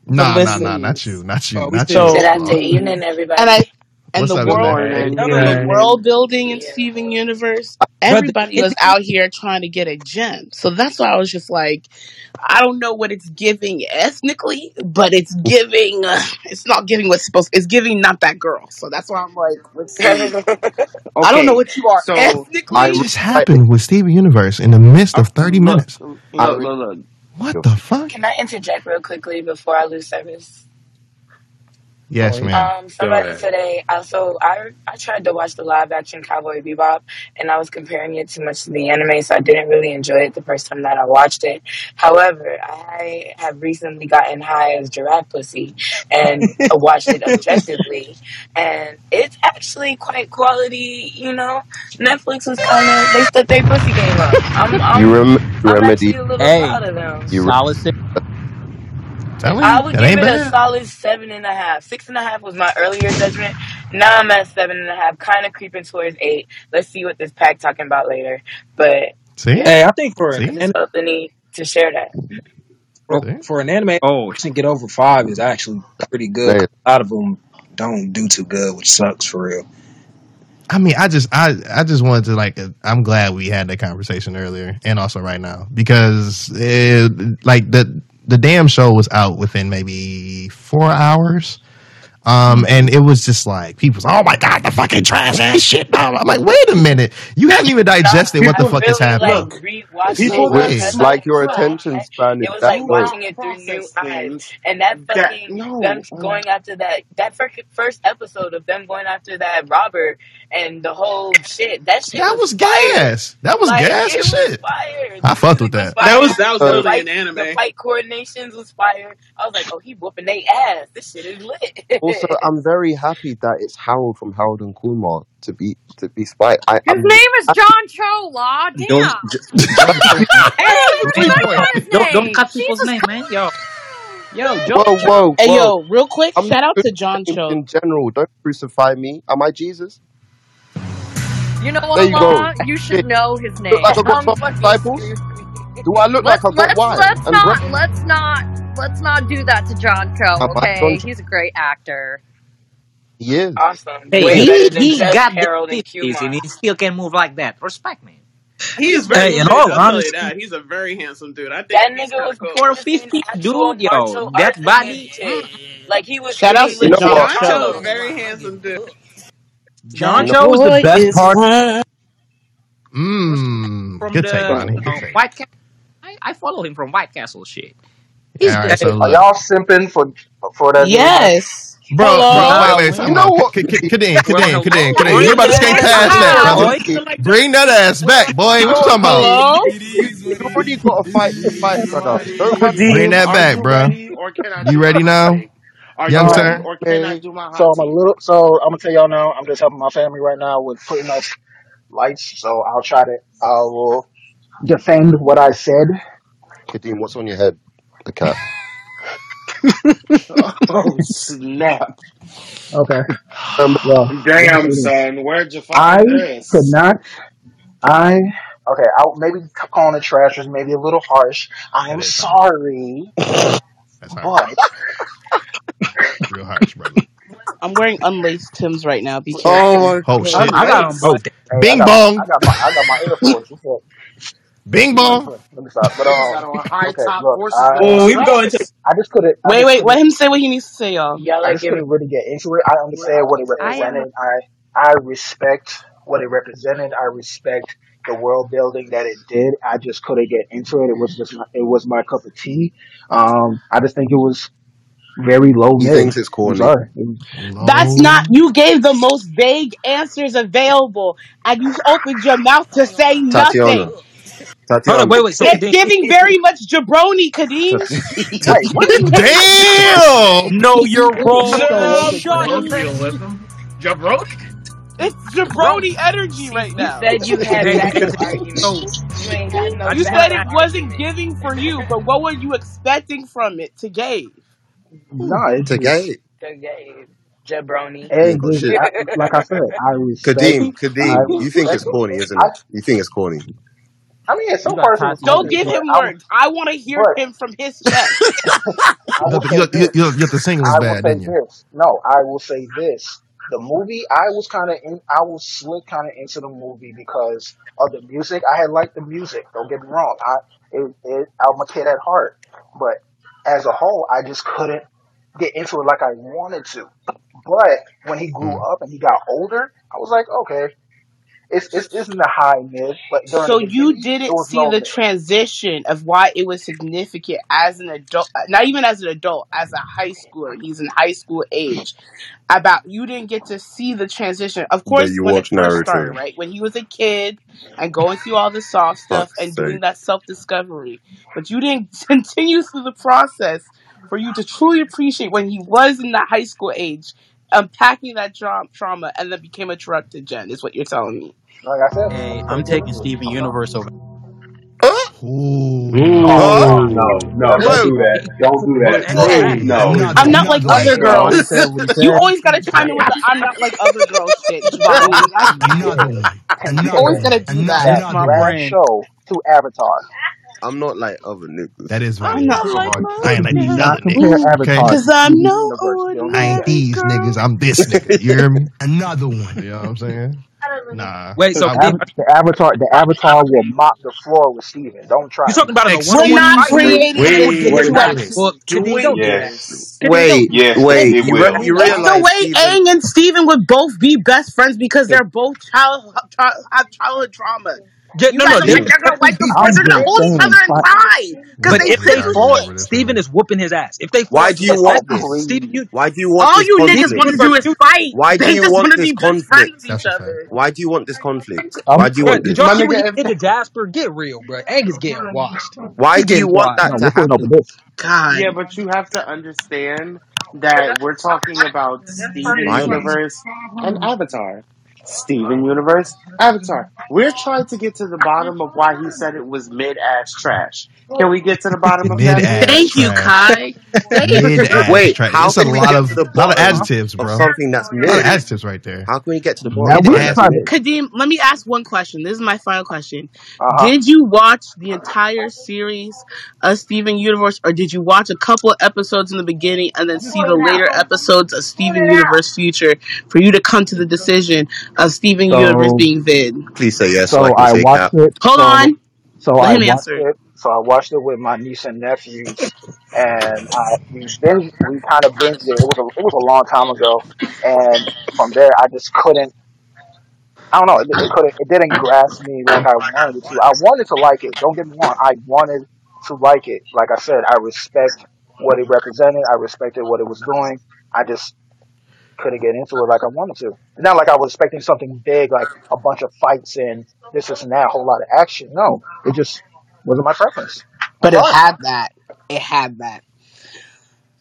But no, no, not you, not you, Oh, we not did. you. so, Good after Uh, evening, and everybody. I, and what's the up, Good world, Zay? morning. The world building in Yeah. Steven Universe, Brother, everybody was out here trying to get a gem. So that's why I was just like, I don't know what it's giving ethnically, but it's giving, uh, it's not giving what's supposed, it's giving not that girl. So that's why I'm like, let's see. I don't know Okay. what you are So What ethnically. just happened with Steven Universe in the midst of 30 look, minutes? look, look, look. What the fuck? Can I interject real quickly before I lose service? Yes, Go ma'am. Um, Go somebody ahead. today, also, I I tried to watch the live action Cowboy Bebop, and I was comparing it too much to the anime, so I didn't really enjoy it the first time that I watched it. However, I have recently gotten high as giraffe pussy and watched it objectively, and it's actually quite quality. You know, Netflix was kind of they stepped their pussy game up. I'm You I'm rem- I'm remedy. actually a little Hey, proud of them. You solid six. Telling I you, would that give ain't it a solid seven and a half. Six and a half was my earlier judgment. Now I'm at seven and a half, kind of creeping towards eight. Let's see what this pack talking about later. But See? hey, I think for an I anime, felt the need to share that. for, See? for an anime Oh, to get over five is actually pretty good. Man, A lot of them don't do too good, which sucks for real. I mean, I just, I, I just wanted to like. uh, I'm glad we had that conversation earlier, and also right now because, it, like the the damn show was out within maybe four hours, um, and it was just like people's, oh my god, the fucking trash ass shit. I'm like, wait a minute, you haven't even digested what the fuck is happening. like Look, people it that wait, because smoke like your attention span is It was that like low. watching it through new process eyes, things and that that fucking no. them Oh, going after that that fir- first episode of them going after that Robert and the whole shit. That shit That was was fire. gas. That was Like gas it and was shit. fire. I The fucked with music was that. That was fire. that was The Uh, literally fight, an the anime. fight coordinations was fire. I was like, oh, he whooping they ass. This shit is lit. Also, I'm very happy that it's Harold from Harold and Kumar to be to be Spike. I, His I'm name is John Cho, Law. Don't Damn. j- John Cho. Hey, put Three respect points. on his don't don't name. cut people's Jesus name, man. Yo, yo, John Whoa, Cho. whoa, Hey, whoa! yo, real quick, I'm shout out to John names Cho. in general. Don't crucify me. Am I Jesus? You know There what, you go. Law? You should Shit. know his Look like I name. got I'm twelve fucking disciples. Do I look Let's like I got let's wine let's and bread? not let's not let's not do that to John Cho, Am I okay? John He's a great actor. He is. Awesome. Hey, Way Wait, better he than he just got the Harold and fifties and he still can move like that. Respect, man. he is very Hey, in good. all I'll tell you honesty, that. He's a very handsome dude. I think That he's nigga kind was of cool. For a producing fifties actual dude, yo, martial that arts in his body. shit. mm. Like he was Shout outs treating to You know legit what? John John Cho is Cho. a very handsome dude. John You know. Cho was the Boy best is part fine. Mmm. from Good take, the Bonnie. uh, take. White Castle. I, I follow him from White Castle shit. He's All right, so Are look, y'all simping for for that dude? Yes. bro, bro, Hello. wait, Nah, wait, we time You ain't. know out. what? K- k- Vinny? Kadeem, We're Kadeem, a Kadeem, Kadeem. We bring about to that skate ass past that, back, brother. boy. Bring that ass back, boy. What you talking about? Kadeem? Hello. You you got to fight the fight, brother. Don't. Bring Kadeem, that are back, you bro. ready or can I You do my ready now, take? Are young you ready sir? or can I okay. do my So hot I'm a take? little. So I'm gonna tell y'all now. I'm just helping my family right now with putting up lights. So I'll try to. I will defend what I said. Kadeem, what's on your head? A cat. oh snap! Okay. Um, Well, Damn, son, where'd you I find this? I could not. I okay. I maybe calling it trash is maybe a little harsh. I am sorry, That's harsh. but Real harsh, brother. I'm wearing unlaced Tims right now. Be careful. oh my Oh shit. I got them Oh, both. hey, I bing got bong, I got my I got my Air Force. What's up? Bing bong. let me stop. But Niggas got um, on high okay. top Look, horses I with Oh, we going to. I just couldn't. I Wait, just wait. couldn't. Let him say what he needs to say, y'all. Y'all I are just giving couldn't really get into it. I understand what it I am represented. I I respect what it represented. I respect the world building that it did. I just couldn't get into it. It was just not, it was my cup of tea. Um, I just think it was very low He mid. thinks it's I'm corny. sorry. It was, That's Low. not. You gave the most vague answers available, and you opened your mouth to say Tatiana. nothing. Hold up, Tatiana. wait, wait. So It's Kadeem, giving very much jabroni, Kadeem. wait, what are you? Damn. Know your role So and okay, shut Kadeem. it. Colloquialism. Jabroni. It's bro, jabroni energy right You now. said you had Kadeem, backup So arguments. You ain't had no You said it backup wasn't arguments. giving for you, but what were you expecting from it to gave? No, it To just gay. So gave jabroni. You it just shit. I, like I said. I respect. Kadeem, I Kadeem, you think it's it. corny, isn't I it? You think it's corny. I mean, in some You parts it. Don't give him I words. I want to hear but him from his chest. I You will thought the, say you, you, you, you thought the singing was will bad, say didn't you? this. No, I will say this. The movie, I was kind of in, I was slick kind of into the movie because of the music. I had liked the music. Don't get me wrong. I, it, it, I'm a kid at heart, but as a whole, I just couldn't get into it like I wanted to. But when he grew Mm. up and he got older, I was like, okay, it's, it's, it's in the high mid, but So the you beginning, didn't see low the mid. transition of why it was significant as an adult, not even as an adult, as a high schooler. He's in high school age. About you didn't get to see the transition. Of But course, you when it watch first started, Naruto. right? When he was a kid and going through all the soft stuff Fuck's and doing that self discovery, but you didn't continue through the process for you to truly appreciate when he was in that high school age, unpacking that tra- trauma, and then became a corrupted gen. Is what you're telling me. Like I said, Hey, I'm I'm gonna taking into. Steven I'm sorry. Universe over. Ooh. Ooh, Oh, no, no, don't do that. Don't do Hold that. up, Angus Please, back. no. Another I'm one. not like Another other one. Well, girls. said what he You said. always gotta chime in with the I'm not like other girls shit, Giovanni. I Another it. You always one. gotta do that. that That's my last friend. show to Avatar. I'm not like other niggas. That is very I'm not true. like I ain't like these not other niggas. Okay. Cause to I'm no Universe. I ain't that. these niggas. I'm this nigga. You hear me? Another one. You know what I'm saying? Nah. Wait, so I, Av- the Avatar, the Avatar will mop the floor with Steven. Don't try you me. talking about in a one we're on one not fight? We creating this we we're situation. Well, Kadeem, doing don't do that. this. Kadeem, don't Wait, do that. Yes, wait. it You re- will. you It's the realize way Steven Aang and Steven would both be best friends because they're both child child have childhood trauma. Yeah, You no, guys no, are they like they're gonna wipe the floor. I'm They're gonna just hold each other saying. and Fi- cry because But they if really they arguing fought, over this, Steven man. is whooping his ass. If they Why fought, do you yes, want this? Steven, you Why do you want All this you niggas conflict? want to do is fight. Why do They you just want want to this be best friends conflict? with each That's a fact. other. Why do you want this conflict? I'm, Why do you bro, want did this? y'all My see what he nigga, did to Jasper? Get real, bro. Aang's getting washed. Why He do you getting want washed. that no, to we're putting over happen? this. God. yeah, but you have to understand that we're talking about Steven Violence. Universe and Avatar. Steven Universe, Avatar. We're trying to get to the bottom of why he said it was mid ass trash. Can we get to the bottom of Mid that, ass please? Thank you. Kai. Thank Mid ass Wait, trash. how It's a we lot get of to the lot of bottom adjectives, of bro. something that's A lot of mid? adjectives right there. How can we get to the Now bottom of we're something ass. that's trying to. mid? Kadeem, let me ask one question. This is my final question. Uh huh. Did you watch the entire series of Steven Universe, or did you watch a couple of episodes in the beginning and then see the later episodes of Steven Universe Future for you to come to the decision of Steven Universe So, being vid? Please say yes so so I can I say watched cap. it. Hold So, on. so Let I him watched answer. it. So I watched it with my niece and nephews, and I we binge we kind of binged it. It was a it was a long time ago, and from there I just couldn't. I don't know. It, it couldn't. It didn't grasp me like I wanted it to. I wanted to like it. Don't get me wrong. I wanted to like it. Like I said, I respect what it represented. I respected what it was doing. I just couldn't get into it like I wanted to. It's not like I was expecting something big, like a bunch of fights and this, this, and that, a whole lot of action. No, it just wasn't my preference. I'm But it had that. It had that.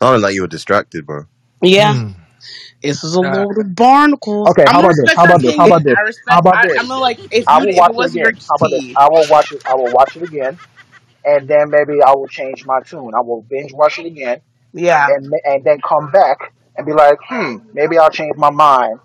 Sounded like you were distracted, bro. Yeah. Mm. This is a Uh, load of barnacles. Okay, I'm how gonna about this? respect How your about this? How about this? I How respect. about I, this? I'm gonna like if I you will if watch it it wasn't your again. How about this? tea. I will watch it. I will watch it again, and then maybe I will change my tune. I will binge watch it again, Yeah. and and then come back and be like, hmm, maybe I'll change my mind,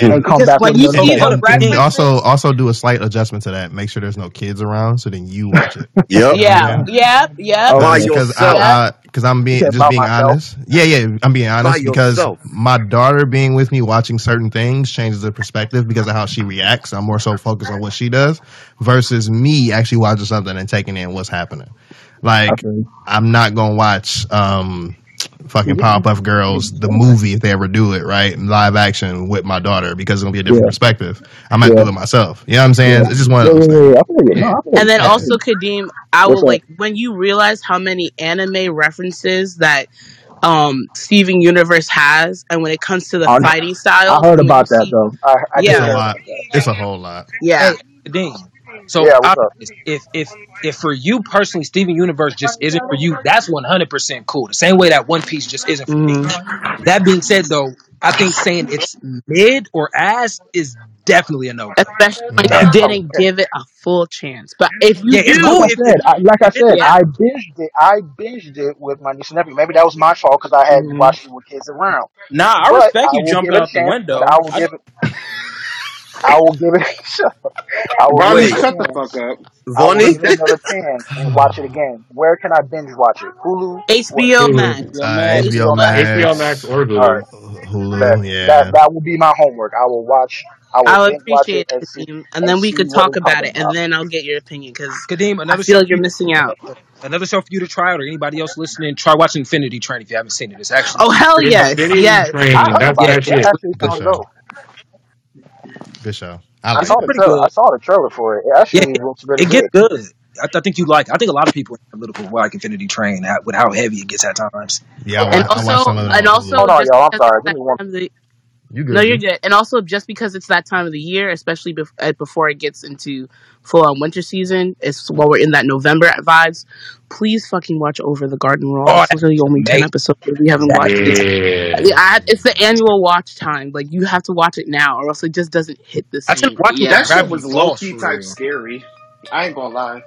and then come Because back when with you another see take. the And references, also, also do a slight adjustment to that. Make sure there's no kids around, so then you watch it. Yep. You yeah, I'm saying? yeah, yeah, By Because yourself. yeah. I, because I'm You being said just by being myself. honest. Yeah, yeah, I'm being By honest because yourself. my daughter being with me watching certain things changes the perspective because of how she reacts. I'm more so focused on what she does versus me actually watching something and taking in what's happening. I Like feel you. I'm not gonna watch um fucking Powerpuff Girls the movie if they ever do it right live action with my daughter because it's gonna be a different Yeah, perspective. I might yeah, do it myself. You know what I'm saying? yeah, It's just one of those yeah, things. yeah. I feel you. No, I feel And then also. Kadeem, I What's will like when you realize how many anime references that um Steven Universe has, and when it comes to the I, fighting style, I heard and when you about that see, though. I I did It's a yeah, lot. It's a whole lot. yeah, Hey, Dean. So Yeah, out what's of up? this, if if if for you personally, Steven Universe just isn't for you, that's one hundred percent cool. The same way that One Piece just isn't for me. hmm That being said, though, I think saying it's mid or ass is definitely a no go. especially when you Yeah. didn't give it a full chance. But if you Yeah, it's like cool I do, if, said, if I, like I if said, yeah, I binged it. I binged it with my niece and nephew. Maybe that was my fault because I had hmm watched it with kids around. Nah, I But respect I you will give jumping it a out the chance. But window. I will I, give it. I will give it. Shut up. I will give Ronnie, it a shut the fuck chance. up. I will Vonnie? give it another chance and watch it again. Where can I binge watch it? Hulu? What? HBO Hulu, Max, yo, Uh, man. HBO HBO Max. HBO Max Max, or All right. Hulu. Hulu, That yeah. that that will be my homework. I will watch. I will I'll binge watch it appreciate and it, see Kadeem, and and then we see could what talk it's about talking it, and about. then I'll get your opinion because Kadeem, I another feel show like for you're you, missing out. another show for you to try, out, or anybody else listening, try watching Infinity Train if you haven't seen it. It's actually Oh hell yes, Infinity yes. I Train, heard that's about yeah, it. that That shit. actually Good sounds show. dope. Good show. I I it's saw like the it. pretty trailer. I saw the trailer for it. It Yeah, actually looks really it gets good. good. I, I think you like. I think a lot of people are analytical like Infinity Train how- with how heavy it gets at times. Yeah, I Okay. And watched. I watched also, some of it and also, Hold on, y'all. I'm sorry. Give me one. the You no, you're good. And also, just because it's that time of the year, especially bef- uh, before it gets into full on winter season, it's while we're in that November vibes. Please fucking watch Over the Garden Wall. Oh, It's that's literally only ten episodes. If we haven't watched it, Yeah. yeah, I, it's the annual watch time. Like you have to watch it now, or else it just doesn't hit the I tend same. to watch Yeah. That shit was low key type scary. I ain't gonna lie.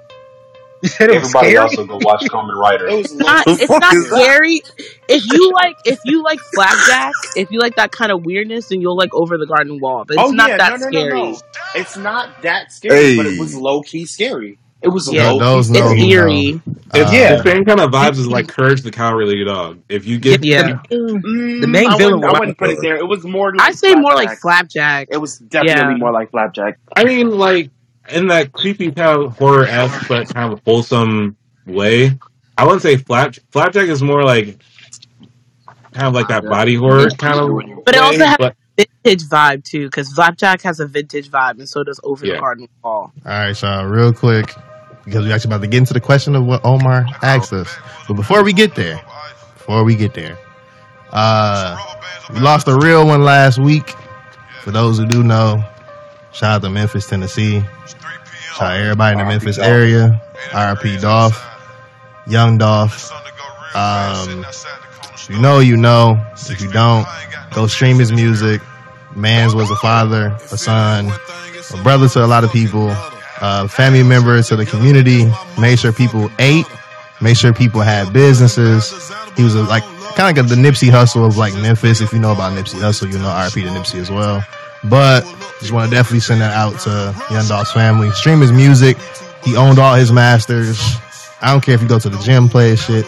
Everybody scary. also go watch Kamen Rider. It was not it's not scary. If you like if you like flapjack, if you like that kind of weirdness, then you'll like Over the Garden Wall. But it's Oh not yeah, that no, no, no, scary. no. It's not that scary, but it was Hey. low key scary. It was Yeah, low key Those know it's who scary. know. eerie. It's Yeah. the same kind of vibes as like Courage the Cowardly Dog. If you get, Yeah, the main, the Mm, main I villain. wouldn't. I wouldn't put it there. It was more I like say more like flapjack. flapjack. It was definitely Yeah, more like flapjack. I mean, like in that creepy kind of horror esque but kind of wholesome way. I wouldn't say flap flapjack is more like kind of like that body horror kind of but it also has but a vintage vibe too, because flapjack has a vintage vibe, and so does Over the. Garden Wall. All right, so real quick, because we're actually about to get into the question of what Omar asked us. But before we get there, before we get there, uh, we lost a real one last week. For those who do know, shout out to Memphis, Tennessee. Shout out everybody in the Memphis area. RP Dolph, Young Dolph. Um, if you know, you know. If you don't, go stream his music. Mans was a father, a son, a brother to a lot of people, a family member to the community. Made sure people ate. Made sure people had businesses. He was a, like kind of like the Nipsey Hussle of like Memphis. If you know about Nipsey Hussle, you know RP to Nipsey as well. But just want to definitely send that out to Young Dolph's family. Stream his music. He owned all his masters. I don't care if you go to the gym, play his shit.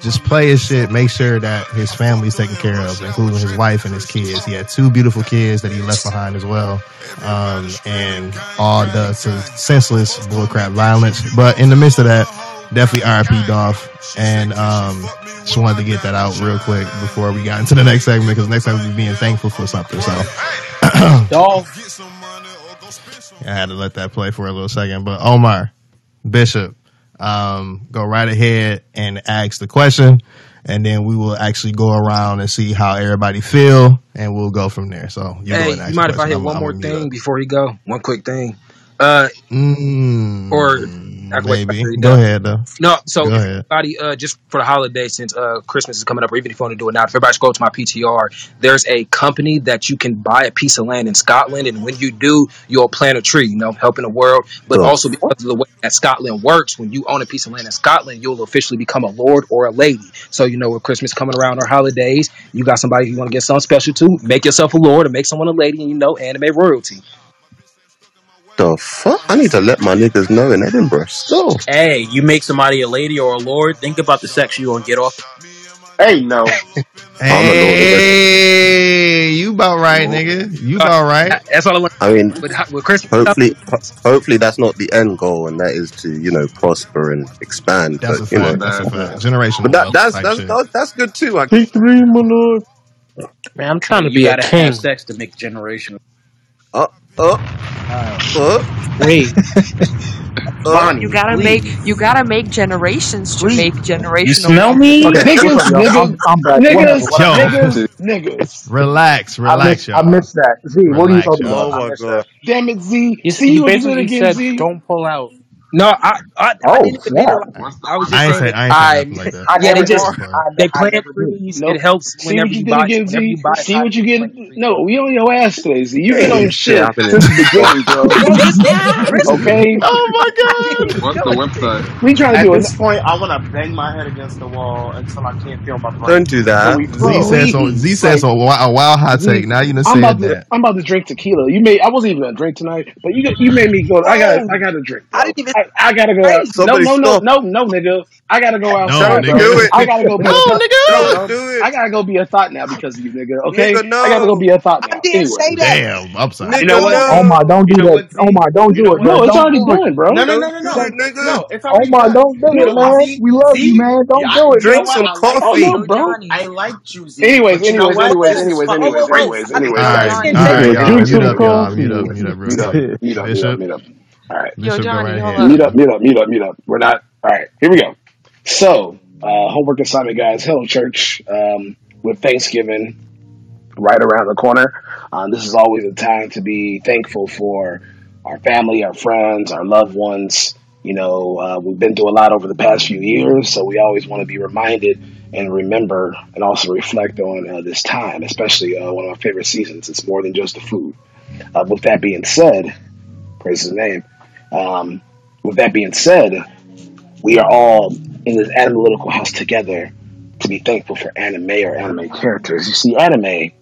Just play his shit. Make sure that his family's taken care of, including his wife and his kids. He had two beautiful kids that he left behind as well. Um, and all the to senseless bullcrap violence. But in the midst of that, definitely RP Dolph. And um, just wanted to get that out real quick before we got into the next segment because next time we'll be being thankful for something. So Dolph. I had to let that play for a little second. But Omar, Bishop, um, go right ahead and ask the question, and then we will actually go around and see how everybody feel, and we'll go from there. So you go Hey, and ask you mind if I question. hit I'm- one I'm more gonna thing before he go? One quick thing. Uh, Mm, or I can wait till baby. you're Go ahead though. No, so Go everybody, uh, just for the holiday, since uh, Christmas is coming up, or even if you want to do it now, if everybody scroll to my PTR, there's a company that you can buy a piece of land in Scotland, and when you do, you'll plant a tree, you know, helping the world. But also because of the way that Scotland works, when you own a piece of land in Scotland, you'll officially become a lord or a lady. So you know, with Christmas coming around or holidays, you got somebody you want to get something special to, make yourself a lord, or make someone a lady, and you know, anime royalty. The fuck? I need to let my niggas know in Edinburgh. So Hey, you make somebody a lady or a lord. Think about the sex you gonna get off. Hey, no. I'm a lord already. Hey, you about right, nigga. You Uh, about right. that's all I want. I mean, With, with Christmas, hopefully, ho- hopefully that's not the end goal, and that is to you know prosper and expand. That's a But you know, fact. That's a fact. Generational but that wealth that's type that's shit. that's, that's good too. I Victory, my lord. Man, I'm trying to You be a gotta king. have sex to make generational. Uh uh Wait, uh. Bonnie, You gotta please. make you gotta make generations to Please. make You smell me? Okay, Niggas, what's up, niggas, I'm back. Whatever, niggas, niggas, niggas. relax, relax, missed, I y'all. missed that. Z, what are you talking y'all. about? Oh my god. that. Damn it, Z. You, See you what you basically again, said Z. don't pull out. No, I, I, I Oh, didn't even mean it snap. like that. I was just I ain't saying say that I ain't say I nothing like that. I Yeah, they never just. But I, they ne- I plant never did. trees. Nope. It helps See whenever you you did buy again, whenever you Z. buy a See cottage, what you you get. plant trees. No, we on your ass today, Z. You've Hey, been on this shit shit happening. since the beginning, bro. No, just go ahead, Chris. Okay? Oh my god. What's the website? We trying to At do it. At this point, I want to bang my head against the wall until I can't feel my brain. Don't do Can that. we Z said so. Z please? said Like, so. A wild, a wild hot Z, take. Now you done I'm about said to that. I'm about to drink tequila. You made I wasn't even gonna drink tonight, but you you made me go. I got I Whoa, got to drink, I bro. didn't even I, I gotta go out. crazy. No no no no no nigga. I gotta go No, outside, Don't do nigga. it. I gotta go be a No, thought. No, nigga. bro. Don't I gotta go be a thought now because of you, nigga. Okay, Nigga, I gotta go be a thought I didn't Anyway, say that. Damn, upside. you Nigga, know oh what? Oh my, don't You do know that. Oh my, don't You do it, bro. No, it's already do done, bro. No, no, no, no, no. nigga. No, it's Oh my, don't do it, man. We love you, man. Don't do it, Drink some I liked Oh you, coffee. no, Z. Yo, bro. I liked you, Z. Anyways, But you know anyways, oh, oh, anyways, anyways, anyways, Whoa, whoa, whoa! anyways, I didn't, anyways, All guys. right, I didn't all say right, Nigga, y'all. Mute up, y'all. Mute up, coffee. mute up, real Mute up, quick. mute up, mute up, Bishop, mute up. All right. Yo, Bishop, go Johnny, right hold ahead. Mute up. meet up, meet up, mute up. We're not. All right, here we go. So, uh, homework assignment, guys. Hello, church. Um, with Thanksgiving right around the corner, um, this is always a time to be thankful for our family, our friends, our loved ones. You know, uh, we've been through a lot over the past few years, so we always want to be reminded and remember and also reflect on uh, this time, especially uh, one of my favorite seasons. It's more than just the food. Uh, with that being said, praise his name. Um, with that being said, we are all in this analytical house together to be thankful for anime or anime characters. You see, anime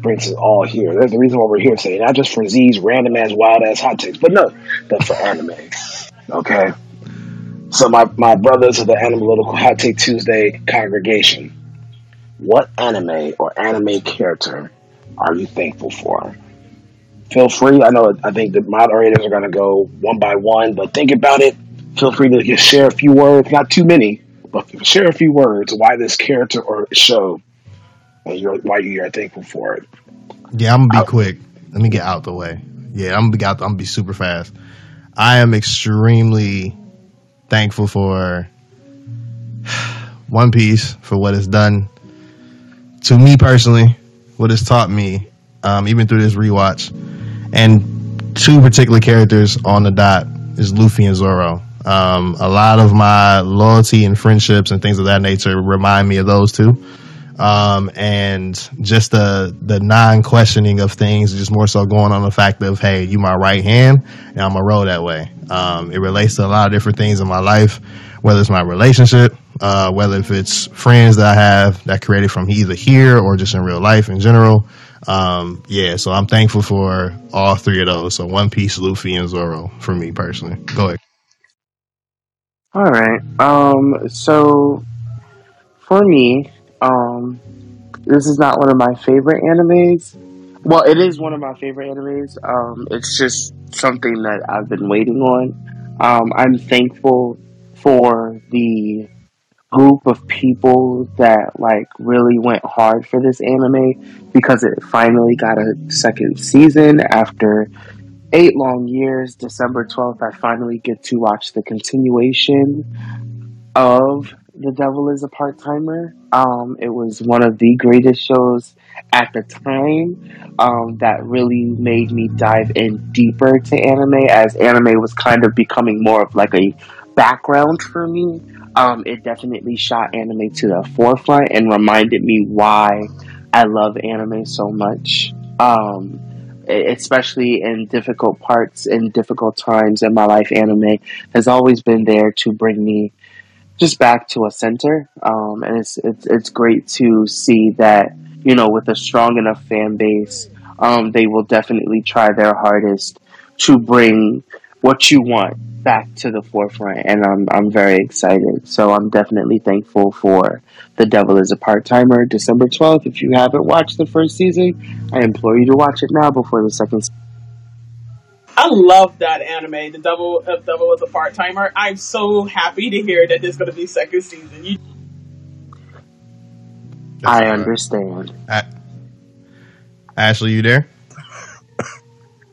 brings us all here. There's the reason why we're here today, not just for Z's random ass, wild ass hot takes, but no, but for anime. Okay? So, my, my brothers of the Analytical Hot Take Tuesday congregation, what anime or anime character are you thankful for? Feel free. I know. I think the moderators are going to go one by one, but think about it. Feel free to just share a few words, not too many, but share a few words why this character or show and you're, why you are thankful for it. Yeah, I'm gonna be quick. Let me get out the way. Yeah, I'm gonna be out. I'm gonna be super fast. I am extremely thankful for One Piece for what it's done to me personally, what it's taught me, um, even through this rewatch, and two particular characters on the dot is Luffy and Zoro. Um, a lot of my loyalty and friendships and things of that nature remind me of those two um, and just the the non questioning of things, just more so going on the fact of hey, you my right hand, and I'm gonna roll that way. Um, it relates to a lot of different things in my life, whether it's my relationship, uh, whether if it's friends that I have that created from either here or just in real life in general. Um, yeah, so I'm thankful for all three of those. So One Piece, Luffy, and Zoro for me personally. Go ahead. All right. Um. So for me, um, this is not one of my favorite animes. Well, it is one of my favorite animes. Um, it's just something that I've been waiting on. Um, I'm thankful for the group of people that like really went hard for this anime because it finally got a second season after eight long years. December 12th, I finally get to watch the continuation of The Devil is a Part Timer. Um, it was one of the greatest shows at the time um, that really made me dive in deeper to anime as anime was kind of becoming more of like a background for me. Um, it definitely shot anime to the forefront and reminded me why I love anime so much. Um, especially in difficult parts in difficult times in my life, anime has always been there to bring me just back to a center. Um, and it's, it's it's great to see that you know with a strong enough fan base, um, they will definitely try their hardest to bring what you want back to the forefront. And I'm I'm very excited. So I'm definitely thankful for The Devil Is a Part Timer, December twelfth. If you haven't watched the first season, I implore you to watch it now before the second. season. I love that anime. The Devil uh, double was a part timer. I'm so happy to hear that there's going to be second season. You, I understand. A- Ashley, you there?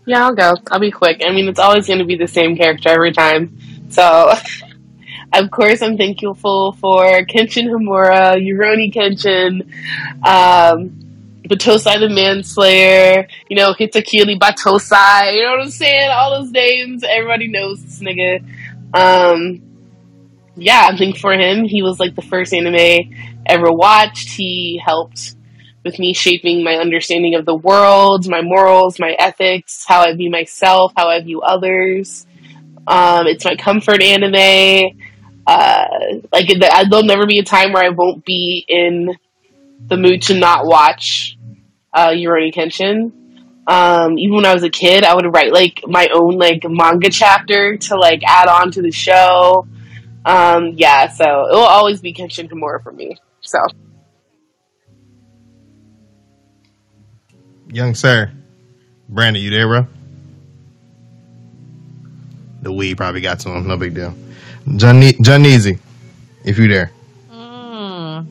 Yeah, I'll go. I'll be quick. I mean, it's always going to be the same character every time. So, of course, I'm thankful for Kenshin Himura, Rurouni Kenshin, um, Battosai the Manslayer, you know, Hitokiri Battosai, you know what I'm saying? All those names, everybody knows this nigga. Um, yeah, I'm thankful for him. He was like the first anime I ever watched. He helped with me shaping my understanding of the world, my morals, my ethics, how I view myself, how I view others. Um, it's my comfort anime. Uh, like there'll never be a time where I won't be in the mood to not watch uh, Rurouni Kenshin. Um, even when I was a kid, I would write like my own like manga chapter to like add on to the show. Um, yeah, so it will always be Kenshin Himura for me. So Young sir. Brandon, you there, bro? The weed probably got to him. No big deal. John, John Easy, if you there. Mm.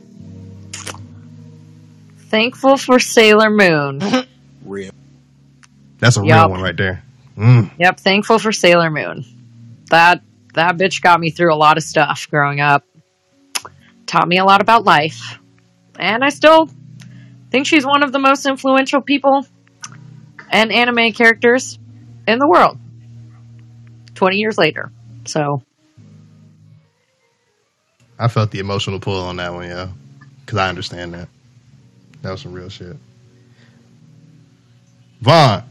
Thankful for Sailor Moon. Real. That's a real one right there. Mm. Yep, thankful for Sailor Moon. That that bitch got me through a lot of stuff growing up. Taught me a lot about life. And I still think she's one of the most influential people and anime characters in the world. 20 years later. So, I felt the emotional pull on that one, yeah. Because I understand that. That was some real shit. Vaughn.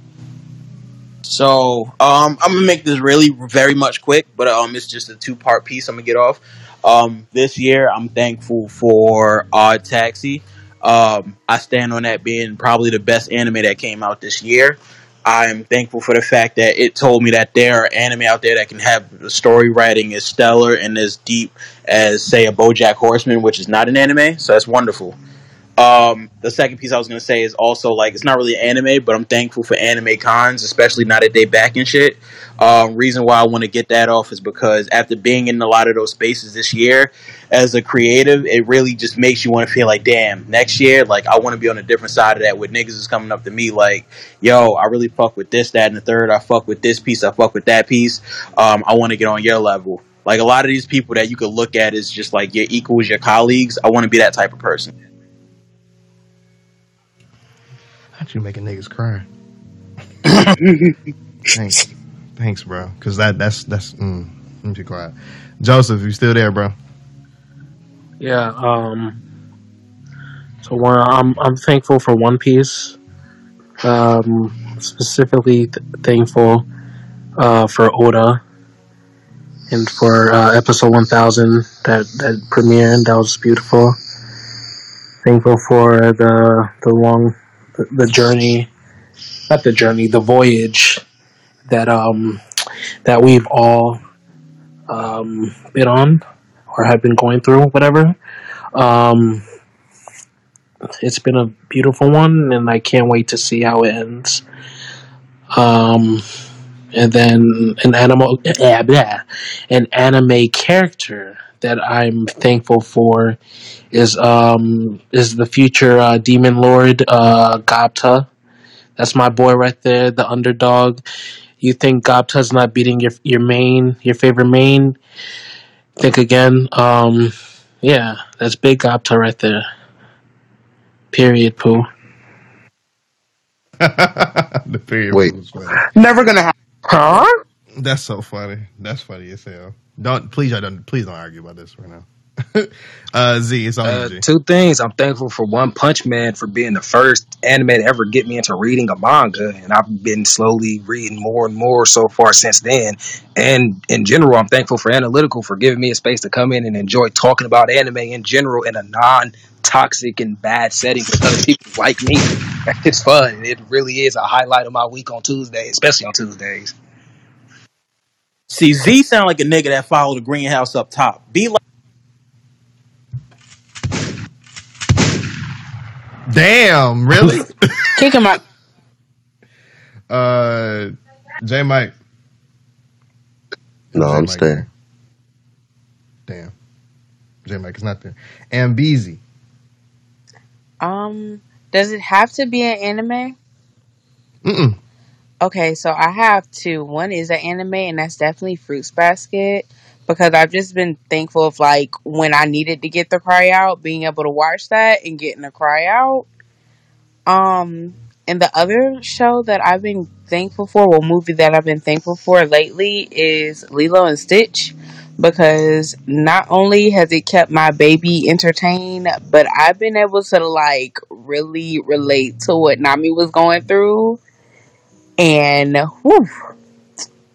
So um, I'm gonna make this really very much quick, but um, it's just a two part piece. I'm gonna get off. Um, this year, I'm thankful for Odd Taxi. Um, I stand on that being probably the best anime that came out this year. I'm thankful for the fact that it told me that there are anime out there that can have story writing as stellar and as deep as, say, a BoJack Horseman, which is not an anime. So that's wonderful. Um, the second piece I was gonna say is also like it's not really anime, but I'm thankful for anime cons, especially now that they back and shit. Um, reason why I want to get that off is because after being in a lot of those spaces this year, as a creative, it really just makes you want to feel like, damn, next year, like I want to be on a different side of that. With niggas is coming up to me like, yo, I really fuck with this, that, and the third. I fuck with this piece. I fuck with that piece. Um, I want to get on your level. Like a lot of these people that you could look at is just like your equals, your colleagues. I want to be that type of person. How'd you making niggas cry? Thanks. Thanks, bro. Because that, that's, that's, mm, let me be quiet. Joseph, you still there, bro? Yeah. Um. So one, I'm I'm thankful for One Piece. Um, specifically th- thankful uh, for Oda and for uh, episode 1000 that that premiered. That was beautiful. Thankful for the the long the, journey, not the journey, the voyage that um that we've all um been on or have been going through, whatever. Um, it's been a beautiful one, and I can't wait to see how it ends. Um, and then an animal, eh, blah, an anime character that I'm thankful for is um is the future uh, demon lord uh Gapta. That's my boy right there, the underdog. You think Gapta's not beating your your main, your favorite main? Think again. Um, Yeah, that's big Opta right there. Period, poo. the period Wait. was funny. Never gonna happen. Huh? That's so funny. That's funny as hell. Don't please, I don't please don't argue about this right now. uh, Z, it's on Uh, G. two things. I'm thankful for One Punch Man for being the first anime to ever get me into reading a manga, and I've been slowly reading more and more so far since then. And in general, I'm thankful for Analytical for giving me a space to come in and enjoy talking about anime in general in a non-toxic and bad setting with other people like me. It's fun. It really is a highlight of my week on Tuesday, especially on Tuesdays. See, Z sound like a nigga that followed the greenhouse up top. Be like, Damn, really? Kick him out. uh, J Mike. No, J I'm Mike. staying. Damn. J Mike is not there. And Beezy. Um, does it have to be an anime? Mm-mm. Okay, so I have two. One is an anime, and that's definitely Fruits Basket because I've just been thankful of like when I needed to get the cry out, being able to watch that and getting a cry out. Um, and the other show that I've been thankful for, well, movie that I've been thankful for lately is Lilo and Stitch because not only has it kept my baby entertained, but I've been able to like really relate to what Nani was going through. And whew,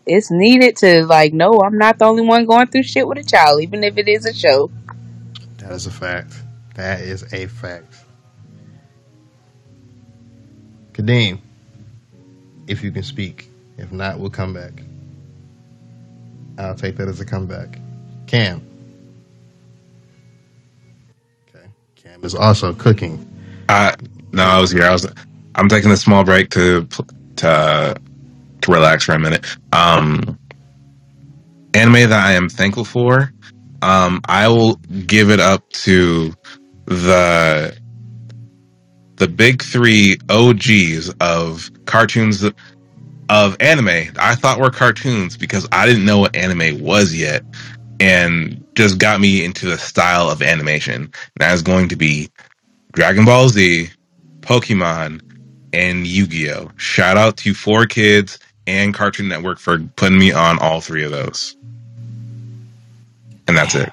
it's needed to like no, I'm not the only one going through shit with a child, even if it is a show. That is a fact. That is a fact. Kadeem, if you can speak. If not, we'll come back. I'll take that as a comeback. Cam. Okay. Cam is also cooking. Uh, no, I was here. I was. I'm taking a small break to to to relax for a minute. Um, anime that I am thankful for. Um, I will give it up to the the big three OGs of cartoons of anime. I thought were cartoons because I didn't know what anime was yet, and just got me into the style of animation. And that is going to be Dragon Ball Z, Pokemon, and Yu Gi Oh! Shout out to Four Kids and Cartoon Network for putting me on all three of those. And that's it.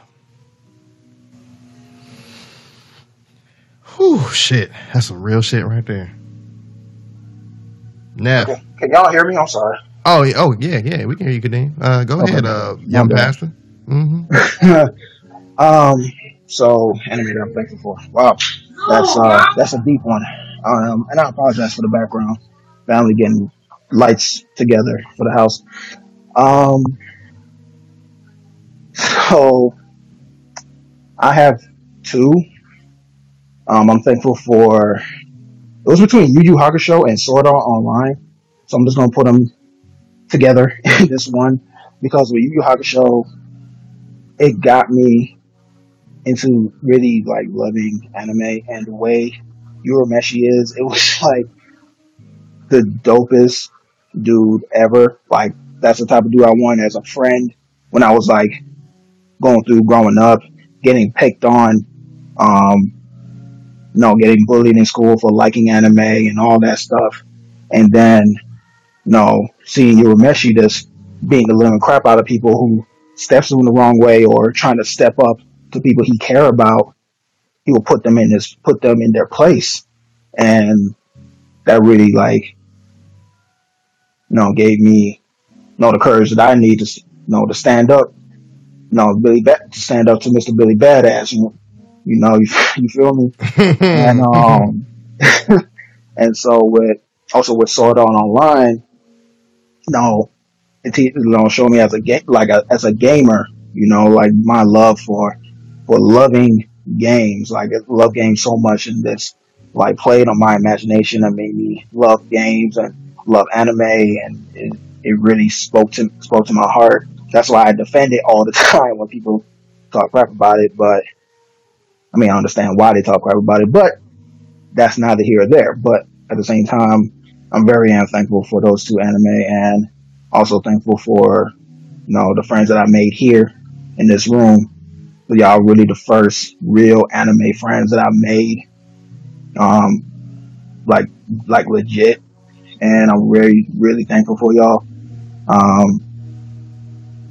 Whew, shit. That's some real shit right there. Now, Okay. Can y'all hear me? I'm sorry. Oh, yeah, oh yeah, yeah. We can hear you, Kadeem. Uh, go Okay. ahead, uh, young I'm pastor. Mm-hmm. um, so anime that I'm thankful for. Wow, that's uh, that's a deep one. Um, and I apologize for the background. Family getting lights together for the house. Um, so I have two. Um, I'm thankful for. It was between Yu Yu Hakusho and Sword Art Online, so I'm just gonna put them together in this one because with Yu Yu Hakusho, it got me into really like loving anime and the way Urameshi is. It was like the dopest dude ever. Like that's the type of dude I wanted as a friend when I was like going through growing up, getting picked on, um, you know, getting bullied in school for liking anime and all that stuff. And then, you know, seeing Urameshi just being the living crap out of people who steps in the wrong way or trying to step up to people he care about, he will put them in his put them in their place. And that really like you know gave me you know the courage that I need to you know to stand up you know Billy ba- to stand up to Mr. Billy Badass you know you, you feel me and um and so with also with Sword Art Online you know it you know show me as a game like a, as a gamer you know like my love for for loving games. Like I love games so much and this like played on my imagination. And made me love games and love anime and it, it really spoke to spoke to my heart. That's why I defend it all the time when people talk crap about it but I mean I understand why they talk crap about it but that's neither here or there. But at the same time I'm very uh, thankful for those two anime and also thankful for you know the friends that I made here in this room y'all really the first real anime friends that I made. Um, like like legit, and I'm very really thankful for y'all. Um,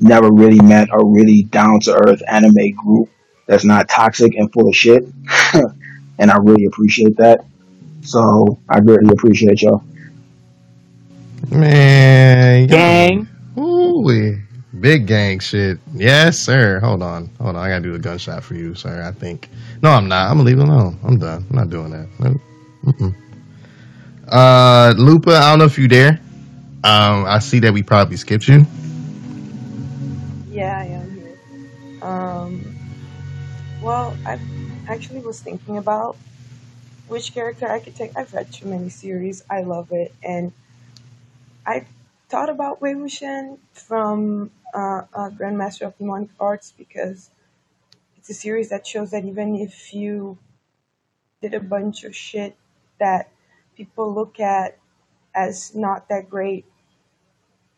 never really met a really down to earth anime group that's not toxic and full of shit, and I really appreciate that. So I greatly appreciate y'all. Man, Gang. Ooh, big gang shit. Yes, sir. Hold on, hold on. I gotta do the gunshot for you, sir. I think. No, I'm not. I'm gonna leave it alone. I'm done. I'm not doing that. Nope. Uh, Lupa, I don't know if you there. Um, I see that we probably skipped you. Yeah, I am here. Um, well, I actually was thinking about which character I could take. I've read too many series. I love it, and I thought about Wei Wuxian from uh, uh, Grandmaster of Demonic Arts because it's a series that shows that even if you did a bunch of shit that people look at as not that great,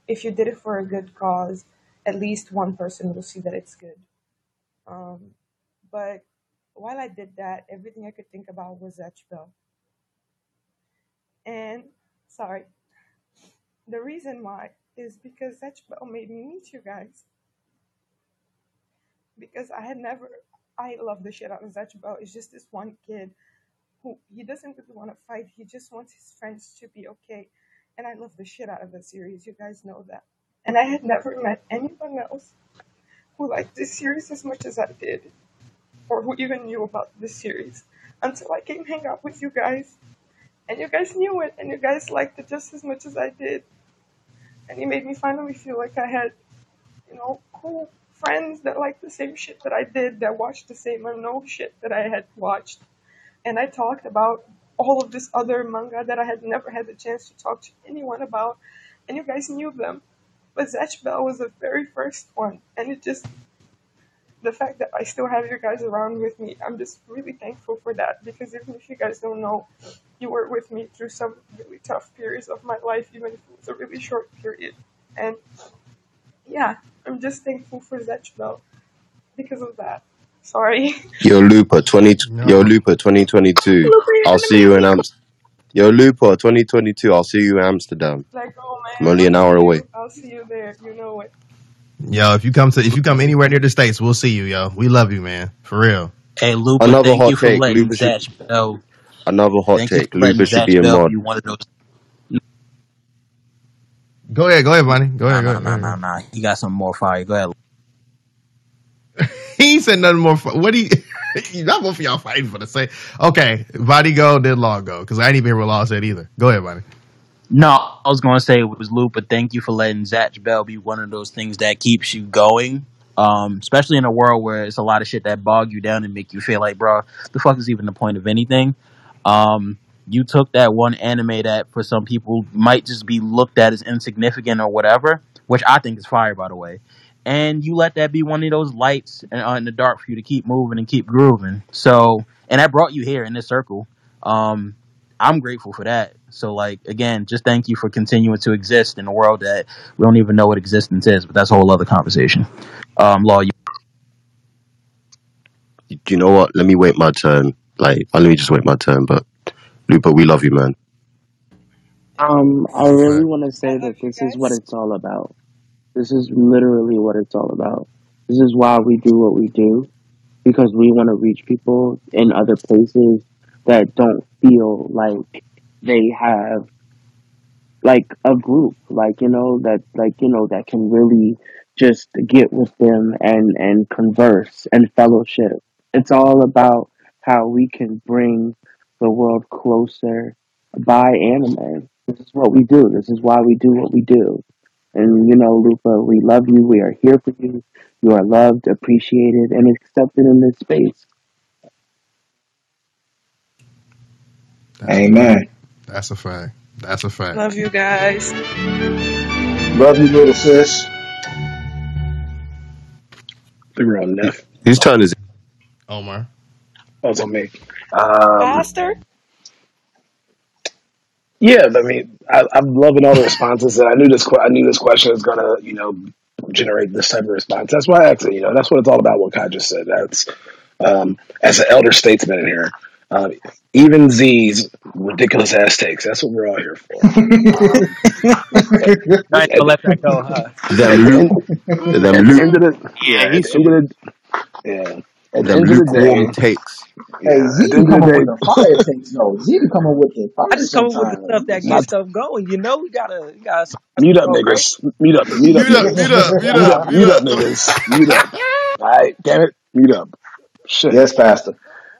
if you did it for a good cause, at least one person will see that it's good. Um, but while I did that, everything I could think about was Zatch Bell. And sorry, the reason why is because Zatch Bell made me meet you guys. Because I had never, I love the shit out of Zatch Bell. It's just this one kid who he doesn't really want to fight. He just wants his friends to be okay. And I love the shit out of the series. You guys know that. And I had never met anyone else who liked this series as much as I did, or who even knew about this series until I came hang out with you guys. And you guys knew it, and you guys liked it just as much as I did. And it made me finally feel like I had, you know, cool friends that liked the same shit that I did, that watched the same unknown shit that I had watched. And I talked about all of this other manga that I had never had the chance to talk to anyone about, and you guys knew them. But Zatch Bell was the very first one, and it just the fact that I still have you guys around with me, I'm just really thankful for that because even if you guys don't know, you were with me through some really tough periods of my life, even if it was a really short period. And yeah, I'm just thankful for Zatch Bell because of that. Sorry. Yo, Looper, 20, Yo, Looper 2022. I'll see you in Amsterdam. Yo, Looper 2022. I'll see you in Amsterdam. Like, oh man, I'm only an I'll hour see away. you. I'll see you there. You know it. Yo, if you come to if you come anywhere near the states, we'll see you, yo. We love you, man. For real. Hey, Lupa, Another thank hot you for take. letting Looper should, Zatch Bell. another hot Thank you take. for letting Looper should be Zatch a Bell mod. be one of those. Go ahead, go ahead, Bonnie. Go Nah, ahead, go nah, ahead. nah, Go nah, ahead. nah. You got some more fire. Go ahead. he said nothing more. Fu- what do you? not both of y'all fighting for the same. Okay, Bonnie go, then Law go, because I ain't even hear what Law said either. Go ahead, Bonnie. No, I was going to say it was Luke, but thank you for letting Zatch Bell be one of those things that keeps you going. Um, especially in a world where it's a lot of shit that bog you down and make you feel like, bro, the fuck is even the point of anything? Um, you took that one anime that for some people might just be looked at as insignificant or whatever, which I think is fire, by the way. And you let that be one of those lights in, uh, in the dark for you to keep moving and keep grooving. So, and that brought you here in this circle. Um, I'm grateful for that. So, like, again, just thank you for continuing to exist in a world that we don't even know what existence is, but that's a whole other conversation. Um, Law, you. Do you know what? Let me wait my turn. Like, uh, let me just wait my turn. But Looper, we love you, man. Um, I really fact. want to say that this is what it's all about. This is literally what it's all about. This is why we do what we do because we want to reach people in other places that don't feel like they have like a group, like you know that like you know that can really just get with them and and converse and fellowship. It's all about how we can bring the world closer by anime. This is what we do. This is why we do what we do. And you know, Lupa, we love you. We are here for you. You are loved, appreciated, and accepted in this space. That's Amen. fact. That's a fact. That's a fact. Love you guys. Love you, little sis. The real Neff. Whose turn is it? Omar. Oh, it's on me. Um, Pastor. yeah, I mean, I, I'm loving all the responses, and I knew this. que- I knew this question was gonna, you know, generate this type of response. That's why I asked it. You know, that's what it's all about. What Kai just said. That's um, as an elder statesman in here. Um, even Z's ridiculous ass takes. That's what we're all here for. Right, so let that go, huh? Them, lu- at them, the lu- end of the yeah, at the he's end of the yeah. At the them end of the lukewarm day, takes. yeah. Hey, At Z the be end of coming the with the fire takes though. Z be coming with the I fire just come up with the sometimes. stuff that day, not gets stuff going. You know, we gotta, we gotta start mute up, somewhere, right? niggas. Mute up, mute up, Mute up, niggas. mute up, mute Mute up, up, mute mute up, up. niggas. Mute up. All right, damn it, mute up. Shit. yes, Pastor.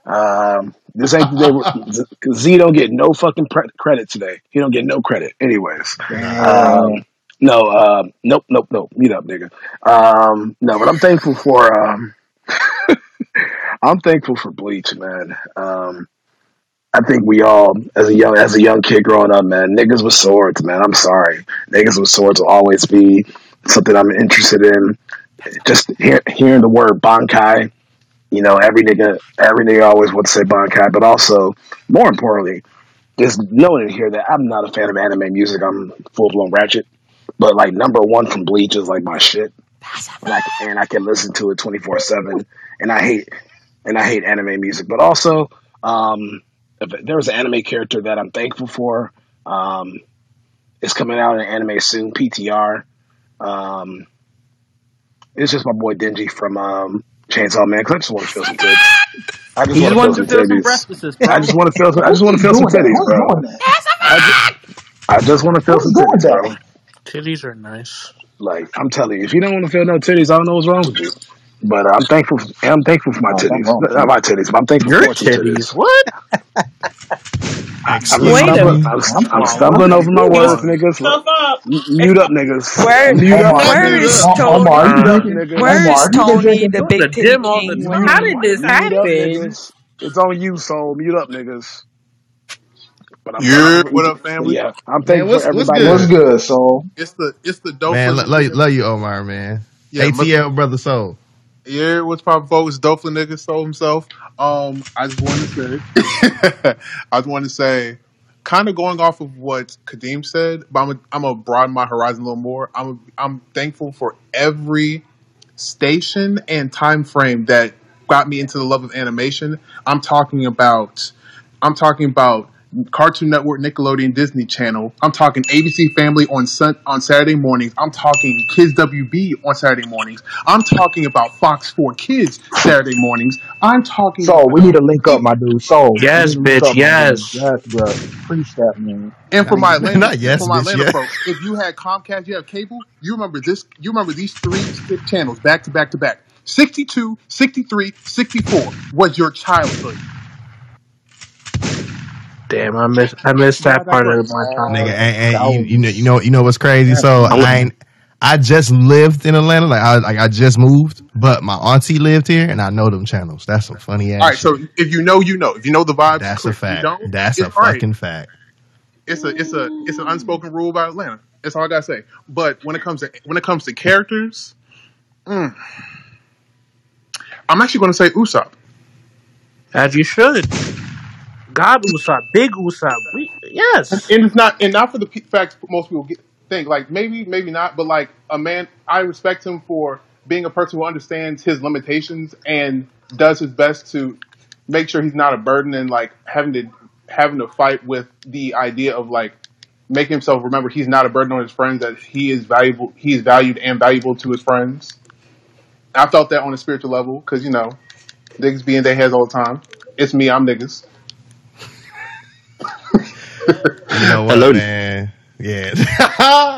Um, this ain't the day. Z don't get no fucking pre- credit today. He don't get no credit. Anyways, um, no, um, nope, nope, nope. Mute up, nigga. Um, no, but I'm thankful for. Um, I'm thankful for Bleach, man. Um, I think we all, as a young as a young kid growing up, man, niggas with swords, man. I'm sorry, niggas with swords will always be something I'm interested in. Just hear, hearing the word Bankai, you know, every nigga, every nigga always wants to say Bankai, but also, more importantly, just knowing in here that I'm not a fan of anime music. I'm full blown ratchet, but like number one from Bleach is like my shit, and I and I can listen to it 24 seven. And I hate and I hate anime music, but also, um, there's an anime character that I'm thankful for, um, it's coming out in anime soon. PTR. Um, it's just my boy Denji from um, Chainsaw Man. 'cause I just want to feel some titties. I just want to feel some to titties. I just want to feel. Some, I just want to feel some titties, bro. doing that? I just, I just want to feel some titties, bro. Titties are nice. Like I'm telling you, if you don't want to feel no titties, I don't know what's wrong with you. But I'm thankful. I'm thankful for my titties. wrong with Not you. my titties, but I'm thankful Your for some titties? titties. What? I'm Excuse Wait stumbling. me. I'm, I'm, I'm I'm, stumbling over my words, Pick niggas. stuff up. Mute up, niggas. Where Mute up, Omar, Mute where is up. O- Omar, Tony? up, niggas. Where is Omar, you Tony, the too? There's a big titty the king? Mute, How did this mute up, happen? It's on you, soul. Mute up, niggas. But I'm Yeah, thankful. what up, For, family? yeah, I'm Man, thankful what's for what's everybody What's good? here. good, soul? It's the it's the Man, Dofla lo- love, you- love you, Omar, man. Yeah, must, ATL brother soul. Yeah. What's poppin', folks? Dofla nigga stole himself. Um, I just wanted to say, I just wanted to say, kind of going off of what Kadeem said, but I'm a, I'm gonna broaden my horizon a little more. I'm I'm thankful for every station and time frame that got me into the love of animation. I'm talking about I'm talking about Cartoon Network, Nickelodeon, Disney Channel. I'm talking ABC Family on sun, on Saturday mornings. I'm talking Kids WB on Saturday mornings. I'm talking about Fox 4 Kids Saturday mornings. I'm talking Soul, we need to link up, my dude. Soul, we Yes, need to link bitch. up. Yes. Yes, bro. Preach that, man. And for my Not, Atlanta, not yes, for my bitch. Atlanta Yeah. folks, if you had Comcast, you have cable, you remember this, you remember these three skip channels back to back to back. 62, 63, 64 was your childhood. Damn, I miss I missed Yeah, that part of my Nigga, childhood. and, and you, you know you know you know what's crazy? that's So I'm, I ain't I just lived in Atlanta, like I like I just moved, but my auntie lived here, and I know them channels. That's some funny All ass right, so if you know, you know. If you know the vibes, That's cool. a If you fact. don't, That's a it's all right. fucking fact. It's a it's a it's an unspoken rule about Atlanta. That's all I gotta say. But when it comes to when it comes to characters, mm, I'm actually going to say Usopp. As you should. God Usopp, big Usopp. We, yes. and it's not and not for the facts most people get, think like maybe maybe not, but like a man, I respect him for being a person who understands his limitations and does his best to make sure he's not a burden and like having to having to fight with the idea of like making himself remember he's not a burden on his friends that he is valuable he is valued and valuable to his friends. I felt that on a spiritual level because you know niggas be in their heads all the time. It's me, I'm niggas. You know what, hello. man? Yeah,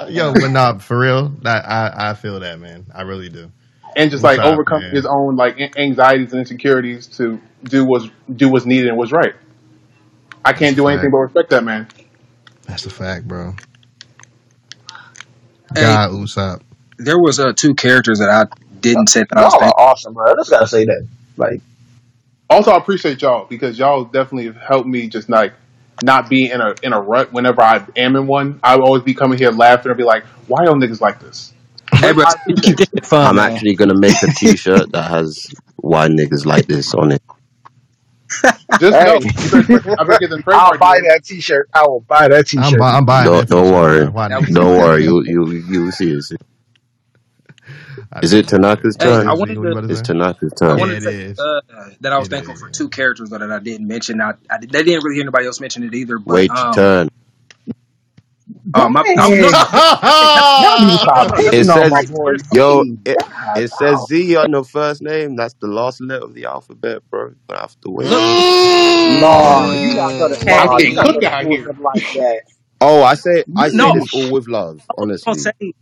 yo, but nah, for real, that I I feel that, man. I really do. and just What's like up, overcome man? his own like an- anxieties and insecurities to do what's do what's needed and what's right. I That's can't a do anything fact. but respect that man. That's a fact, bro. Hey, God Usopp. there was uh, two characters that I didn't say that I was Y'all are thankful. awesome, bro. I just gotta say that. Like, Also, I appreciate y'all because y'all definitely have helped me just like not be in a in a rut whenever I am in one. I would always be coming here laughing and be like, "Why y'all niggas like this?" Hey, bro, I you appreciate keep it. this shit fun, I'm man. actually gonna make a T-shirt that has "Why niggas like this" on it. Just hey, know you better, spray- I better get them I'll trademark buy deals. that T-shirt. I will buy that I'm T-shirt. bu- I'm buying Don't that don't t-shirt, worry, man. Why That was niggas don't worry. this? You you you will see it. Is it Tanaka's Hey, turn? I wanted to. It's Tanaka's I turn. wanted to say uh, that I was thankful for two characters though that I didn't mention. I, I they didn't really hear anybody else mention it either. But Wait your um, turn. oh my, no, no, Y'all need to stop It picking on says, boy. yo, Z. it, it says Z on the first name. That's the last letter of the alphabet, bro. Gonna have to wait. No, you got to I'm no, getting you got cooked to out do it like that. Oh, I say, I say no. this all with love, I was honestly. gonna say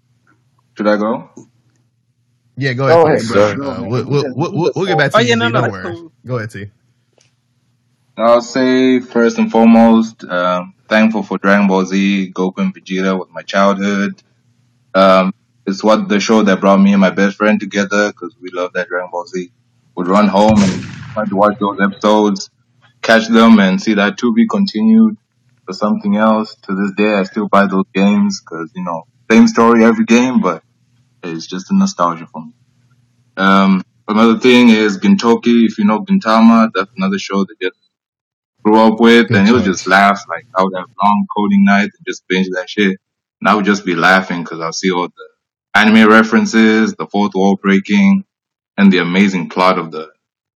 Should I go? Yeah, go Go ahead, ahead, bro. sir. Uh, we'll, we'll, we'll, we'll get back Oh to yeah, you, no, no, Don't worry. cool. Go ahead, T. I'll say first and foremost, um, thankful for Dragon Ball Z, Goku and Vegeta with my childhood. Um, it's what the show that brought me and my best friend together because we love that Dragon Ball Z. Would run home and try to watch those episodes, catch them, and see that to be continued or something else. To this day, I still buy those games because you know same story every game, but it's just a nostalgia for me. Um, another thing is Gintoki. If you know Gintama, that's another show that just grew up with, Good and it was just laughs. Like I would have long coding nights and just binge that shit, and I would just be laughing because I'll see all the anime references, the fourth wall breaking, and the amazing plot of the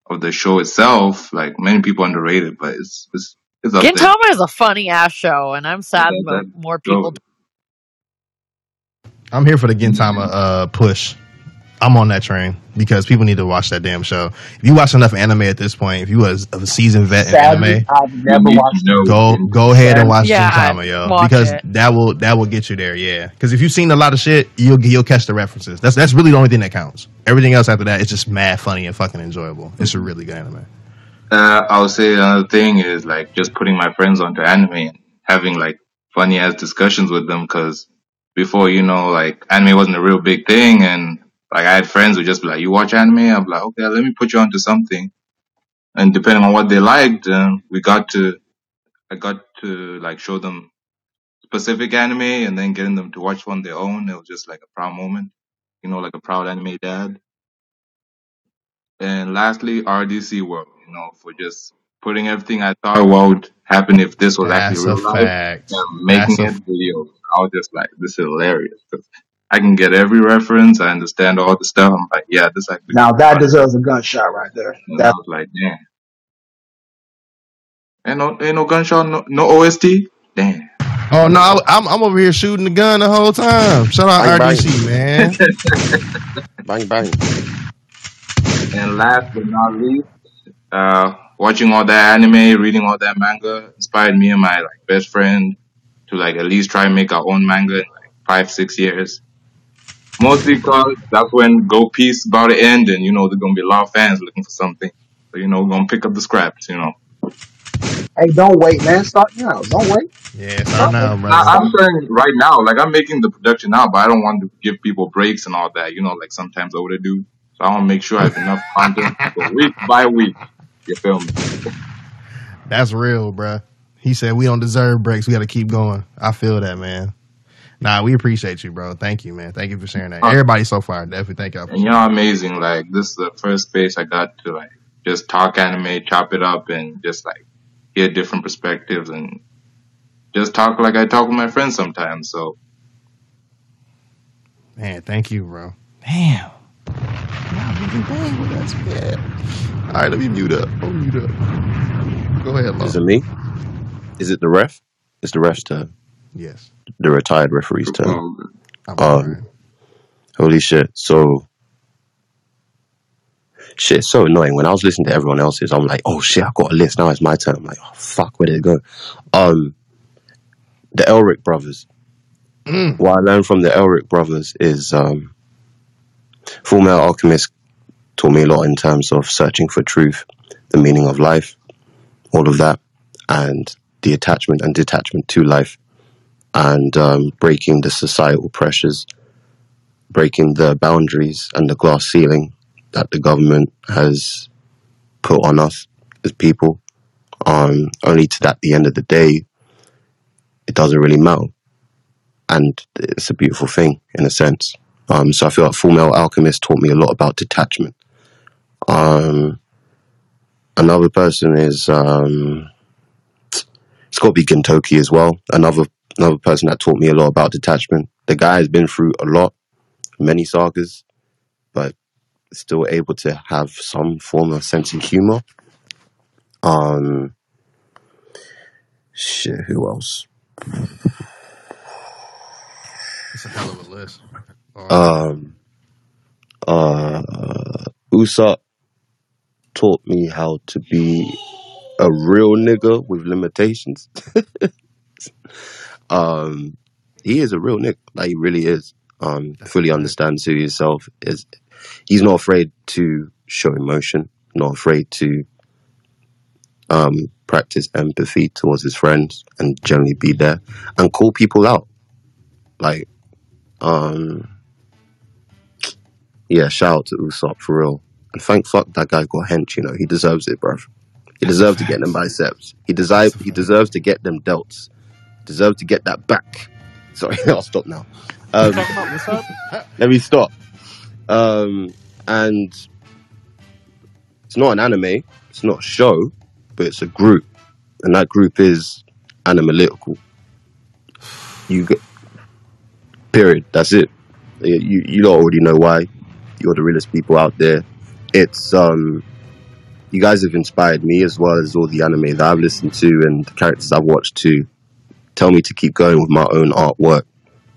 of the show itself. Like many people underrate it, but it's it's it's. Gintama is a funny ass show, and I'm sad Yeah, that more people. Show. I'm here for the Gintama uh, push. I'm on that train because people need to watch that damn show. If you watch enough anime at this point, if you was a seasoned vet in Sadly, anime, I've never watched know. go go ahead and watch Yeah, Gintama, yo, because it. that will that will get you there. Yeah, because if you've seen a lot of shit, you'll you'll catch the references. That's that's really the only thing that counts. Everything else after that is just mad funny and fucking enjoyable. It's a really good anime. Uh, I would say another thing is like just putting my friends onto anime and having like funny ass discussions with them because before you know like anime wasn't a real big thing and like I had friends who just be like, you watch anime? I'm like, okay, let me put you onto something. And depending on what they liked, um, we got to, I got to like show them specific anime and then getting them to watch one their own. It was just like a proud moment, you know, like a proud anime dad. And lastly, RDC World, you know, for just putting everything I thought would happen if this was actually That's a real life fact. and making That's a it videos. I was just like, this is hilarious. 'cause I can get every reference. I understand all the stuff. I'm like, yeah, this actually now that on. deserves a gunshot right there. And I That was like, damn. Ain't no, ain't no gunshot, no, no OST? Damn. Oh no, I- I'm I'm over here shooting the gun the whole time. Shout out Bang, bang. RDC, man. Bang, bang. and last but not least, uh, watching all that anime, reading all that manga inspired me and my like best friend to like at least try and make our own manga in like five, six years. Mostly because that's when One Piece about to end and you know there's gonna be a lot of fans looking for something. So you know, we're gonna pick up the scraps, you know. hey, don't wait, man. Start now. Don't wait. Yeah, start now, I, brother. I'm saying right now, like I'm making the production now, but I don't want to give people breaks and all that. You know, like sometimes I would do. So I want to make sure I have enough content for week by week. You feel me? That's real, bruh. He said we don't deserve breaks. We got to keep going. I feel that, man. Nah, we appreciate you, bro. Thank you, man. Thank you for sharing that. Uh, Everybody so far, definitely thank y'all for And y'all amazing. Like this is the first space I got to like just talk anime, chop it up, and just like hear different perspectives and just talk like I talk with my friends sometimes. So Man, thank you, bro. Damn. All right, let me mute up. Let me mute up. Go ahead, Is it me? Is it the ref? It's the ref's turn. Yes. The retired referee's turn. oh, I'm Um, alright. holy shit. So, shit, it's so annoying. When I was listening to everyone else's, I'm like, oh shit, I got a list. Now it's my turn. I'm like, oh fuck, where did it go? Um, the Elric brothers. Mm. What I learned from the Elric brothers is, um, Full Metal Alchemist taught me a lot in terms of searching for truth, the meaning of life, all of that, and the attachment and detachment to life, and um, breaking the societal pressures, breaking the boundaries and the glass ceiling that the government has put on us as people. Um, only to that, at the end of the day, it doesn't really matter, and it's a beautiful thing in a sense. Um, so I feel like Full Metal Alchemist taught me a lot about detachment. Um, another person is um, it's got to be Gintoki as well. Another another person that taught me a lot about detachment. The guy has been through a lot, many sagas, but still able to have some form of sense of humor. Um, shit, who else? It's a hell of a list. Um, uh, Usopp taught me how to be a real nigga with limitations. um, he is a real nigga, like he really is. Um, fully understands who himself is. He's not afraid to show emotion, not afraid to um practice empathy towards his friends and generally be there and call people out. Like, um, yeah, shout out to Usopp for real. And thank fuck that guy got hench, you know, he deserves it, bruv. He deserves to get them biceps. He deserves he deserves to get them delts. Deserves to get that back. Sorry, I'll stop now. Um, talking about Usopp? let me stop. Um, and it's not an anime, it's not a show, but it's a group, and that group is Animalytical. You get period. That's it. You you you don't already know why. You're the realest people out there. It's um, you guys have inspired me as well as all the anime that I've listened to and the characters I've watched to tell me to keep going with my own artwork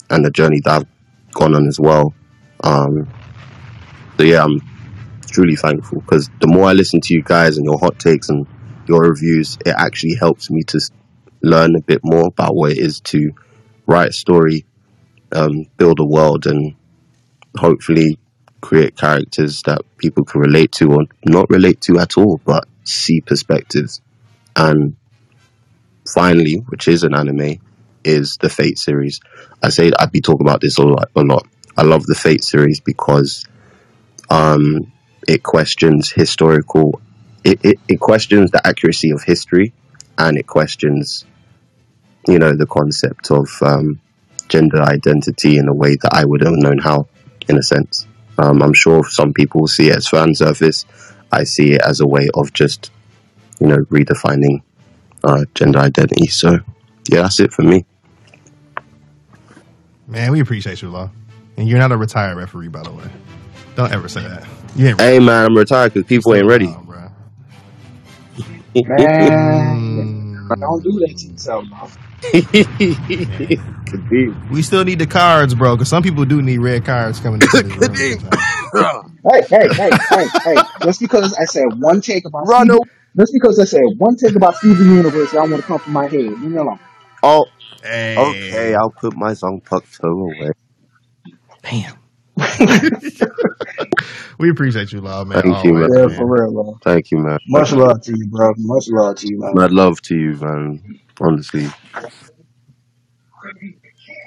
and the journey that I've gone on as well. Um, so yeah, I'm truly thankful because the more I listen to you guys and your hot takes and your reviews, it actually helps me to learn a bit more about what it is to write a story, um, build a world, and hopefully create characters that people can relate to or not relate to at all, but see perspectives. And finally, which is an anime, is the Fate series. I say I'd be talking about this a lot. A lot. I love the Fate series because um, it questions historical. It, it, it questions the accuracy of history, and it questions, you know, the concept of um, gender identity in a way that I would have known how, in a sense. Um, I'm sure some people see it as fan service. I see it as a way of just, you know, redefining uh, gender identity. So, yeah, that's it for me. Man, we appreciate you, Law. And you're not a retired referee, by the way. Don't ever say that. You ain't Hey, man, I'm retired because people ain't ready. Man, don't do that to yourself, bro. Could be. We still need the cards, bro, because some people do need red cards coming into this room. sometimes. Hey, hey, hey, hey, hey! Just because I said one take about Run Steven, just because I said one take about Steven Universe, y'all want to come from my head. Leave me alone. Oh, okay. I'll put my song Puck Toe away. we appreciate you, Law, man. Thank you, man. always, Yeah, for real, bro. Thank you, man. Much love to you, bro. Much love to you, man. Mad love to you, man. Honestly.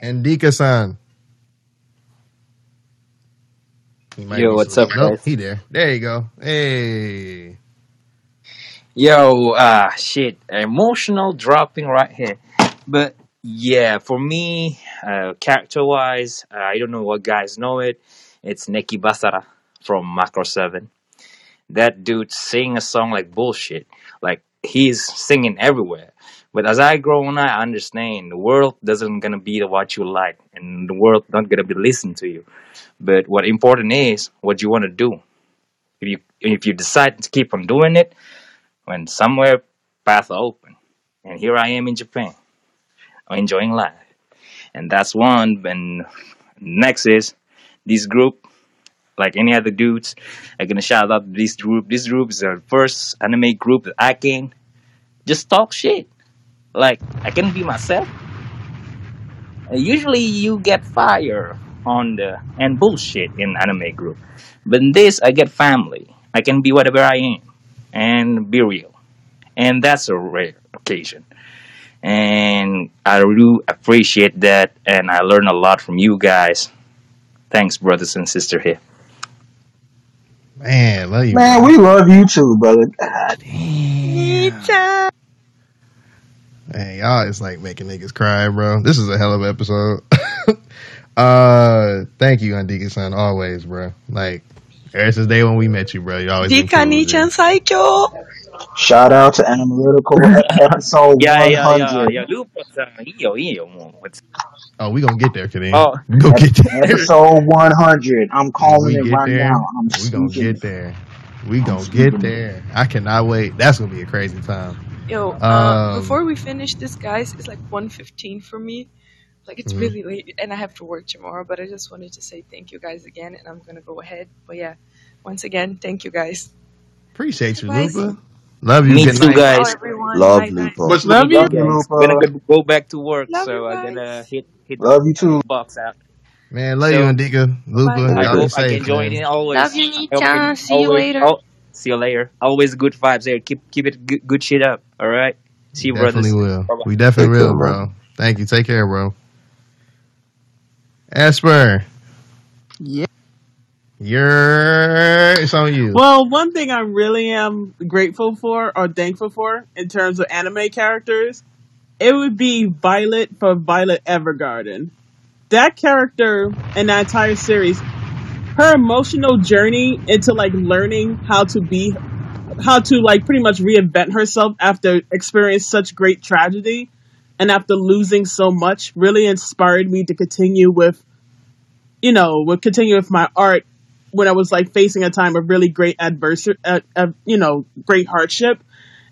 And Dika san. He might Yo, be what's sleep. up, Nope, guys? he there. There you go. Hey. Yo, ah, shit, emotional dropping right here. But yeah, for me, uh, character-wise, uh, I don't know what guys know it. It's Nekki Basara from Macross Seven. That dude sing a song like bullshit. Like he's singing everywhere. But as I grow on, I understand the world doesn't gonna be the what you like, and the world not gonna be listening to you. But what important is what you want to do. If you if you decide to keep on doing it, when somewhere path open, and here I am in Japan, enjoying life, and that's one. And next is this group, like any other dudes, I'm gonna shout out this group. This group is the first anime group that I can just talk shit. Like I can be myself. Usually you get fire on the and bullshit in anime group, but in this I get family. I can be whatever I am and be real, and that's a rare occasion and I really appreciate that, and I learned a lot from you guys. Thanks, brothers and sister here. Man, love you. Man, Man, we love you too, brother. God damn. Man, y'all is like making niggas cry, bro. This is a hell of an episode. uh, thank you, Andika son, always, bro. Like ever since day when we met you, bro, you always. Dika cool, Nichan dude. ちゃん最強 Shout out to Analytical e- episode Yeah, yeah, yeah, 100. yeah. Lupa-san, iyo, iyo mo. What's- Oh, we gonna get there, Kadeem. Oh, We gonna Ep- get there. episode 100. I'm When calling we it get right there, now. I'm we gonna speaking get it. there. We I'm gonna speaking get it. there. I cannot wait. That's gonna be a crazy time. Yo, uh, Um, before we finish this, guys, it's like 1.15 for me. Like, it's mhm. really late, and I have to work tomorrow, but I just wanted to say thank you guys again, and I'm gonna go ahead. But yeah, once again, thank you guys. Appreciate you, Guys. Lupa. Love you. Me Good too, night. guys. Ciao, everyone. Love Night, night. Lupa. Much Love love, you. Love you, guys. Gonna Lupa. go go back to work, Love so I'm gonna uh, guys. hit hit Love you too. box out. Man, love you, So Andika. Lupa, I y'all be hope I safe, can join man. in always. Love you, I hope I Nichan. See you always. later. Oh, see you later. Always good vibes there. Keep keep it good, good shit up. All right. See you, brothers. Definitely will. Bye-bye. We definitely Take care, will, man. bro. Thank you. Take care, bro. Esper, Yeah. You're it's on you. Well, one thing I really am grateful for or thankful for in terms of anime characters, it would be Violet for Violet Evergarden. That character in that entire series, her emotional journey into like learning how to be, how to like pretty much reinvent herself after experiencing such great tragedy and after losing so much really inspired me to continue with, you know, with continue with my art when I was like facing a time of really great adversity, uh, uh, you know, great hardship.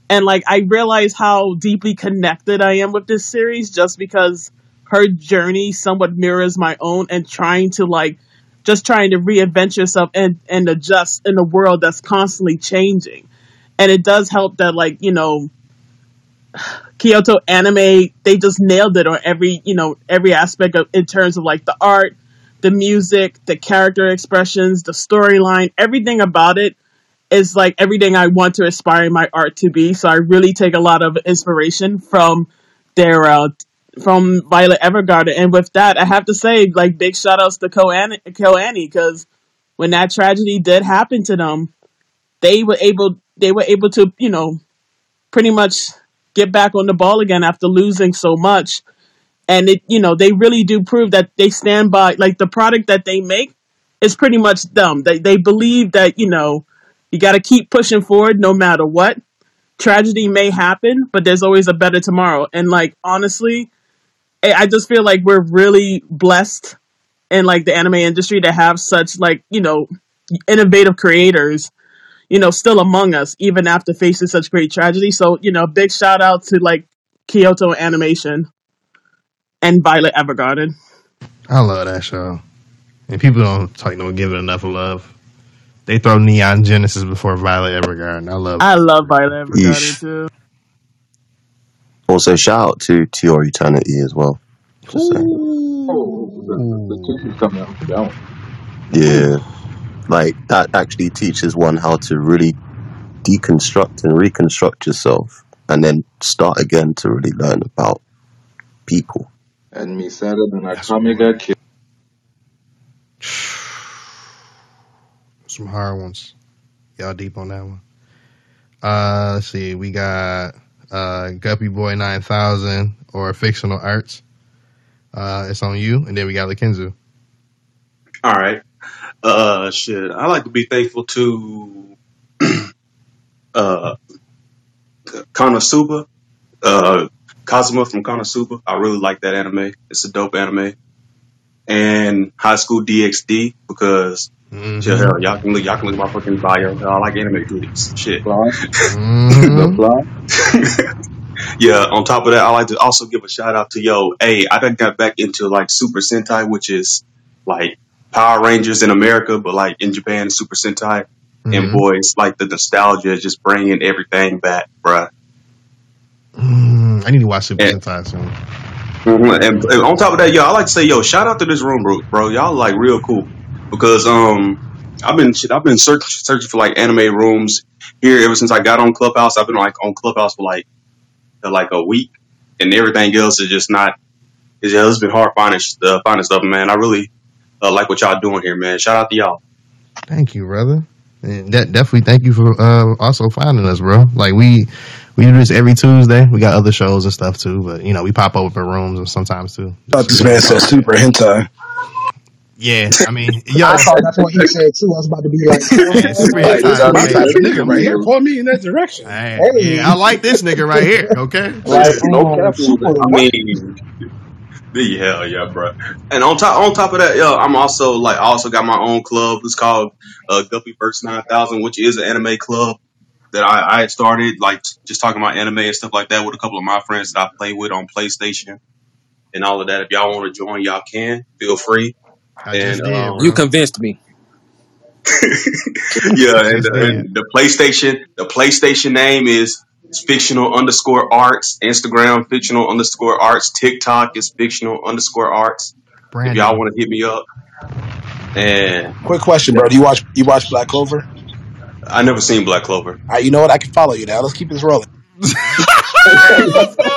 And like, I realized how deeply connected I am with this series just because her journey somewhat mirrors my own and trying to like, just trying to reinvent yourself and, and adjust in a world that's constantly changing. And it does help that like, you know, Kyoto anime, they just nailed it on every, you know, every aspect of in terms of like the art, the music, the character expressions, the storyline, everything about it is like everything I want to aspire my art to be. So I really take a lot of inspiration from their uh from Violet Evergarden. And with that, I have to say, like big shout outs to KyoAni because when that tragedy did happen to them, they were able they were able to, you know, pretty much get back on the ball again after losing so much. And it, you know, they really do prove that they stand by, like the product that they make is pretty much them. They, they believe that, you know, you got to keep pushing forward no matter what. Tragedy may happen, but there's always a better tomorrow. And like, honestly, I just feel like we're really blessed in like the anime industry to have such like, you know, innovative creators you know, still among us, even after facing such great tragedy. So, you know, big shout out to like Kyoto Animation and Violet Evergarden. I love that show. And people don't talk, don't give it enough love. They throw Neon Genesis before Violet Evergarden. I love. I love Violet Evergarden Yeesh. too. Also, shout out to To Your Eternity as well. Just saying. Oh, the, the kid is coming out for that one. Yeah. Like, that actually teaches one how to really deconstruct and reconstruct yourself and then start again to really learn about people. And me sadder than a Kamega kid. Some hard ones. Y'all deep on that one. Uh, let's see. We got uh, Guppy Boy 9000 or Fictional Arts. Uh, it's on you. And then we got Lakenzu. All right. Uh, shit. I like to be thankful to uh Konosuba, uh Kazuma from Konosuba. I really like that anime. It's a dope anime. And High School DxD because Mm-hmm. shit, hell, y'all can look y'all can look at my fucking bio. I like anime goodies. Shit. Mm-hmm. yeah, on top of that, I like to also give a shout out to yo, hey, I done got back into like Super Sentai, which is like Power Rangers in America, but like in Japan, Super Sentai. And Mhm. boy, it's like the nostalgia is just bringing everything back, bruh. Mm, I need to watch Super Sentai soon. Mhm. And, and on top of that, yo, I like to say, yo, shout out to this room, bro. Bro, y'all like real cool because um, I've been shit, I've been search, searching for like anime rooms here ever since I got on Clubhouse. I've been like on Clubhouse for like for like a week, and everything else is just not. It's, it's been hard finding uh, finding stuff, man. I really uh, like what y'all doing here, man. Shout out to y'all. Thank you, brother. And that definitely thank you for uh, also finding us, bro. Like we we do this every Tuesday. We got other shows and stuff too, but you know we pop over in rooms and sometimes too. thought this man said super hentai. Yeah, I mean, yo, I thought that's what he said too. I was about to be like, man, super hey, hit this time. my Hey, type of Nigga nigga right here, here. point me in that direction. hey, Hey, yeah, I like this nigga right here. Okay, like no cap on super that. I mean, the hell yeah, bro. And on top on top of that, yo, I'm also like I also got my own club. It's called uh, Guppy First Nine Thousand, which is an anime club that I, I had started, like just talking about anime and stuff like that with a couple of my friends that I play with on PlayStation and all of that. If y'all want to join, y'all can. Feel free. I just And did, um, You bro. convinced me. yeah, and, Just uh, did. and the PlayStation, the PlayStation name is fictional underscore arts. Instagram fictional underscore arts. TikTok is fictional underscore arts. If y'all Brandon, want to hit me up, and Quick question, bro. Do you watch you watch Black Clover? I never seen Black Clover. All right, you know what? I can follow you now. Let's keep this rolling. Every let's go.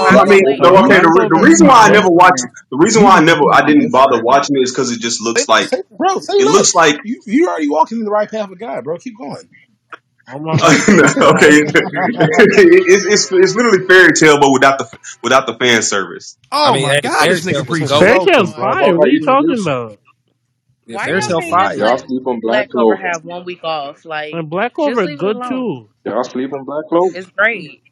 I'm I on mean, no, okay. The, the reason why I never watched, the reason why I never, I didn't bother watching it is because it just say, looks like say, bro, say it looks like You you already walking in the right path of God, bro. Keep going. I'm not okay. it's, it's it's literally Fairy Tail, but without the without the fan service. Oh I Oh mean, my hey, god, this tale nigga was preaching. Fairy Welcome, Tail's bro. fire. What are you talking about? Yeah, Why fairy y'all Tail can't fire. just Y'all sleep on Black Black Clover Clover. have one week off? Like, And Black just Clover is leave it good alone. too. Y'all sleep on Black Clover. It's great.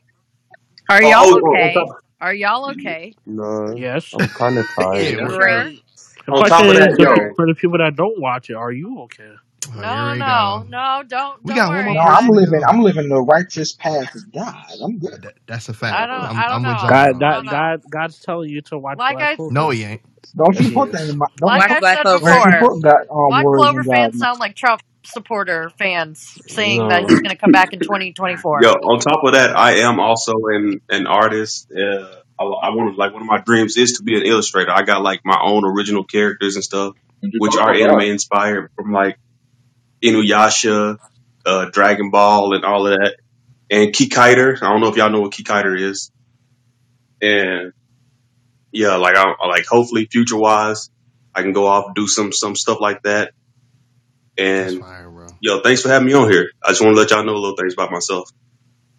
Are Oh, y'all oh, oh, on okay? top Are y'all oh, oh. okay? no, Yes. I'm kind of It's Yeah, tired. we're great. The on top question of is, that, the, yo, for the people that don't watch it, are you okay? oh, here No, we no, go. no, don't We don't got one more worry. No, I'm person I to living. go. I'm living the righteous path of God. I'm good. That, that's a I fact. don't I'm I don't I'm with know. y'all, God, bro. I that. God, God's telling you to watch Like Black I Clover. No, he ain't. Don't you put that is. in my. Don't like Watch I Black said Clover. before, put that um, Black words Clover in fans mouth. sound like Trump supporter fans saying that he's going to come back in 2024. yo, on top of that, I am also an an artist. Uh, I, I want to like one of my dreams is to be an illustrator. I got like my own original characters and stuff, which are anime inspired from like Inuyasha, uh, Dragon Ball, and all of that. And Kikaider. I don't know if y'all know what Kikaider is. And yeah, like I like hopefully future wise, I can go off do some some stuff like that. And fire, yo, thanks for having me on here. I just want to let y'all know a little things about myself.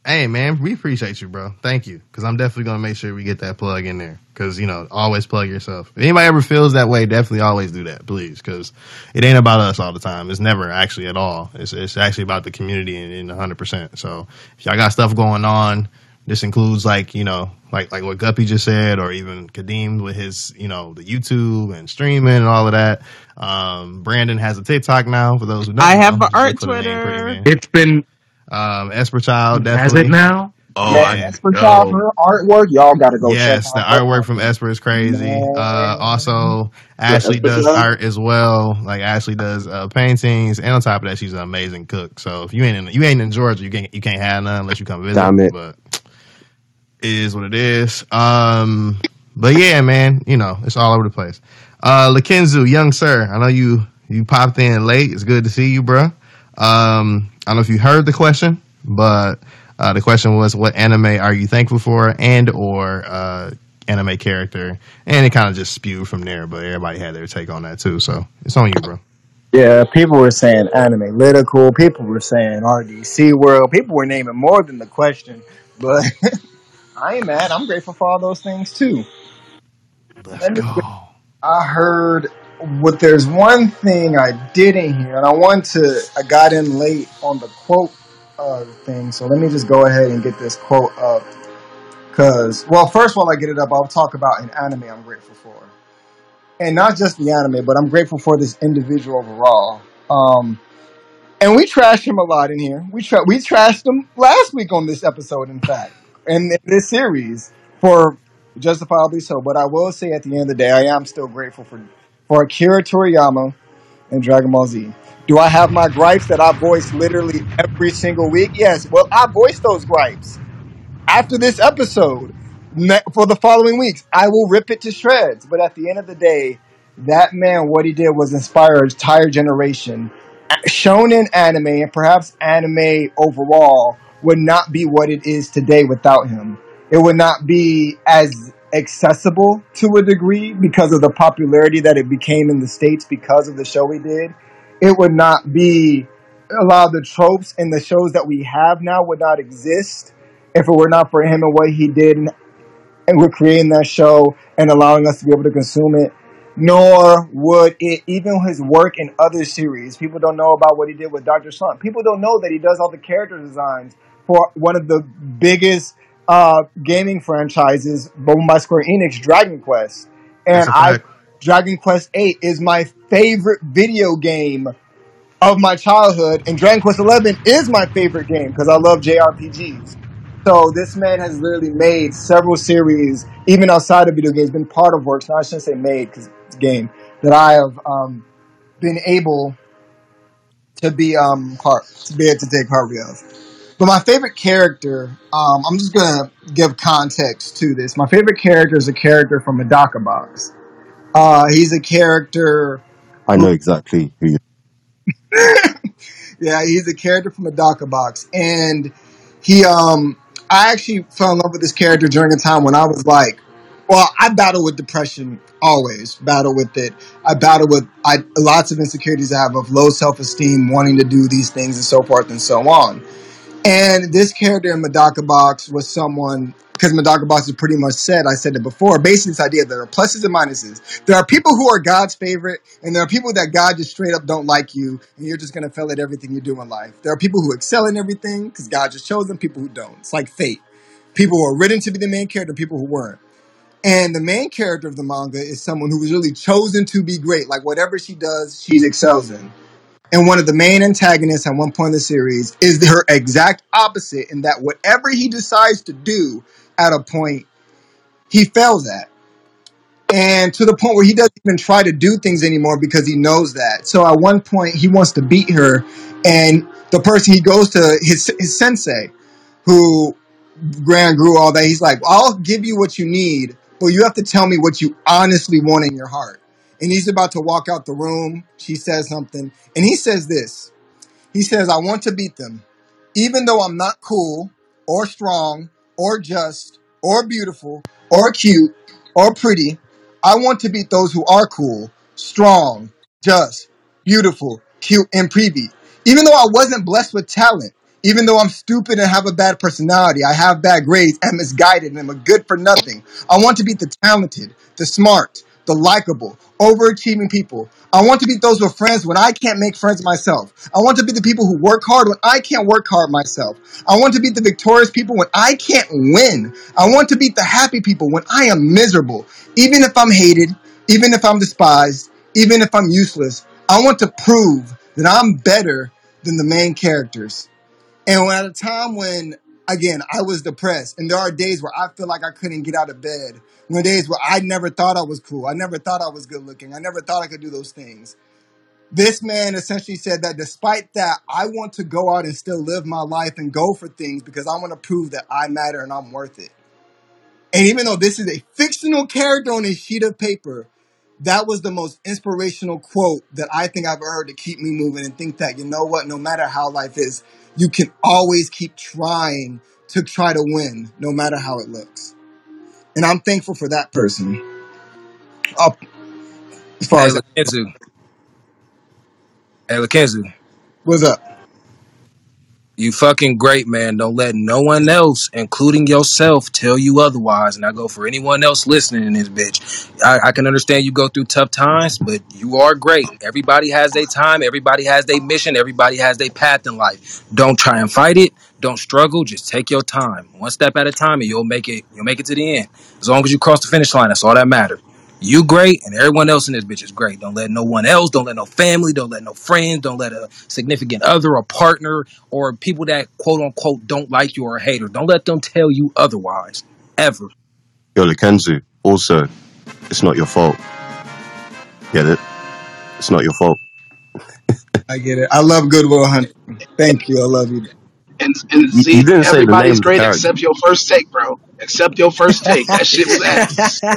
Hey man, we appreciate you, bro. Thank you, because I'm definitely gonna make sure we get that plug in there. Because you know, always plug yourself. If anybody ever feels that way, definitely always do that, please. Because it ain't about us all the time. It's never actually at all. It's it's actually about the community and, and 100. percent So if y'all got stuff going on, this includes like you know, like like what Guppy just said, or even Kadeem with his you know the YouTube and streaming and all of that. Um, Brandon has a TikTok now. For those who don't I have an art look name Twitter. It's been Um, Esper Child has definitely. it now? Oh, Man, I Esper Child, yo. her artwork, y'all got to go check Yes, the out artwork from. Esper is crazy. Uh, also, Yeah, Ashley Esper does Child? art as well. Like Ashley does uh, paintings, and on top of that, she's an amazing cook. So if you ain't in you ain't in Georgia, you can't you can't have none unless you come visit. Damn it. But it is what it is. Um, but yeah, man, you know it's all over the place. Uh, Lakenzu, young sir, I know you you popped in late. It's good to see you, bro. Um, I don't know if you heard the question, but uh, the question was, what anime are you thankful for, and or uh, anime character? And it kind of just spewed from there, but everybody had their take on that too. So it's on you, bro. Yeah, people were saying anime analytical. People were saying RDC World. People were naming more than the question. But I ain't mad. I'm grateful for all those things too. Let's Let go. I heard what there's one thing I didn't hear, and I want to. I got in late on the quote uh, thing, so let me just go ahead and get this quote up. Cause, well, first while I get it up, I'll talk about an anime I'm grateful for, and not just the anime, but I'm grateful for this individual overall. Um, and we trashed him a lot in here. We tra- we trashed him last week on this episode, in fact, in, in this series for justifiably so. But I will say, at the end of the day, I am still grateful for for Akira Toriyama and Dragon Ball Z. Do I have my gripes that I voice literally every single week? Yes. Well, I voice those gripes after this episode ne- for the following weeks. I will rip it to shreds. But at the end of the day, that man, what he did was inspire an entire generation. Shonen anime and perhaps anime overall would not be what it is today without him. It would not be as accessible to a degree because of the popularity that it became in the States because of the show he did. It would not be a lot of the tropes in the shows that we have now would not exist if it were not for him and what he did and, and with creating that show and allowing us to be able to consume it. Nor would it even his work in other series. People don't know about what he did with Doctor Slump. People don't know that he does all the character designs for one of the biggest uh, gaming franchises, owned by Square Enix, Dragon Quest. And I. Dragon Quest Eight is my favorite video game of my childhood, and Dragon Quest Eleven is my favorite game because I love JRPGs. So this man has literally made several series, even outside of video games, been part of works. Now I shouldn't say made because it's a game that I have um, been able to be um part to be able to take part of. But my favorite character, um, I'm just gonna give context to this. My favorite character is a character from Medaka Box. Uh, he's a character I know exactly who you. yeah, he's a character from Medaka Box, and he um I actually fell in love with this character during a time when I was like, well, I battle with depression always, battle with it. I battle with I lots of insecurities I have of low self esteem, wanting to do these things and so forth and so on. And this character in Medaka Box was someone because Medaka Box is pretty much said, I said it before, basically this idea there are pluses and minuses. There are people who are God's favorite, and there are people that God just straight up don't like you, and you're just gonna fail at everything you do in life. There are people who excel in everything because God just chose them, people who don't. It's like fate. People who are written to be the main character, people who weren't. And the main character of the manga is someone who was really chosen to be great. Like whatever she does, she excels in. And one of the main antagonists at one point in the series is her exact opposite in that whatever he decides to do at a point, he fails at. And to the point where he doesn't even try to do things anymore because he knows that. So at one point, he wants to beat her, and the person he goes to, his, his sensei, who Grand grew all that, he's like, I'll give you what you need, but you have to tell me what you honestly want in your heart. And he's about to walk out the room. She says something, and he says this. He says, I want to beat them. Even though I'm not cool or strong or just or beautiful or cute or pretty, I want to beat those who are cool, strong, just, beautiful, cute, and pretty. Even though I wasn't blessed with talent, even though I'm stupid and have a bad personality, I have bad grades, am misguided, and I'm a good for nothing. I want to beat the talented, the smart, the likable, overachieving people. I want to be those with friends when I can't make friends myself. I want to be the people who work hard when I can't work hard myself. I want to be the victorious people when I can't win. I want to beat the happy people when I am miserable. Even if I'm hated, even if I'm despised, even if I'm useless, I want to prove that I'm better than the main characters. And at a time when, again, I was depressed, and there are days where I feel like I couldn't get out of bed. There are days where I never thought I was cool. I never thought I was good looking. I never thought I could do those things. This man essentially said that despite that, I want to go out and still live my life and go for things because I want to prove that I matter and I'm worth it. And even though this is a fictional character on a sheet of paper, that was the most inspirational quote that I think I've heard to keep me moving and think that, you know what, no matter how life is, you can always keep trying to try to win, no matter how it looks. And I'm thankful for that person. Up as far Hey, as Lakenzu. Hey, Lakenzu. what's up? You fucking great, man. Don't let no one else, including yourself, tell you otherwise. And I go for anyone else listening in this bitch. I, I can understand you go through tough times, but you are great. Everybody has their time. Everybody has their mission. Everybody has their path in life. Don't try and fight it. Don't struggle. Just take your time, one step at a time, and you'll make it. You'll make it to the end. As long as you cross the finish line, that's all that matters. You great, and everyone else in this bitch is great. Don't let no one else, don't let no family, don't let no friends, don't let a significant other, a partner, or people that quote unquote don't like you or a hater. Don't let them tell you otherwise. Ever. Yo, Kenzu. Also, it's not your fault. Get it? It's not your fault. I get it. I love Good Will Hunting. Thank you. I love you. And, and You, see, you didn't say the name everybody's of the great character. except your first take, bro. Except your first take. That shit was ass.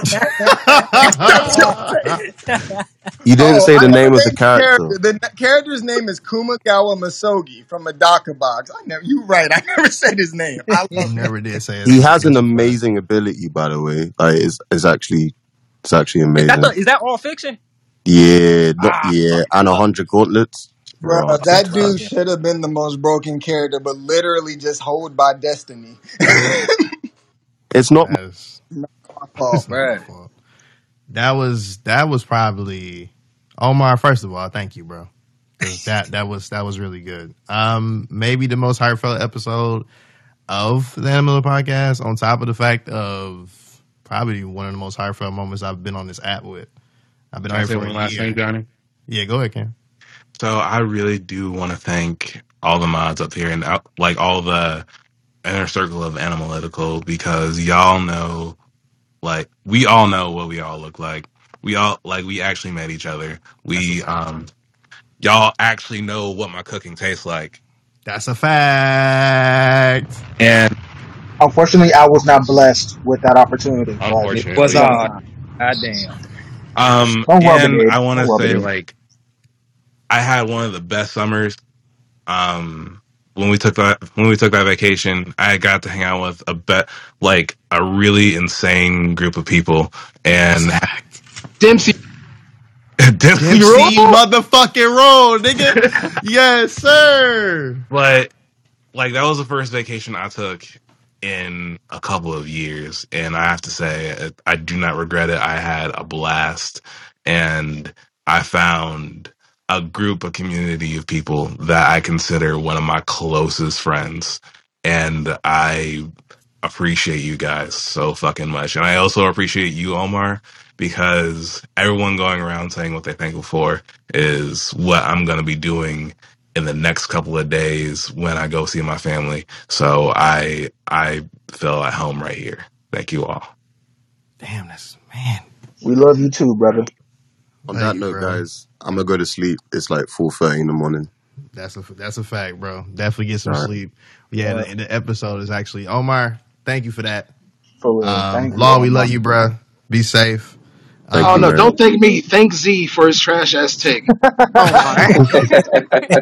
You didn't Oh, say I the never name of the named the character. character. The n- character's name is Kumagawa Misogi from Medaka Box. I never. You right. I never said his name. I You love him. never did say his He name. has an amazing ability, by the way. Like, it's, it's actually, it's actually Is that the, amazing. is that all fiction? Yeah, not, Ah, yeah, fuck and a up. hundred gauntlets, Bro, bro. that dude him. should have been the most broken character, but literally just hold by destiny. It's not my That's Not my it's fault. not my fault. That was that was probably Omar. First of all, thank you, bro. 'Cause that that was that was really good. Um, maybe the most heartfelt episode of the Animal podcast. On top of the fact of probably one of the most heartfelt moments I've been on this app with. I've been Can on I here say for a one last year. thing, Johnny? Yeah, go ahead, Cam. So I really do want to thank all the mods up here and out- like all the inner circle of analytical because y'all know, like we all know what we all look like. We all like we actually met each other. We um y'all actually know what my cooking tastes like. That's a fact. And Unfortunately, I was not blessed with that opportunity. But unfortunately, Was another uh, time. goddamn. um Don't rub it and in. I want Don't to rub it say in. like I had one of the best summers um when we took that when we took that vacation i got to hang out with a bet like a really insane group of people and. Dempsey. Dempsey Dempsey roll motherfucking roll, nigga. yes, sir. but like that was the first vacation i took in a couple of years and i have to say i do not regret it i had a blast and i found a group a community of people that i consider one of my closest friends and i appreciate you guys so fucking much. And I also appreciate you, Omar, because everyone going around saying what they're thankful for is what I'm going to be doing in the next couple of days when I go see my family. So I I feel at home right here. Thank you all. Damn, this man. We love you too, brother. On Love that you, note, bro. guys. I'm gonna go to sleep. It's like 4:30 in the morning. That's a that's a fact, bro. Definitely get some All right. sleep. Yeah, Yeah. the, the episode is actually Omar. Thank you for that. For real. Um, Law, we love you, bro. Be safe. Thank Oh you, no! man. Don't thank me. Thank Z for his trash ass take.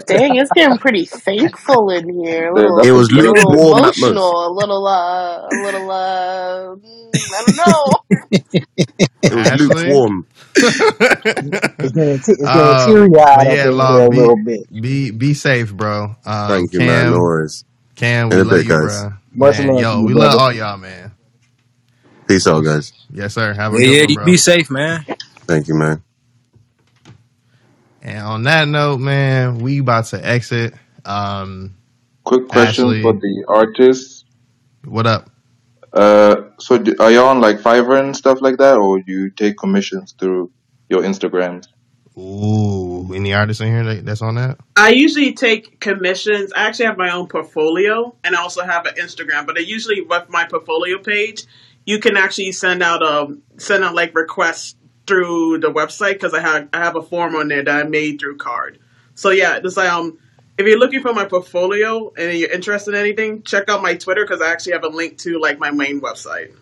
Dang, it's getting pretty thankful in here. Little, It was a little lukewarm emotional. A little, uh, a little, uh, mm, I don't know. It was Ashley. lukewarm. It's getting, t- it's Uh, teary eyed but up yeah, Law, here a be little bit. be be safe, bro. Um, Thank you, man. No Cam, worries. Cam, we In a love bit, you, guys. bro. Much Man, love to yo, you, we love brother. all y'all, man. Peace out, guys. Yes, sir. Have a Yeah, good yeah. one, You bro. be safe, man. Thank you, man. And on that note, man, we about to exit. Um, Quick question Ashley, for the artists. what up? Uh, so do, are you on like Fiverr and stuff like that, or do you take commissions through your Instagrams? Ooh, any artists in here that, that's on that? I usually take commissions. I actually have my own portfolio and I also have an Instagram, but I usually with my portfolio page, you can actually send out um send out like requests through the website because I have I have a form on there that I made through Carrd. So yeah, it's like um if you're looking for my portfolio and you're interested in anything, check out my Twitter because I actually have a link to like my main website.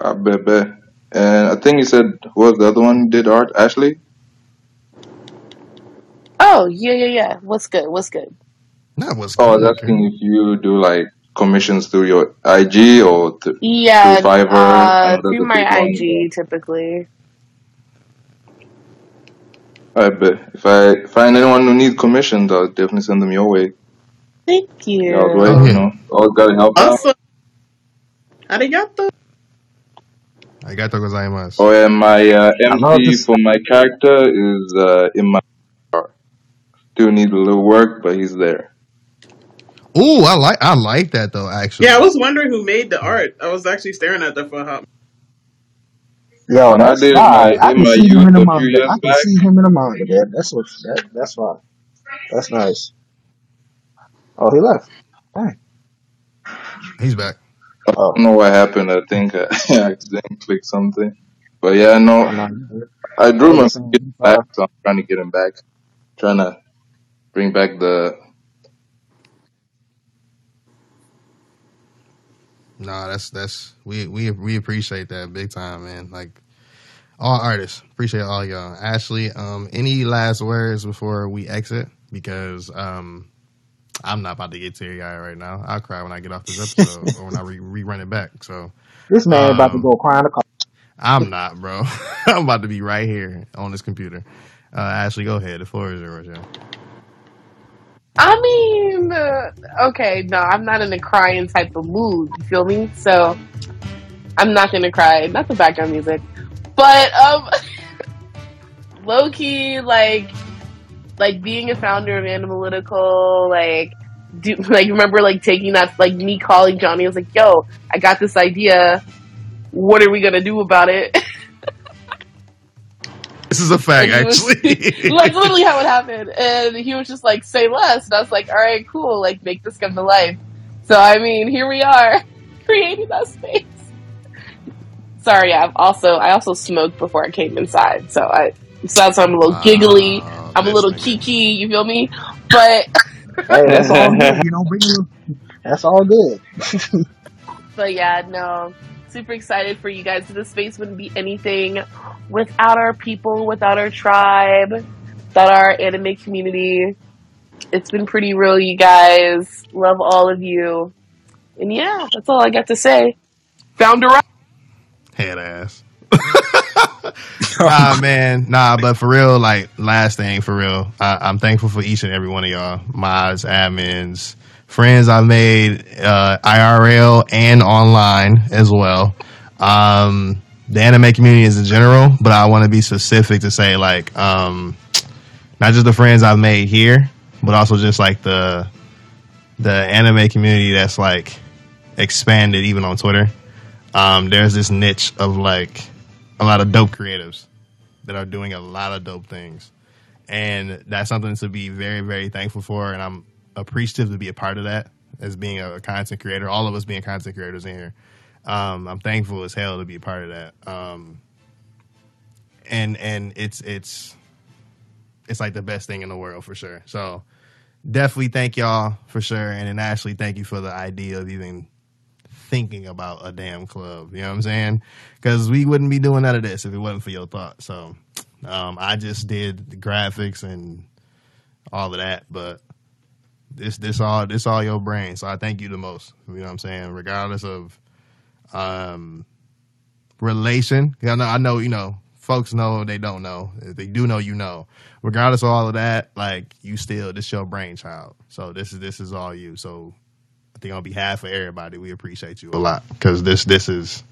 I bet, bet. And I think you said who was the other one did art? Ashley. Oh, yeah, yeah, yeah. What's good? What's good? That was Oh, I good. was asking if you do like commissions through your IG or th- Yeah, through Fiverr. uh, I know through there's a my big one. IG typically. I bet. If I find anyone who needs commissions, I'll definitely send them your way. Thank Y'all's you. way, Oh you know. Always gotta help out. Awesome. Arigato. arigato gozaimasu. Oh, and my uh, I love MC this. for my character is uh, in my car. Still needs a little work, but he's there. Ooh, I like I like that though. Actually, yeah, I was wondering who made the art. I was actually staring at that for a hot Yo, When I that's did my fine. I in can my see him youth in the a few manga. years I can back, see him in the manga. Yeah, that's what. That, that's fine. That's nice. Oh, he left. Dang. he's back. I Oh, don't know what happened. I think I accidentally clicked something. But yeah, no, oh no. I drew my listen. get Uh, back, so I'm trying to get him back. Trying to bring back the. No, that's that's we we we appreciate that big time, man. Like all artists, appreciate all y'all. Ashley, um, any last words before we exit? Because um, I'm not about to get teary eyed right now. I'll cry when I get off this episode or when I re- rerun it back. So this man about to um, go cry in the car. I'm not, bro. I'm about to be right here on this computer. Uh, Ashley, go ahead. The floor is yours. Yeah. I mean, okay, no, I'm not in a crying type of mood. You feel me? So I'm not gonna cry. Not the background music, but um, low key, like, like being a founder of Analytical, like, do like remember like taking that, like me calling Johnny. I was like, "Yo, I got this idea. What are we gonna do about it?" This is a fact, And he was- actually. like literally how it happened. And he was just like, say less. And I was like, all right, cool. Like, make this come to life. So, I mean, here we are creating that space. Sorry, I've also, I also smoked before I came inside. So I, so that's why I'm a little giggly. Ah, I'm a little kiki, you feel me? But, Hey, that's all good. You know, bring you. That's all good. but yeah, no. Super excited for you guys. This space wouldn't be anything without our people, without our tribe, without our anime community. It's been pretty real, you guys. Love all of you. And yeah, that's all I got to say. Founder right. Head ass. nah, man. Nah, but for real, like, last thing, for real, I, I'm thankful for each and every one of y'all. Mods, admins, friends I've made, uh, IRL and online as well. Um, the anime community is in general, but I want to be specific to say, like, um, not just the friends I've made here, but also just like the, the anime community that's like expanded even on Twitter um, there's this niche of like a lot of dope creatives that are doing a lot of dope things. And that's something to be very, very thankful for. And I'm appreciative to be a part of that as being a content creator, all of us being content creators in here. Um, I'm thankful as hell to be a part of that. Um, and, and it's, it's, it's like the best thing in the world for sure. So definitely thank y'all for sure. And then Ashley, thank you for the idea of even thinking about a damn club. You know what I'm saying? Because we wouldn't be doing none of this if it wasn't for your thought. So um, I just did the graphics and all of that, but this this all this all your brain. So I thank you the most. You know what I'm saying? Regardless of um relation. I know I know, you know, folks know they don't know. If they do know, you know. Regardless of all of that, like you still this your brainchild. So this is this is all you. So I think on behalf of everybody, we appreciate you a lot because this this is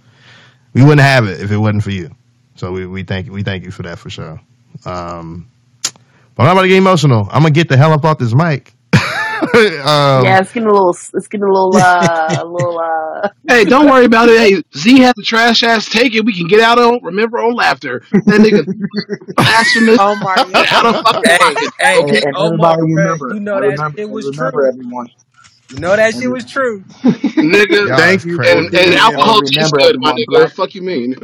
we wouldn't have it if it wasn't for you. So we, we thank we thank you for that for sure. Um, but I'm about to get emotional. I'm gonna get the hell up off this mic. um, yeah, it's getting a little, it's getting a little, uh, a little, uh. Hey, don't worry about it. Hey, Z has the trash ass take it. We can get out on remember on laughter. That nigga blasphemous. Oh my Get out of fucking Hey, hey, And, and Omar, everybody remember, you know that remember, shit was remember true. everyone. You know that shit was true. Nigga, y'all Thank you. and, and and alcohol tastes good, my everyone. nigga. Black. Fuck you mean?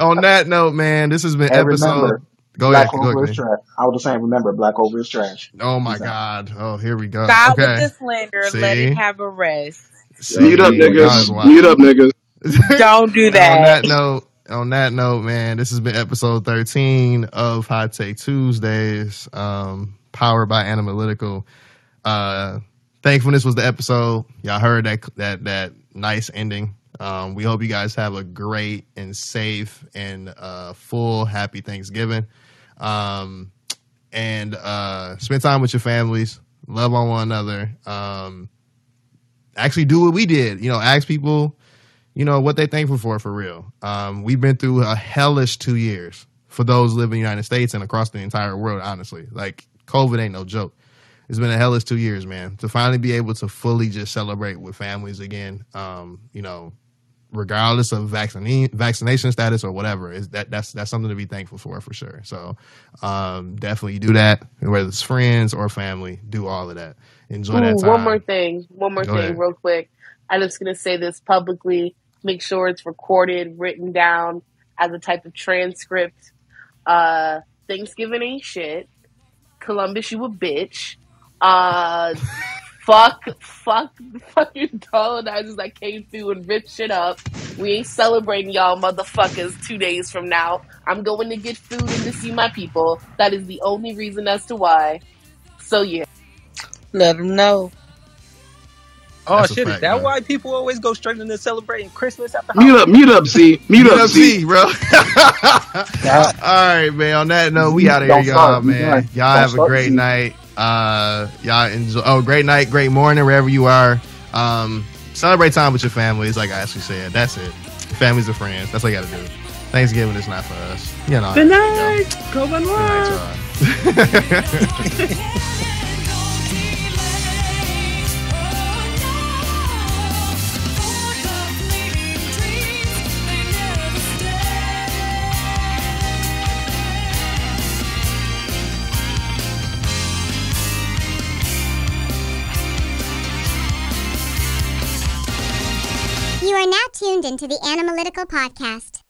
On that note, man, this has been And episode. remember, Go black ahead, go over is ahead. trash. I was just saying, remember, Black Clover is trash. Oh my Peace out. god. Oh, here we go. Stop with the slander. Let it have a rest. see, Mute up, niggas. Meet up, niggas. Don't do And on that that. note, on that note, man, this has been episode 13 of Hot Take Tuesdays, um, powered by Analytical. Uh, thankfulness was the episode. Y'all heard that that that nice ending. Um, we hope you guys have a great and safe and uh, full happy Thanksgiving. Um, and uh, spend time with your families. Love on one another. Um, actually do what we did. You know, ask people you know what they thankful for for real. Um, we've been through a hellish two years for those living in the United States and across the entire world. Honestly, like COVID ain't no joke. It's been a hellish two years, man. To finally be able to fully just celebrate with families again, um, you know, regardless of vaccine vaccination status or whatever, is that that's that's something to be thankful for for sure. So um, definitely do that, whether it's friends or family. Do all of that. Enjoy that time. one more thing. One more Go thing, ahead. real quick. I'm just gonna say this publicly. Make sure it's recorded, written down as a type of transcript. Uh, Thanksgiving ain't shit. Columbus, you a bitch. Uh, fuck, fuck the fucking colonizers that came through and ripped shit up. We ain't celebrating y'all motherfuckers two days from now. I'm going to get food and to see my people. That is the only reason as to why. So yeah. Let them know. Oh That's a shit! fact, is that bro. why people always go straight into celebrating Christmas after Mute up, holiday? mute up, Z. Mute, Mute up, up Z. Z, bro. All right, man. On that note, we out of here, Don't y'all, start. You man. Y'all Don't have a start, great Z. night. Uh, y'all enjoy. Oh, great night, great morning, wherever you are. Um, celebrate time with your families, like I actually said. That's it. Families and friends. That's all you got to do. Thanksgiving is not for us. You know. Good go. night. Go Good night, y'all. tuned into the Analytical Podcast.